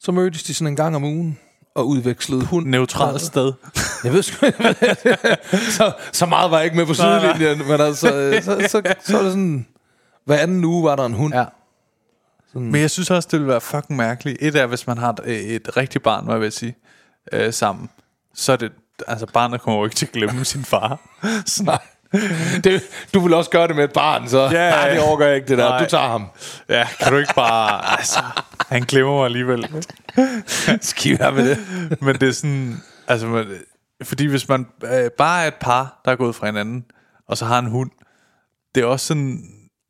Så mødtes de sådan en gang om ugen og udvekslede hund. Neutralt sted. Jeg ved sgu så, så meget var jeg ikke med på sidelinjen, men altså, øh, så, så, så er det sådan... Hver anden uge var der en hund. Ja. Men jeg synes også, det ville være fucking mærkeligt. Et er, hvis man har et, et rigtigt barn, hvad jeg vil sige, øh, sammen. Så er det... Altså, barnet kommer jo ikke til at glemme sin far. Sådan, Nej. Det, du vil også gøre det med et barn, så Ja, nej, det overgår jeg ikke, det der. Nej. Du tager ham. ja, kan du ikke bare... Altså, han glemmer mig alligevel. Skal være med det? Men det er sådan... Altså, man, fordi hvis man øh, bare er et par, der er gået fra hinanden, og så har en hund, det er også sådan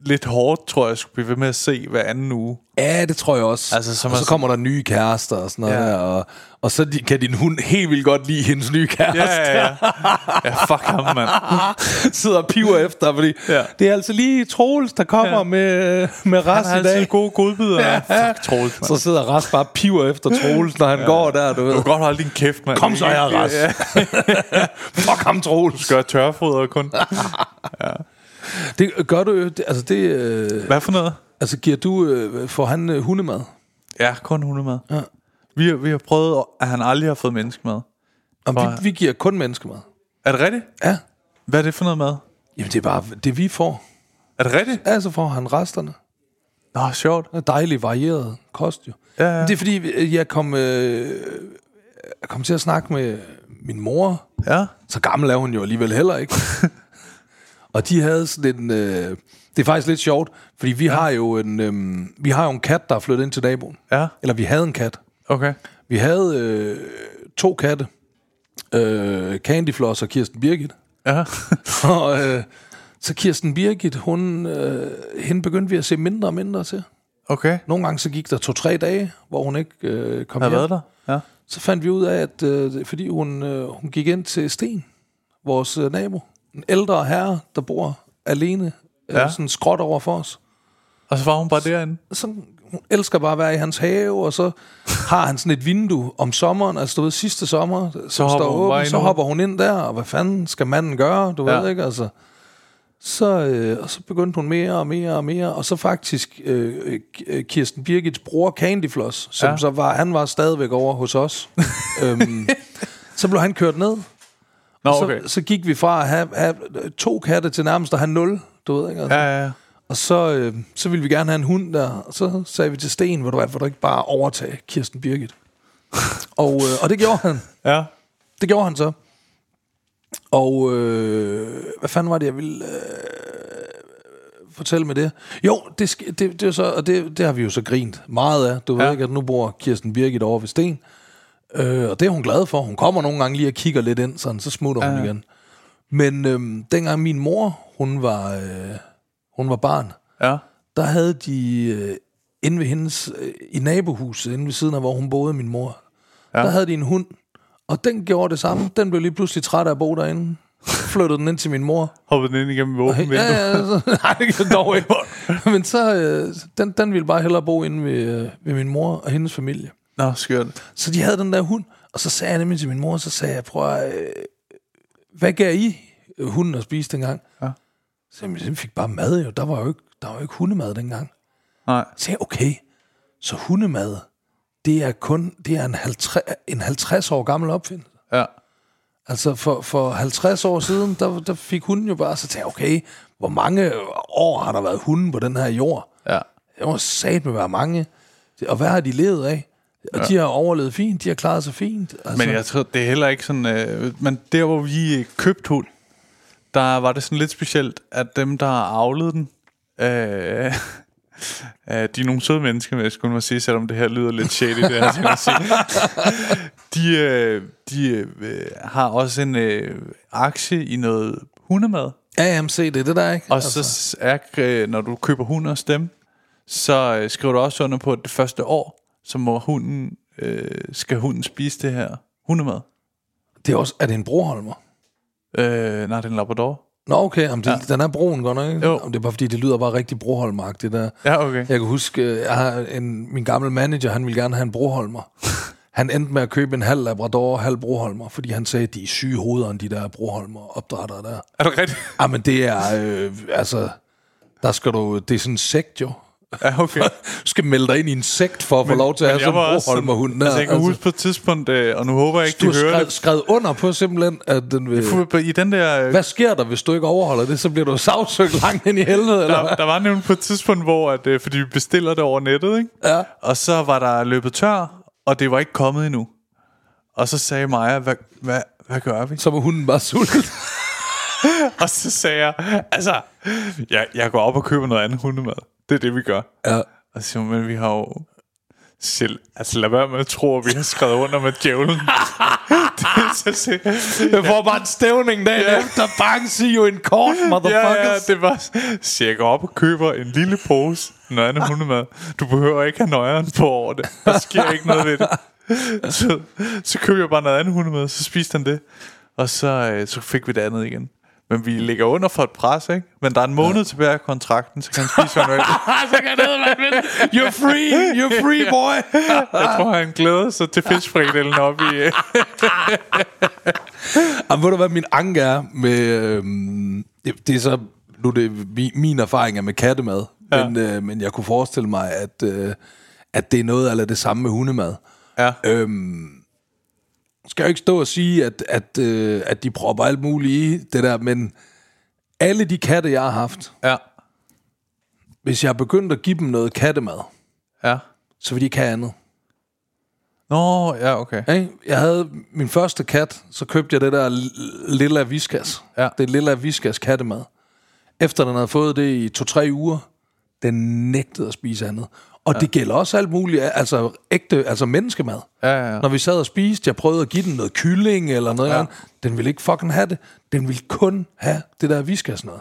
lidt hårdt, tror jeg, at skulle blive ved med at se hver anden uge. Ja, det tror jeg også. Altså, som og så kommer der nye kærester og sådan noget ja. der, og, og så kan din hund helt vildt godt lide hendes nye kæreste. Ja, ja, ja. Ja, fuck ham, mand. sidder og piver efter, fordi Ja. ja. det er altså lige Troels, der kommer Ja. ja. med, med Han Ras har i altid dag. gode godbidder. Ja. Fuck, Troels, Så mand. sidder Ras bare piver efter Troels, når han ja. går der, du Du ved. kan godt holde din kæft, mand. Kom så her, Ras. Ja, Fuck ham, Troels. gør tørfoder kun. Det gør du det, altså det, øh, Hvad for noget? altså giver du, øh, får han øh, hundemad? Ja, kun hundemad. Ja. Vi, har- vi har prøvet, at han aldrig har fået menneskemad. Om vi, vi giver kun menneskemad. Er det rigtigt? Ja. Hvad er det for noget mad? Jamen det er bare det, vi får. Er det rigtigt? Ja, så får han resterne. Nå, sjovt. Det er dejligt varieret kost jo. Ja, ja. Men Det er fordi, øh, jeg kom, øh, jeg kom til at snakke med min mor. Ja. Så gammel er hun jo alligevel heller ikke. og de havde sådan en... Øh, det er faktisk lidt sjovt, fordi vi, ja. har jo en, øh, vi har jo en kat, der er flyttet ind til naboen. Ja, Eller vi havde en kat. Okay. Vi havde øh, to katte. Øh, Candy Floss og Kirsten Birgit. Ja. og øh, Så Kirsten Birgit, hun, øh, hende begyndte vi at se mindre og mindre til. Okay. Nogle gange så gik der to-tre dage, hvor hun ikke øh, kom Har hjem. været der? Ja. Så fandt vi ud af, at øh, fordi hun, øh, hun gik ind til Sten, vores øh, nabo, en ældre herre, der bor alene, øh, Ja. sådan skråt over for os. Og så var hun bare derinde. Så hun elsker bare at være i hans have, og så har han sådan et vindue om sommeren, altså du ved, sidste sommer, så hopper står hun åben, så hopper hun ind der, og hvad fanden skal manden gøre, du Ja. ved ikke, altså. Så, øh, og så begyndte hun mere og mere og mere, og så faktisk øh, øh, Kirsten Birgits bror Candyfloss, som Ja. så var, han var stadigvæk over hos os. øhm, så blev han kørt ned, Nå, så, okay. så gik vi fra at have, have to katte til nærmest at have nul, du ved ikke, altså. Ja, ja, ja. Og så, øh, så ville vi gerne have en hund der, og så sagde vi til Sten, hvor du, hvor du ikke bare overtage Kirsten Birgit. og, øh, og det gjorde han. Ja. Det gjorde han så. Og øh, hvad fanden var det, jeg ville øh, fortælle med det? Jo, det, det, det, er så, og det, det har vi jo så grint meget af. Du ja. Ja. ved ikke, at nu bor Kirsten Birgit over ved Sten. Øh, og det er hun glad for. Hun kommer nogle gange lige og kigger lidt ind, sådan, så smutter hun Ja. igen. Men øh, dengang min mor, hun var, øh, hun var barn, Ja. der havde de øh, inde ved hendes, øh, i nabohuset, inde ved siden af, hvor hun boede, min mor, Ja. der havde de en hund, og den gjorde det samme. Den blev lige pludselig træt af at bo derinde. Flyttede den ind til min mor. Hoppede den ind igennem åbent vindue. Ja, ja, så, nej, det kan dog ikke. Men så, øh, den, den ville bare hellere bo inde ved, øh, ved min mor og hendes familie. Nå, skørt. Så de havde den der hund, og så sagde jeg nemlig til min mor, så sagde jeg, prøv at, øh, hvad gav I hunden at spise dengang? Ja. Så jeg, fik bare mad jo. Der var jo ikke, der var jo ikke hundemad dengang. Nej. Så jeg, okay, så hundemad, det er kun det er en 50, en 50 år gammel opfindelse. Ja. Altså for, for 50 år siden, der, der fik hunden jo bare så jeg, okay, hvor mange år har der været hunden på den her jord? Ja. Det må sat med være mange. Og hvad har de levet af? Og ja. de har overlevet fint, de har klaret sig fint. Altså, Men jeg tror, det er heller ikke sådan... Øh, men der, hvor vi købte hund, der var det sådan lidt specielt, at dem, der har avlet den, øh, øh, de er nogle søde mennesker, vil jeg skulle mig sige, selvom det her lyder lidt shady, det her, at sige. De, øh, de øh, har også en øh, aktie i noget hundemad. AMC, det er det der, ikke? Og altså. så er, øh, når du køber hund hos dem, så øh, skriver du også under på, at det første år, så må hunden, øh, skal hunden spise det her hundemad. Det er, også, er det en broholmer? Øh, nej, det er en Labrador. Nå, okay, jamen, det, Ja. den er broen godt nok, ikke? Jo. Jamen, Det er bare fordi, det lyder bare rigtig broholmagtigt der. Ja, okay. Jeg kan huske, øh, jeg har en, min gamle manager, han ville gerne have en broholmer. Han endte med at købe en halv Labrador og halv broholmer, fordi han sagde, de er syge hoveder, de der broholmer opdrættere der. Er du rigtig? Jamen, det er, øh, altså, der skal du, det er sådan en sekt jo. Ja, okay. Du skal melde dig ind i en sekt for at få lov til at have sådan en broholmerhund. Altså, jeg kan huske på et tidspunkt, øh, og nu håber jeg ikke, du de hører skrevet, det. skrevet under på simpelthen, at den vil... I den der... øh, Hvad sker der, hvis du ikke overholder det? Så bliver du sagsøgt langt ind i helvede, eller Der, der var nemlig på et tidspunkt, hvor at, øh, fordi vi bestiller det over nettet, ikke? Ja. Og så var der løbet tør, og det var ikke kommet endnu. Og så sagde Maja, hvad, hvad, hvad gør vi? Så var hunden bare sulten. Og så sagde jeg, altså, jeg, jeg går op og køber noget andet hundemad. Det er det, vi gør. ja. Og så siger hun, men vi har jo selv... Altså, lad være med at tro, at vi har skrevet under med djævlen. Jeg får bare en stævning dagen Ja. ja. efter. Bang, see you in court, Ja, motherfuckers. ja, det var... Så jeg går op og køber en lille pose andet hundemad. Du behøver ikke have nøjeren på over det. Der sker ikke noget ved det. Så, så køber jeg bare noget andet hundemad, så spiste han det. Og så, øh, så fik vi det andet igen. Men vi ligger under for et pres, ikke? Men der er en måned ja. tilbage af kontrakten, så kan han spise, hvad han vil. så kan det være You're free, you're free, boy. Jeg tror, han glæder sig til fiskfrikadellen op i... Øh. Jamen, ved du hvad min anke er med... Øhm, det, det er så... Nu er det mi, min erfaring er med kattemad. Ja. Men, øh, men jeg kunne forestille mig, at, øh, at det er noget af det samme med hundemad. Ja. Øhm, skal jeg ikke stå og sige, at, at, øh, at de propper alt muligt i det der, men alle de katte, jeg har haft, Ja. hvis jeg har begyndt at give dem noget kattemad, Ja. så vil de ikke have andet. Nå, ja, okay. Jeg havde min første kat, så købte jeg det der lilla viskas. Ja. Det lilla viskas kattemad. Efter den havde fået det i to-tre uger, den nægtede at spise andet. Og ja. det gælder også alt muligt, altså ægte, altså menneskemad. Ja, ja, ja. Når vi sad og spiste, jeg prøvede at give den noget kylling eller noget Ja. andet, den ville ikke fucking have det. Den ville kun have det der viskas noget.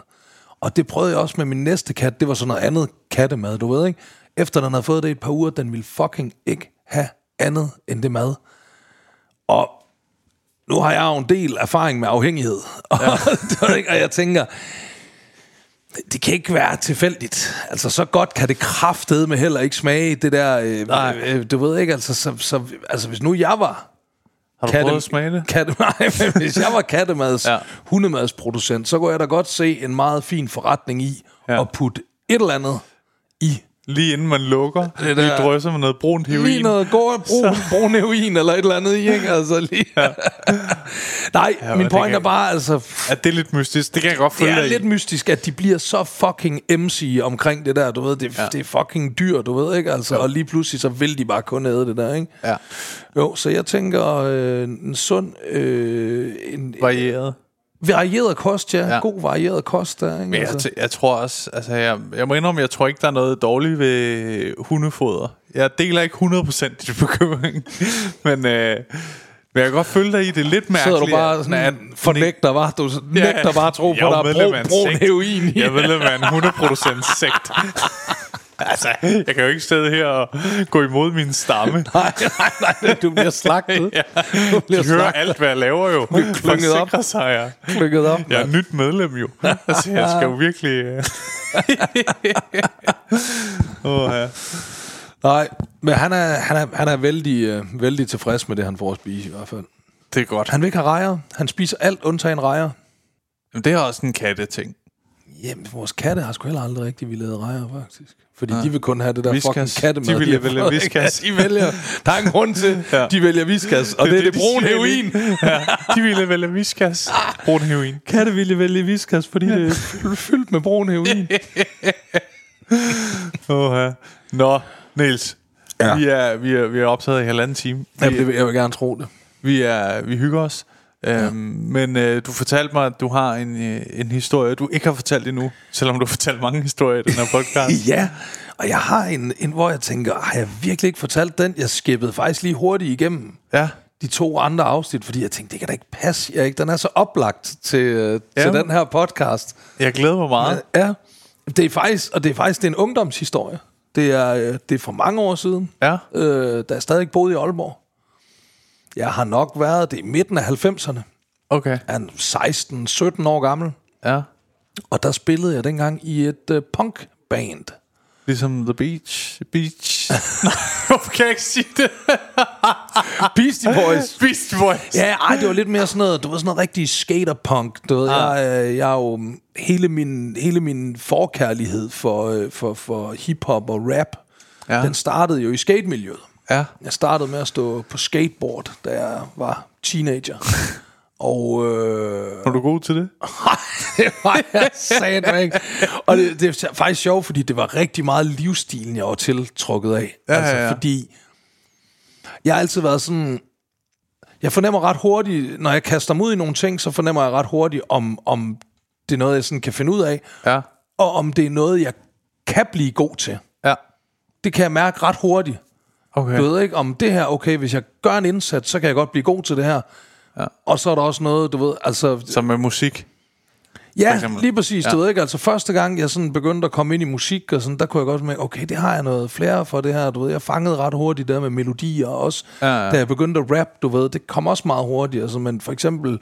Og det prøvede jeg også med min næste kat. Det var sådan noget andet kattemad, du ved ikke? Efter den havde fået det et par uger, den ville fucking ikke have andet end det mad. Og nu har jeg jo en del erfaring med afhængighed. Ja. og jeg tænker, det, kan ikke være tilfældigt. Altså, så godt kan det kraftede med heller ikke smage, det der... Øh, øh, du ved ikke, altså, så, så, altså, hvis nu jeg var... Har du prøvet at smage det? Katte, nej, men hvis jeg var kattemads, ja. Hundemadsproducent, så kunne jeg da godt se en meget fin forretning i. Ja. at putte et eller andet i. Lige inden man lukker, Det der- lige drøser med noget brunt heroin. Lige noget går brun, brun heroin eller et eller andet i, ikke? Altså lige. Ja. nej, ja, min point kan- er bare, altså, At det er lidt mystisk, det kan jeg godt følge det er dig i. lidt mystisk, at de bliver så fucking MC omkring det der, du ved, det, ja. Det er fucking dyr, du ved, ikke? Altså, og lige pludselig så vil de bare kun æde det der, ikke? Ja, Jo, så jeg tænker, øh, en sund, øh, en varieret. Varieret kost, ja. ja. Ja. God varieret kost der, ikke? Men jeg, Altså. jeg tror også, altså jeg, jeg må indrømme, jeg tror ikke, der er noget dårligt ved hundefoder. Jeg deler ikke 100% din bekymring, men, øh, men jeg kan godt følge dig i, det er lidt mærkeligt. Sidder du bare sådan, at- fornægter, var Du nægter bare at tro på, at der er brun sekt. heroin i. Jeg medlem af en 100% sekt. altså, jeg kan jo ikke sidde her og gå imod min stamme. nej, nej, nej, du bliver slagtet. ja. Du bliver De hører slagtet. alt, hvad jeg laver jo. klynget op. Forsikrer sig, jeg. Klykket op. Jeg er nyt medlem jo. Altså, jeg skal jo virkelig... øh. Åh, ja. Nej, men han er, han er, han er vældig, øh, vældig tilfreds med det, han får at spise i hvert fald. Det er godt. Han vil ikke have rejer. Han spiser alt undtagen rejer. Men det er også en katteting. Jamen, vores katte har sgu heller aldrig rigtig ville have rejer, faktisk. Fordi ja. de vil kun have det der Whiskas. fucking kattemad. De vil har vælge fået, ikke? Whiskas. Ja, de vælger, der er en grund til, ja. Ja. de vælger viskas, og det, det er det de brune siger heroin. ja, de ville vælge viskas. Brun heroin. Katte ville vælge viskas, fordi det er fyldt- fyldt med brun heroin. Åh, ja. Nå, Niels. Ja. Ja. Vi, er, vi, er, vi er optaget i halvanden time. Vi, Jamen, det vil, jeg vil gerne tro det. vi, er, vi hygger os. Ja. Øhm, men øh, du fortalte mig, at du har en, øh, en historie, du ikke har fortalt endnu, selvom du har fortalt mange historier i den her podcast. Ja, og jeg har en, en, hvor jeg tænker, har jeg virkelig ikke fortalt den? Jeg skippede faktisk lige hurtigt igennem ja. de to andre afsnit, fordi jeg tænkte, det kan da ikke passe. Jeg, ikke? Den er så oplagt til, øh, Ja. til den her podcast. Jeg glæder mig meget. Ja, det er faktisk, og det er faktisk det er en ungdomshistorie. Det er, øh, det er for mange år siden, Ja. øh, da jeg stadig ikke boede i Aalborg. Jeg har nok været det i midten af 90'erne. Okay. Jeg er 16-17 år gammel. Ja. Og der spillede jeg dengang i et øh, punkband. Ligesom The Beach. Beach. Nej, hvorfor kan jeg ikke sige det? Beastie Boys. Beast Boys. Ja, ej, det var lidt mere sådan noget, du ved, sådan noget rigtig skaterpunk. Du ved, ah. jeg, øh, jeg er jo hele min, hele min forkærlighed for, øh, for, for hiphop og rap. Ja. den startede jo i skatemiljøet. Ja. Jeg startede med at stå på skateboard, da jeg var teenager. Og øh, Er du god til det? det var jeg satme ikke. Og det, det er faktisk sjovt, fordi det var rigtig meget livsstilen, jeg var tiltrukket af. Ja, altså, ja, ja. fordi jeg har altid været sådan... Jeg fornemmer ret hurtigt, når jeg kaster mig ud i nogle ting, så fornemmer jeg ret hurtigt, om, om det er noget, jeg sådan kan finde ud af, Ja. og om det er noget, jeg kan blive god til. Ja. Det kan jeg mærke ret hurtigt. Okay. Du ved ikke, om det her, okay, hvis jeg gør en indsats, så kan jeg godt blive god til det her. Ja. Og så er der også noget, du ved, altså... Som med musik. Ja, lige præcis, ja. Du ved ikke, altså første gang, jeg sådan begyndte at komme ind i musik, og sådan, der kunne jeg godt mærke, okay, det har jeg noget flere for det her, du ved, jeg fangede ret hurtigt der med melodier, og også, Ja, ja. da jeg begyndte at rap, du ved, det kom også meget hurtigt, altså, men for eksempel,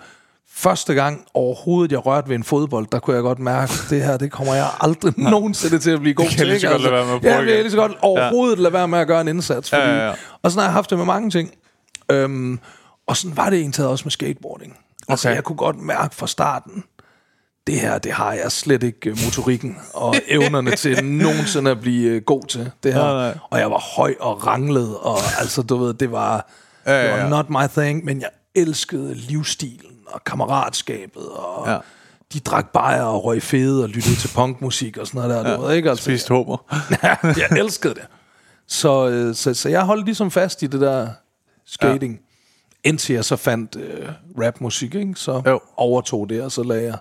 første gang overhovedet, jeg rørte ved en fodbold, der kunne jeg godt mærke, det her, det kommer jeg aldrig nogensinde til at blive god kan til. jeg lige så godt lade være med at prøve Ja, det er igen. lige så godt overhovedet lade være med at gøre en indsats, fordi, Ja, ja, ja. og sådan har jeg haft det med mange ting. Øhm, og sådan var det egentlig også med skateboarding. Altså, Okay. jeg kunne godt mærke fra starten, det her, det har jeg slet ikke øh, motorikken og evnerne til nogensinde at blive øh, god til. Det her. Nej, nej. Og jeg var høj og ranglet, og altså, du ved, det var, Ja, ja, det var ja. not my thing, men jeg elskede livsstilen og kammeratskabet, og Ja. de drak bajer og røg fede og lyttede til punkmusik og sådan noget der, du ved ikke? Altså, Spist hummer. Ja, jeg elskede det. Så, øh, så, så jeg holdt ligesom fast i det der skating. Ja. Indtil jeg så fandt øh, rapmusik, ikke? så Jo. overtog det, og så lagde jeg,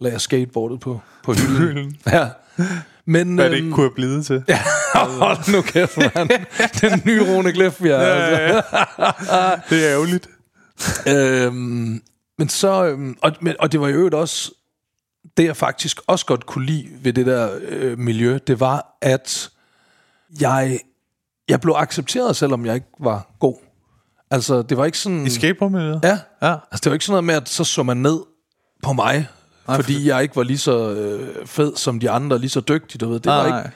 lagde jeg skateboardet på, på hylden. ja. Men, Hvad det ikke øhm, kunne have blevet til. Ja, hold nu kæft, mand. Den nye Rune Glefbjerg. Altså. ja, ja. Det er ærgerligt. øhm, men så, øhm, og, men, og det var jo øvrigt også, det jeg faktisk også godt kunne lide ved det der øh, miljø, det var, at jeg, jeg blev accepteret, selvom jeg ikke var god. Altså, det var ikke sådan... I skateboardmiljøet? Ja. Ja. Altså, det var ikke sådan noget med, at så så man ned på mig, Nej, fordi jeg ikke var lige så øh, fed som de andre, lige så dygtig, du ved. Det, var Nej.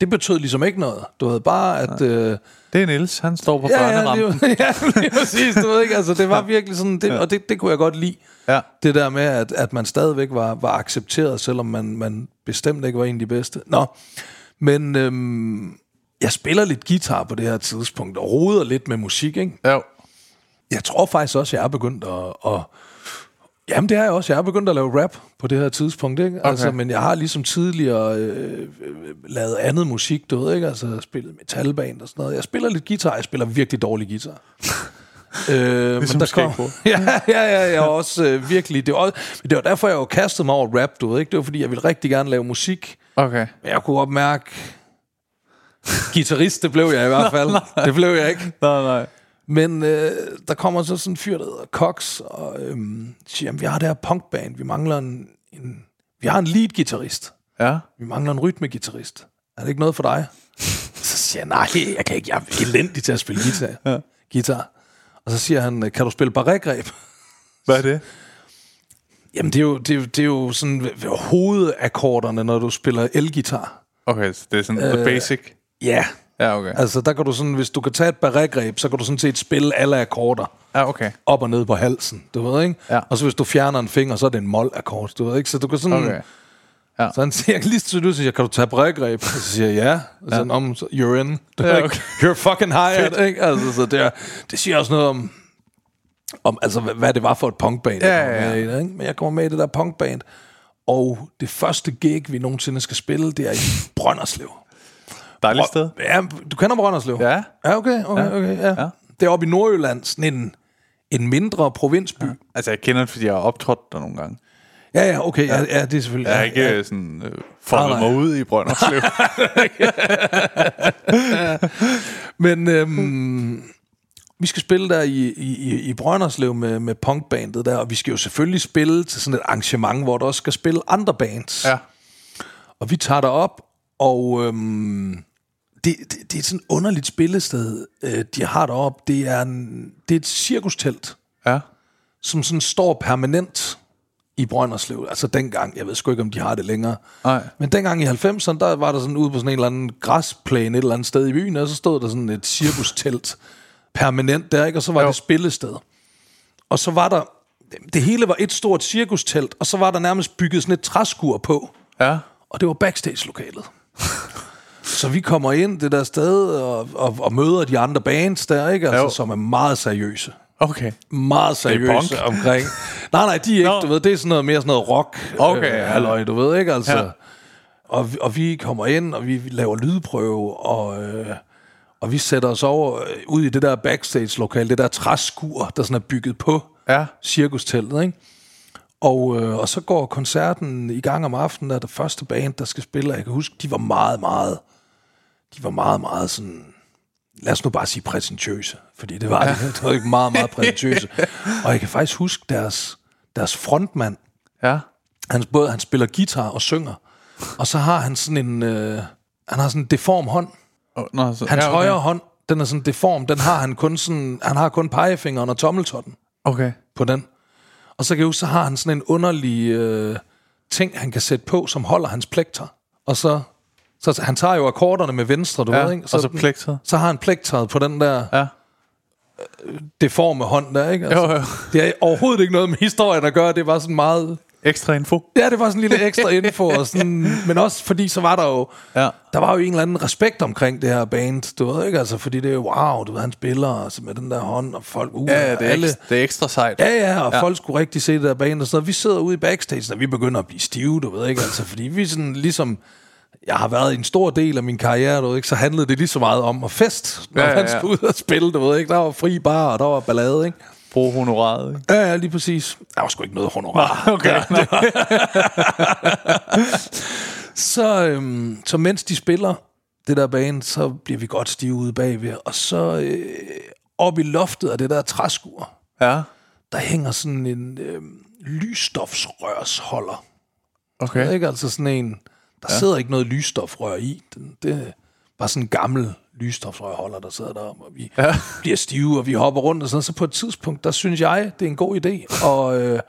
Det betød ligesom ikke noget. Du ved, bare at... Øh, Det er Niels, han står på ja, ja, børnerampen. lige, ja, lige præcis, du ved ikke, altså det var virkelig sådan, det, og det, det kunne jeg godt lide. Ja. Det der med, at, at man stadigvæk var, var accepteret, selvom man, man bestemt ikke var en af de bedste. Nå, men øhm, jeg spiller lidt guitar på det her tidspunkt, og roder lidt med musik, ikke? Ja. Jeg tror faktisk også, jeg er begyndt at... at Jamen, det er jeg også. Jeg er begyndt at lave rap på det her tidspunkt, ikke? Okay. Altså, men jeg har ligesom tidligere øh, øh, lavet andet musik, du ved, ikke? Altså, spillet metalband og sådan noget. Jeg spiller lidt guitar. Jeg spiller virkelig dårlig guitar. øh, Ligesom skateboard. ja, ja, ja, jeg er også øh, virkelig... Det var, også, men det var derfor, jeg jo kastede mig over rap, du ved, ikke? Det var, fordi jeg ville rigtig gerne lave musik. Okay. Men jeg kunne godt mærke... Gitarrist, det blev jeg i hvert fald. det blev jeg ikke. Nej, nej. Men øh, der kommer så sådan en fyr, der hedder Cox, og øhm, siger, jamen, vi har det her punkband, vi mangler en, en vi har en lead-gitarrist, Ja. vi mangler en rytme-gitarrist. Er det ikke noget for dig? så siger jeg, nej, jeg kan ikke, jeg er elendig til at spille guitar. ja. guitar. Og så siger han, kan du spille barregreb? Hvad er det? Jamen, det er jo, det er jo, det er jo sådan hovedakkorderne, når du spiller elgitar. Okay, så det er sådan øh, the basic. Ja. Ja, okay. Altså, der kan du sådan, hvis du kan tage et barregreb, så kan du sådan set spille alle akkorder. Ja, okay. op og ned på halsen, du ved, ikke? Ja. Og så hvis du fjerner en finger, så er det en mol-akkord, du ved, ikke? Så du kan sådan... Okay. Ja. Så han siger, lige så du siger, kan du tage brækgreb? Så siger jeg, ja. Og så, ja. om, så you're in. Du Ja, okay. You're fucking hired, ikke? Altså, så det, er, det siger også noget om, om altså, hvad, hvad det var for et punkband, Ja, ja, ja. med ikke? Men jeg kommer med i det der punkband, og det første gig, vi nogensinde skal spille, det er i Brønderslev. Dejligt sted. Ja, du kender Brønderslev? Ja. Ja, okay, okay, Ja. okay, ja. Ja. Det er oppe i Nordjylland, sådan en, en mindre provinsby. Ja. Altså, jeg kender det, fordi jeg har optrådt der nogle gange. Ja, ja, okay, ja, ja det er selvfølgelig. Jeg har ikke ja. ja. sådan øh, foldet mig ud i Brønderslev. Men øhm, vi skal spille der i, i, i Brønderslev med, med punkbandet der, og vi skal jo selvfølgelig spille til sådan et arrangement, hvor der også skal spille andre bands. ja. Og vi tager derop, og øhm, det, det, det er sådan et underligt spillested, øh, de har deroppe. Det er, en, det er et cirkustelt, Ja. som sådan står permanent i Brønderslev. Altså dengang, jeg ved sgu ikke, om de har det længere. Nej. Men dengang i 90'erne, der var der sådan ude på sådan en eller anden græsplæne et eller andet sted i byen, og så stod der sådan et cirkustelt permanent der, ikke? og så var Jo. det spillested. Og så var der, det hele var et stort cirkustelt, og så var der nærmest bygget sådan et træskur på, Ja. og det var backstage-lokalet. så vi kommer ind det der sted og, og, og møder de andre bands der, ikke? Altså, Jo. som er meget seriøse Okay. meget seriøse punk. omkring. Nej, nej, de er ikke, Nå. du ved, det er sådan noget mere sådan noget rock. Okay, øh, halløj, du ved ikke, altså. Ja. Og, og vi kommer ind, og vi laver lydprøve, og, øh, og vi sætter os over øh, ud i det der backstage-lokal, det der træskur, der sådan er bygget på Ja. cirkusteltet, ikke? Og, øh, og så går koncerten i gang om aftenen, der er det første band, der skal spille, og jeg kan huske, de var meget, meget, de var meget, meget sådan, lad os nu bare sige præsentøse, fordi det var, ja. det var ikke meget, meget præsentøse. og jeg kan faktisk huske deres, deres frontmand, Ja. han, både, han spiller guitar og synger, og så har han sådan en, øh, han har sådan en deform hånd. Oh, nå, så, Hans ja, okay. højre hånd, den er sådan deform, den har han kun sådan, han har kun pegefingeren og tommeltotten Okay. på den. Og så kan jeg huske, så har han sådan en underlig øh, ting, han kan sætte på, som holder hans plekter. Og så, så han tager jo akkorderne med venstre, du Ja, ved, ikke? og så plektret. Så har han plektret på den der Ja. deforme hånd der, ikke? Altså, Jo, jo. Det er overhovedet ikke noget med historien at gøre, det var sådan meget... Ekstra info. Ja, det var sådan en lille ekstra info, og sådan, men også fordi så var der jo, Ja. der var jo en eller anden respekt omkring det her band, du ved ikke, altså fordi det er jo, wow, du ved, han spiller altså, med den der hånd, og folk, uh, Ja, det er, alle, ekstra, det er ekstra sejt. Ja, ja, og Ja. folk skulle rigtig se det der band og sådan. Vi sidder ude i backstage, og vi begynder at blive stive, du ved ikke, altså, fordi vi sådan ligesom, jeg har været en stor del af min karriere, du ved ikke, så handlede det lige så meget om at fest, når Ja, ja, ja, man skulle ud og spille, du ved ikke, der var fri bar, og der var ballade, ikke? Brug honoraret. Ikke? Ja, ja, lige præcis. Der var sgu ikke noget honorar. Okay. Ja, Så, øhm, så mens de spiller det der band, så bliver vi godt stive ude bagved, og så øh, op i loftet af det der træskur, ja. der hænger sådan en øh, lysstofsrørsholder. Okay. Det er ikke altså sådan en... Der ja. sidder ikke noget lysstofrør i. Den, det er bare sådan en gammel lysstofrørholder, der sidder derom, og vi ja. bliver stive, og vi hopper rundt og sådan Så på et tidspunkt, der synes jeg, det er en god idé at, øh,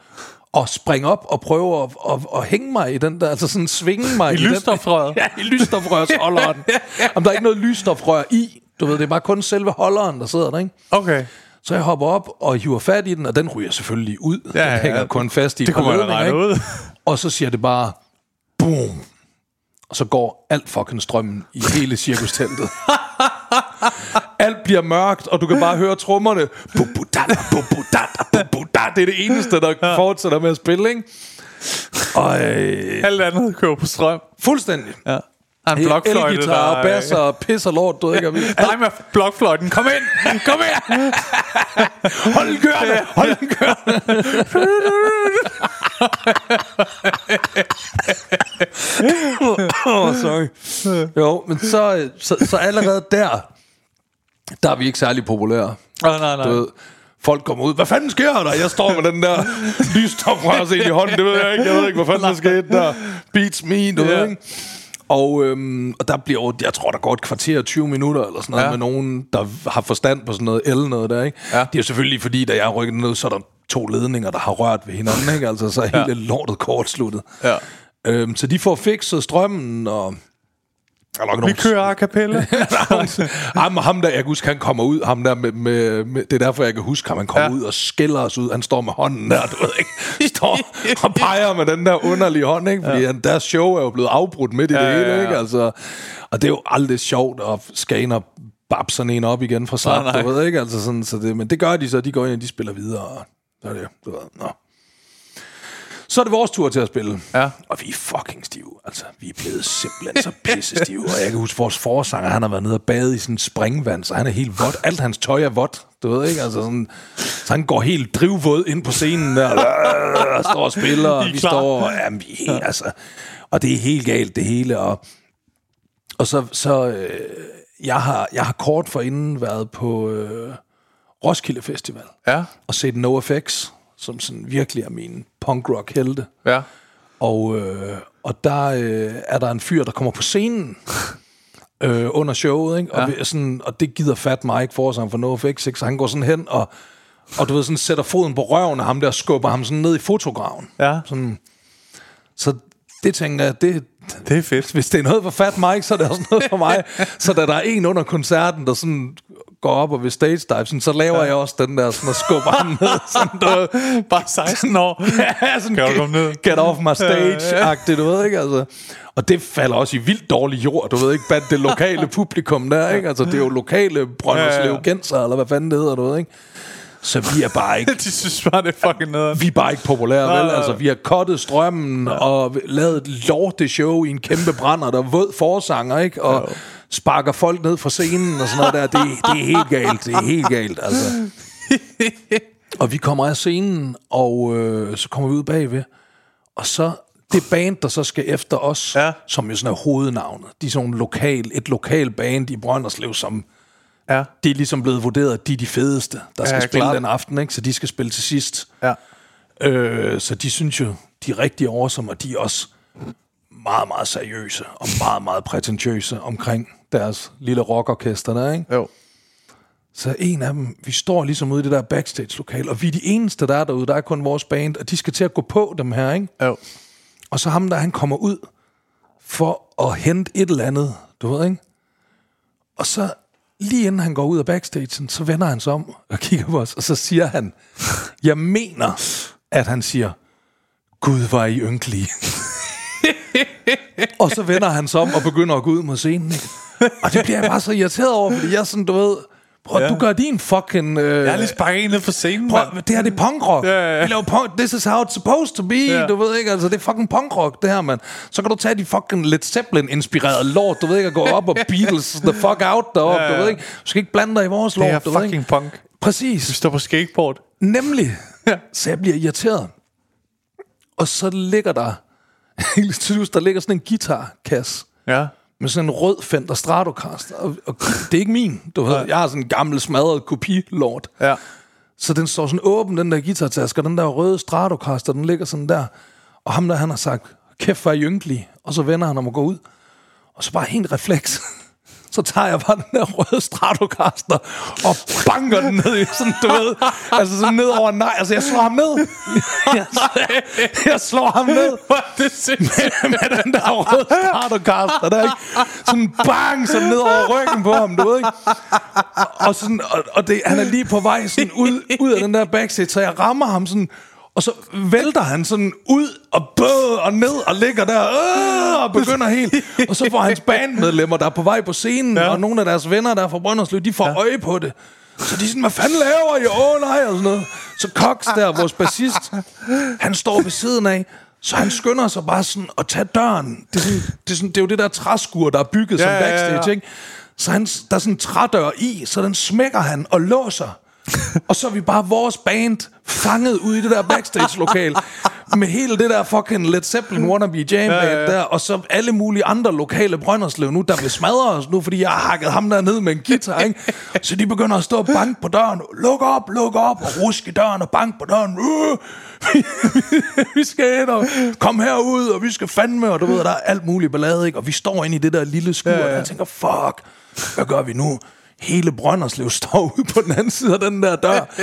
at springe op og prøve at, at, at hænge mig i den der, altså sådan svinge mig I den- lysstofrøret? Ja, i lysstofrørsholderen. Om der er ikke noget lysstofrør i, du ved, det er bare kun selve holderen, der sidder der, ikke? Okay. Så jeg hopper op og hiver fat i den, og den ryger selvfølgelig ud. Ja, den ja, hænger ja. kun fast i Det kunne man ud. Og så siger det bare, boom. Og så går alt fucking strømmen i hele cirkusteltet. alt bliver mørkt, og du kan bare høre trommerne. Det er det eneste, der fortsætter med at spille, ikke? Og øh, Alt andet kører på strøm. fuldstændig. Ja. Har en blokfløjte, Elgitar og basser og pis og lort, du ved ikke, vi, Nej, med blokfløjten. Kom ind! Kom ind! hold den kørende, hold den kørende. oh, sorry. Jo, men så, så, så allerede der, der er vi ikke særlig populære. Nej, nej, nej. Du ved, folk kommer ud, hvad fanden sker der? Jeg står med den der lysstofrørs i hånden, det ved jeg ikke. Jeg ved ikke, hvad fanden der skete der. Beats me, du Ja. ved ikke. Og, øhm, og der bliver jo, jeg tror, der går et kvarter 20 minutter eller sådan noget Ja. med nogen, der har forstand på sådan noget el noget der, ikke? Ja. Det er jo selvfølgelig fordi, da jeg rykker ned, så er der to ledninger, der har rørt ved hinanden, ikke? Altså, så er Ja. hele lortet kortsluttet. Ja. Øhm, så de får fikset strømmen, og... Der er nok Vi nogle- kører a cappella. ham, ham der, jeg kan huske, han kommer ud, ham der med, med, med det er derfor, jeg kan huske ham, han kommer Ja. ud og skælder os ud, han står med hånden der, du ved ikke, står og peger med den der underlige hånd, ikke, fordi ja. deres show er jo blevet afbrudt midt i Ja, det hele, ja, ja. ikke, altså, og det er jo aldrig sjovt at skal ind og babbe sådan en op igen fra start, Nej, nej. du ved ikke, altså sådan, så det, men det gør de så, de går ind og de spiller videre, og så er det, du ved, nå. Så er det vores tur til at spille. Ja. Og vi er fucking stive. Altså, vi er blevet simpelthen så pisse stive. Og jeg kan huske, vores forsanger, han har været nede og bade i sådan en springvand, så han er helt vådt. Alt hans tøj er vådt, du ved ikke? Altså sådan, så han går helt drivvåd ind på scenen der, og står og spiller, og vi klar. står, og, jamen, vi er helt, altså, og det er helt galt, det hele, og, og så, så øh, jeg, har, jeg har kort forinden været på øh, Roskilde Festival Ja. og set NoFX, som sådan virkelig er min punk rock helte. Ja. Og, øh, og der øh, er der en fyr, der kommer på scenen øh, under showet, ikke? Og, Ja. sådan, og det gider fat mig ikke for sig for NoFX, ikke? Så han går sådan hen og, og du ved, sådan sætter foden på røven af ham der, og skubber ham sådan ned i fotograven. Ja. Sådan, så det tænker jeg, det, Det er fedt. hvis det er noget for Fat Mike, så er det også noget for mig. så da der er en under koncerten, der sådan går op og ved stage dive, sådan, så laver ja. jeg også den der sådan og skubber ham ned. Sådan, du Bare 16 år. ja, sådan, Kan get, ned? get off my stage-agtigt, du ved ikke, altså. Og det falder også i vildt dårlig jord, du ved ikke, blandt det lokale publikum der, ikke? Altså, det er jo lokale Brønderslev Genser, eller hvad fanden det hedder, du ved ikke? Så vi er bare ikke De synes bare, det er fucking nederen. vi er bare ikke populære, Nej, vel? nej, Altså, vi har kottet strømmen ja. og lavet et lorteshow i en kæmpe brænder, der er våd forsanger, ikke? Og sparker folk ned fra scenen og sådan noget der. Det, det er helt galt, det er helt galt, altså. og vi kommer af scenen, og øh, så kommer vi ud bagved, og så det band, der så skal efter os, Ja. som jo sådan er hovednavnet, de er sådan lokal, et lokal band i Brønderslev, som Ja. det er ligesom blevet vurderet, at de er de fedeste, der skal Ja, spille klart. den aften, ikke? så de skal spille til sidst. Ja. Øh, så de synes jo, de er rigtig awesome, og de er også meget, meget seriøse og meget, meget prætentiøse omkring deres lille rockorkester der, ikke? Jo. Så en af dem, vi står ligesom ude i det der backstage-lokal, og vi er de eneste, der er derude, der er kun vores band, og de skal til at gå på dem her, ikke? Jo. Og så ham der, han kommer ud for at hente et eller andet, du ved, ikke? Og så lige inden han går ud af backstagen, så vender han sig om og kigger på os, og så siger han, jeg mener, at han siger, Gud var I ynkelige. og så vender han sig om og begynder at gå ud mod scenen, ikke? Og det bliver jeg bare så irriteret over, fordi jeg er sådan, du ved, prøv, Ja. du gør din fucking... Øh, Jeg har lige sparket en ned for scenen, Prøv, mand. det her det er punkrock. Ja, ja, ja. Vi laver punk. This is how it's supposed to be. Ja. Du ved ikke, altså det er fucking punkrock, det her, mand. Så kan du tage de fucking Led Zeppelin-inspirerede lort, du ved ikke, at gå op og Beatles the fuck out deroppe, Ja, ja. du ved ikke. Du skal ikke blande dig i vores Det lort, er du ved fucking ikke. punk. Vi Præcis. står på skateboard. Nemlig. Ja. Så jeg bliver irriteret. Og så ligger der, helt seriøst, der ligger sådan en guitarkasse Ja. med sådan en rød Fender Stratocaster. Og, og det er ikke min, du ved. Nej. Jeg har sådan en gammel smadret kopilort. Ja. Så den står sådan åben, den der guitartaske, og den der røde Stratocaster, den ligger sådan der. Og ham der, han har sagt, kæft for ynkelig. Og så vender han om at gå ud. Og så bare helt refleks. Så tager jeg bare den der røde Stratocaster og banker den ned i sådan, du ved, altså sådan ned over nej. Altså, jeg slår ham ned. Jeg, jeg slår ham ned det med, med den der røde Stratocaster der, ikke? Sådan bang, sådan ned over ryggen på ham, du ved ikke? Og, sådan, og, og det, han er lige på vej sådan ud, ud af den der backstage, så jeg rammer ham sådan, og så vælter han sådan ud og bød og ned og ligger der øh, og begynder helt. Og så får hans bandmedlemmer, der er på vej på scenen, ja. og nogle af deres venner, der er fra Brønderslev, de får ja. øje på det. Så de er sådan, hvad fanden laver I? Åh oh, nej, og sådan noget. Så Cox der, vores bassist, han står ved siden af, så han skynder sig bare sådan at tage døren. Det er, sådan, det er, sådan, det er jo det der træskur, der er bygget ja, som ja, ja, backstage, ja. ikke? Så han, der er sådan en trædør i, så den smækker han og låser. Og så er vi bare vores band fanget ud i det der backstage-lokal med hele det der fucking Led Zeppelin wannabe jam band ja, ja, ja. der, og så alle mulige andre lokale Brønderslev nu, der vil smadre os nu, fordi jeg har hakket ham der ned med en guitar, ikke? Så de begynder at stå og banke på døren. Luk op, luk op, og ruske døren og banke på døren. Øh, vi, vi skal ind og komme herud, og vi skal fandme, og du ved, der er alt muligt ballade, ikke? Og vi står inde i det der lille skur, ja, ja. og jeg tænker, fuck, hvad gør vi nu? Hele Brønderslev står ude på den anden side af den der dør,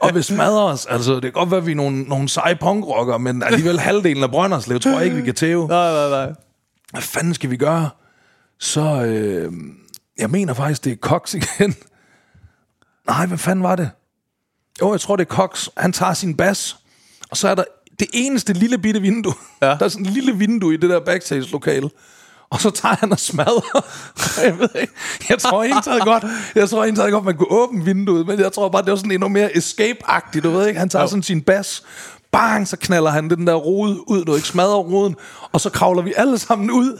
og vil smadre os. Altså, det kan godt være, at vi er nogle, nogle seje punkrockere, men alligevel halvdelen af Brønderslev tror jeg ikke, vi kan tæve. Nej, nej, nej. Hvad fanden skal vi gøre? Så, øh, jeg mener faktisk, det er Cox igen. Nej, hvad fanden var det? Jo, jeg tror, det er Cox. Han tager sin bas, og så er der det eneste lille bitte vindue. Ja. Der er sådan et lille vindue i det der backstage-lokale. Og så tager han og smadrer. jeg ved ikke. Jeg tror egentlig godt, jeg tror egentlig godt, man kunne åbne vinduet, men jeg tror bare, det var sådan endnu mere escape-agtigt, du ved ikke? Han tager jo. sådan sin bas, bang, så knaller han den der rode ud, du ikke smadrer roden, og så kravler vi alle sammen ud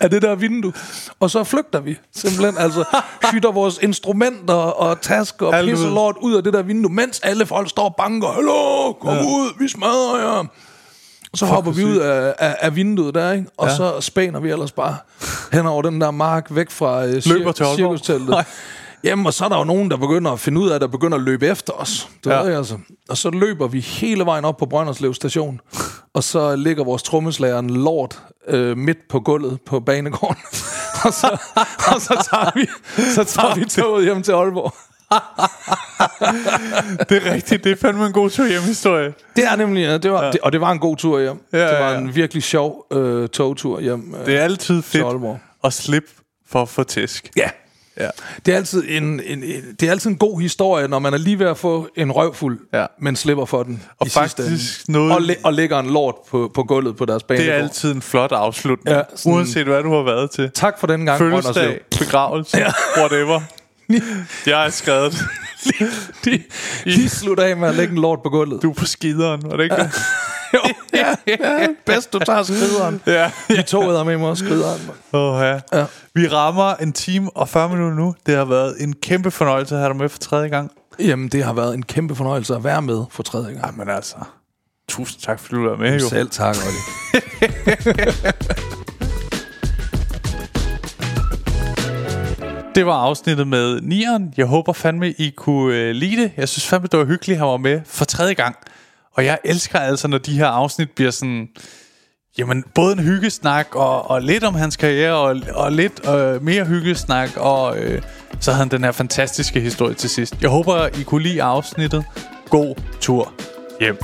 af det der vindue, og så flygter vi simpelthen, altså hytter vores instrumenter og tasker og Alt pisse ud. lort ud af det der vindue, mens alle folk står og banker, hallo, kom ja. ud, vi smadrer jer. Og så hopper vi ud af, af, af vinduet der, ikke? Og ja. så spæner vi ellers bare hen over den der mark, væk fra Aalborg. cirkusteltet. Jamen, og så er der jo nogen, der begynder at finde ud af, der begynder at løbe efter os. Du Ja. ved, ikke, altså. Og så løber vi hele vejen op på Brønderslev station, og så ligger vores trommeslager en lort øh, midt på gulvet på banegården. og, så, og så tager vi, så tager vi toget hjem til Aalborg. Det er rigtigt. Det er fandme en god tur hjem historie. Det er nemlig, ja, det var, ja. det, og det var en god tur hjem. Ja, det var ja, ja. en virkelig sjov øh, togtur hjem. Øh, Det er altid fedt Aalborg. at slippe for at få tæsk. Ja. Ja. Det er, altid en, en, en, det er altid en god historie, når man er lige ved at få en røvfuld, Ja. men slipper for den Og i faktisk noget- Og, læ- og lægger en lort på, på gulvet på deres bane. Det er altid en flot afslutning. Ja, sådan- Uanset hvad du har været til. Tak for den gang, Fødselsdag, begravelse, whatever. Jeg er skrevet. De, de slutter af med at lægge en lort på gulvet. Du er på skideren, var det ikke det? jo, ja, ja, bedst du tager skrideren. Ja. De to æder med mig og skrideren. Oh, ja. Ja. Vi rammer en time og 40 minutter nu. Det har været en kæmpe fornøjelse at have dig med for tredje gang. Jamen, det har været en kæmpe fornøjelse at være med for tredje gang. Jamen altså, tusind tak fordi du var med. Jo. Selv tak, Olli. Det var afsnittet med Nieren. Jeg håber fandme, I kunne øh, lide det. Jeg synes fandme, det var hyggeligt, at han var med for tredje gang. Og jeg elsker altså, når de her afsnit bliver sådan... Jamen, både en hyggesnak og, og lidt om hans karriere, og, og lidt øh, mere hyggesnak, og øh, så havde han den her fantastiske historie til sidst. Jeg håber, I kunne lide afsnittet. God tur hjem.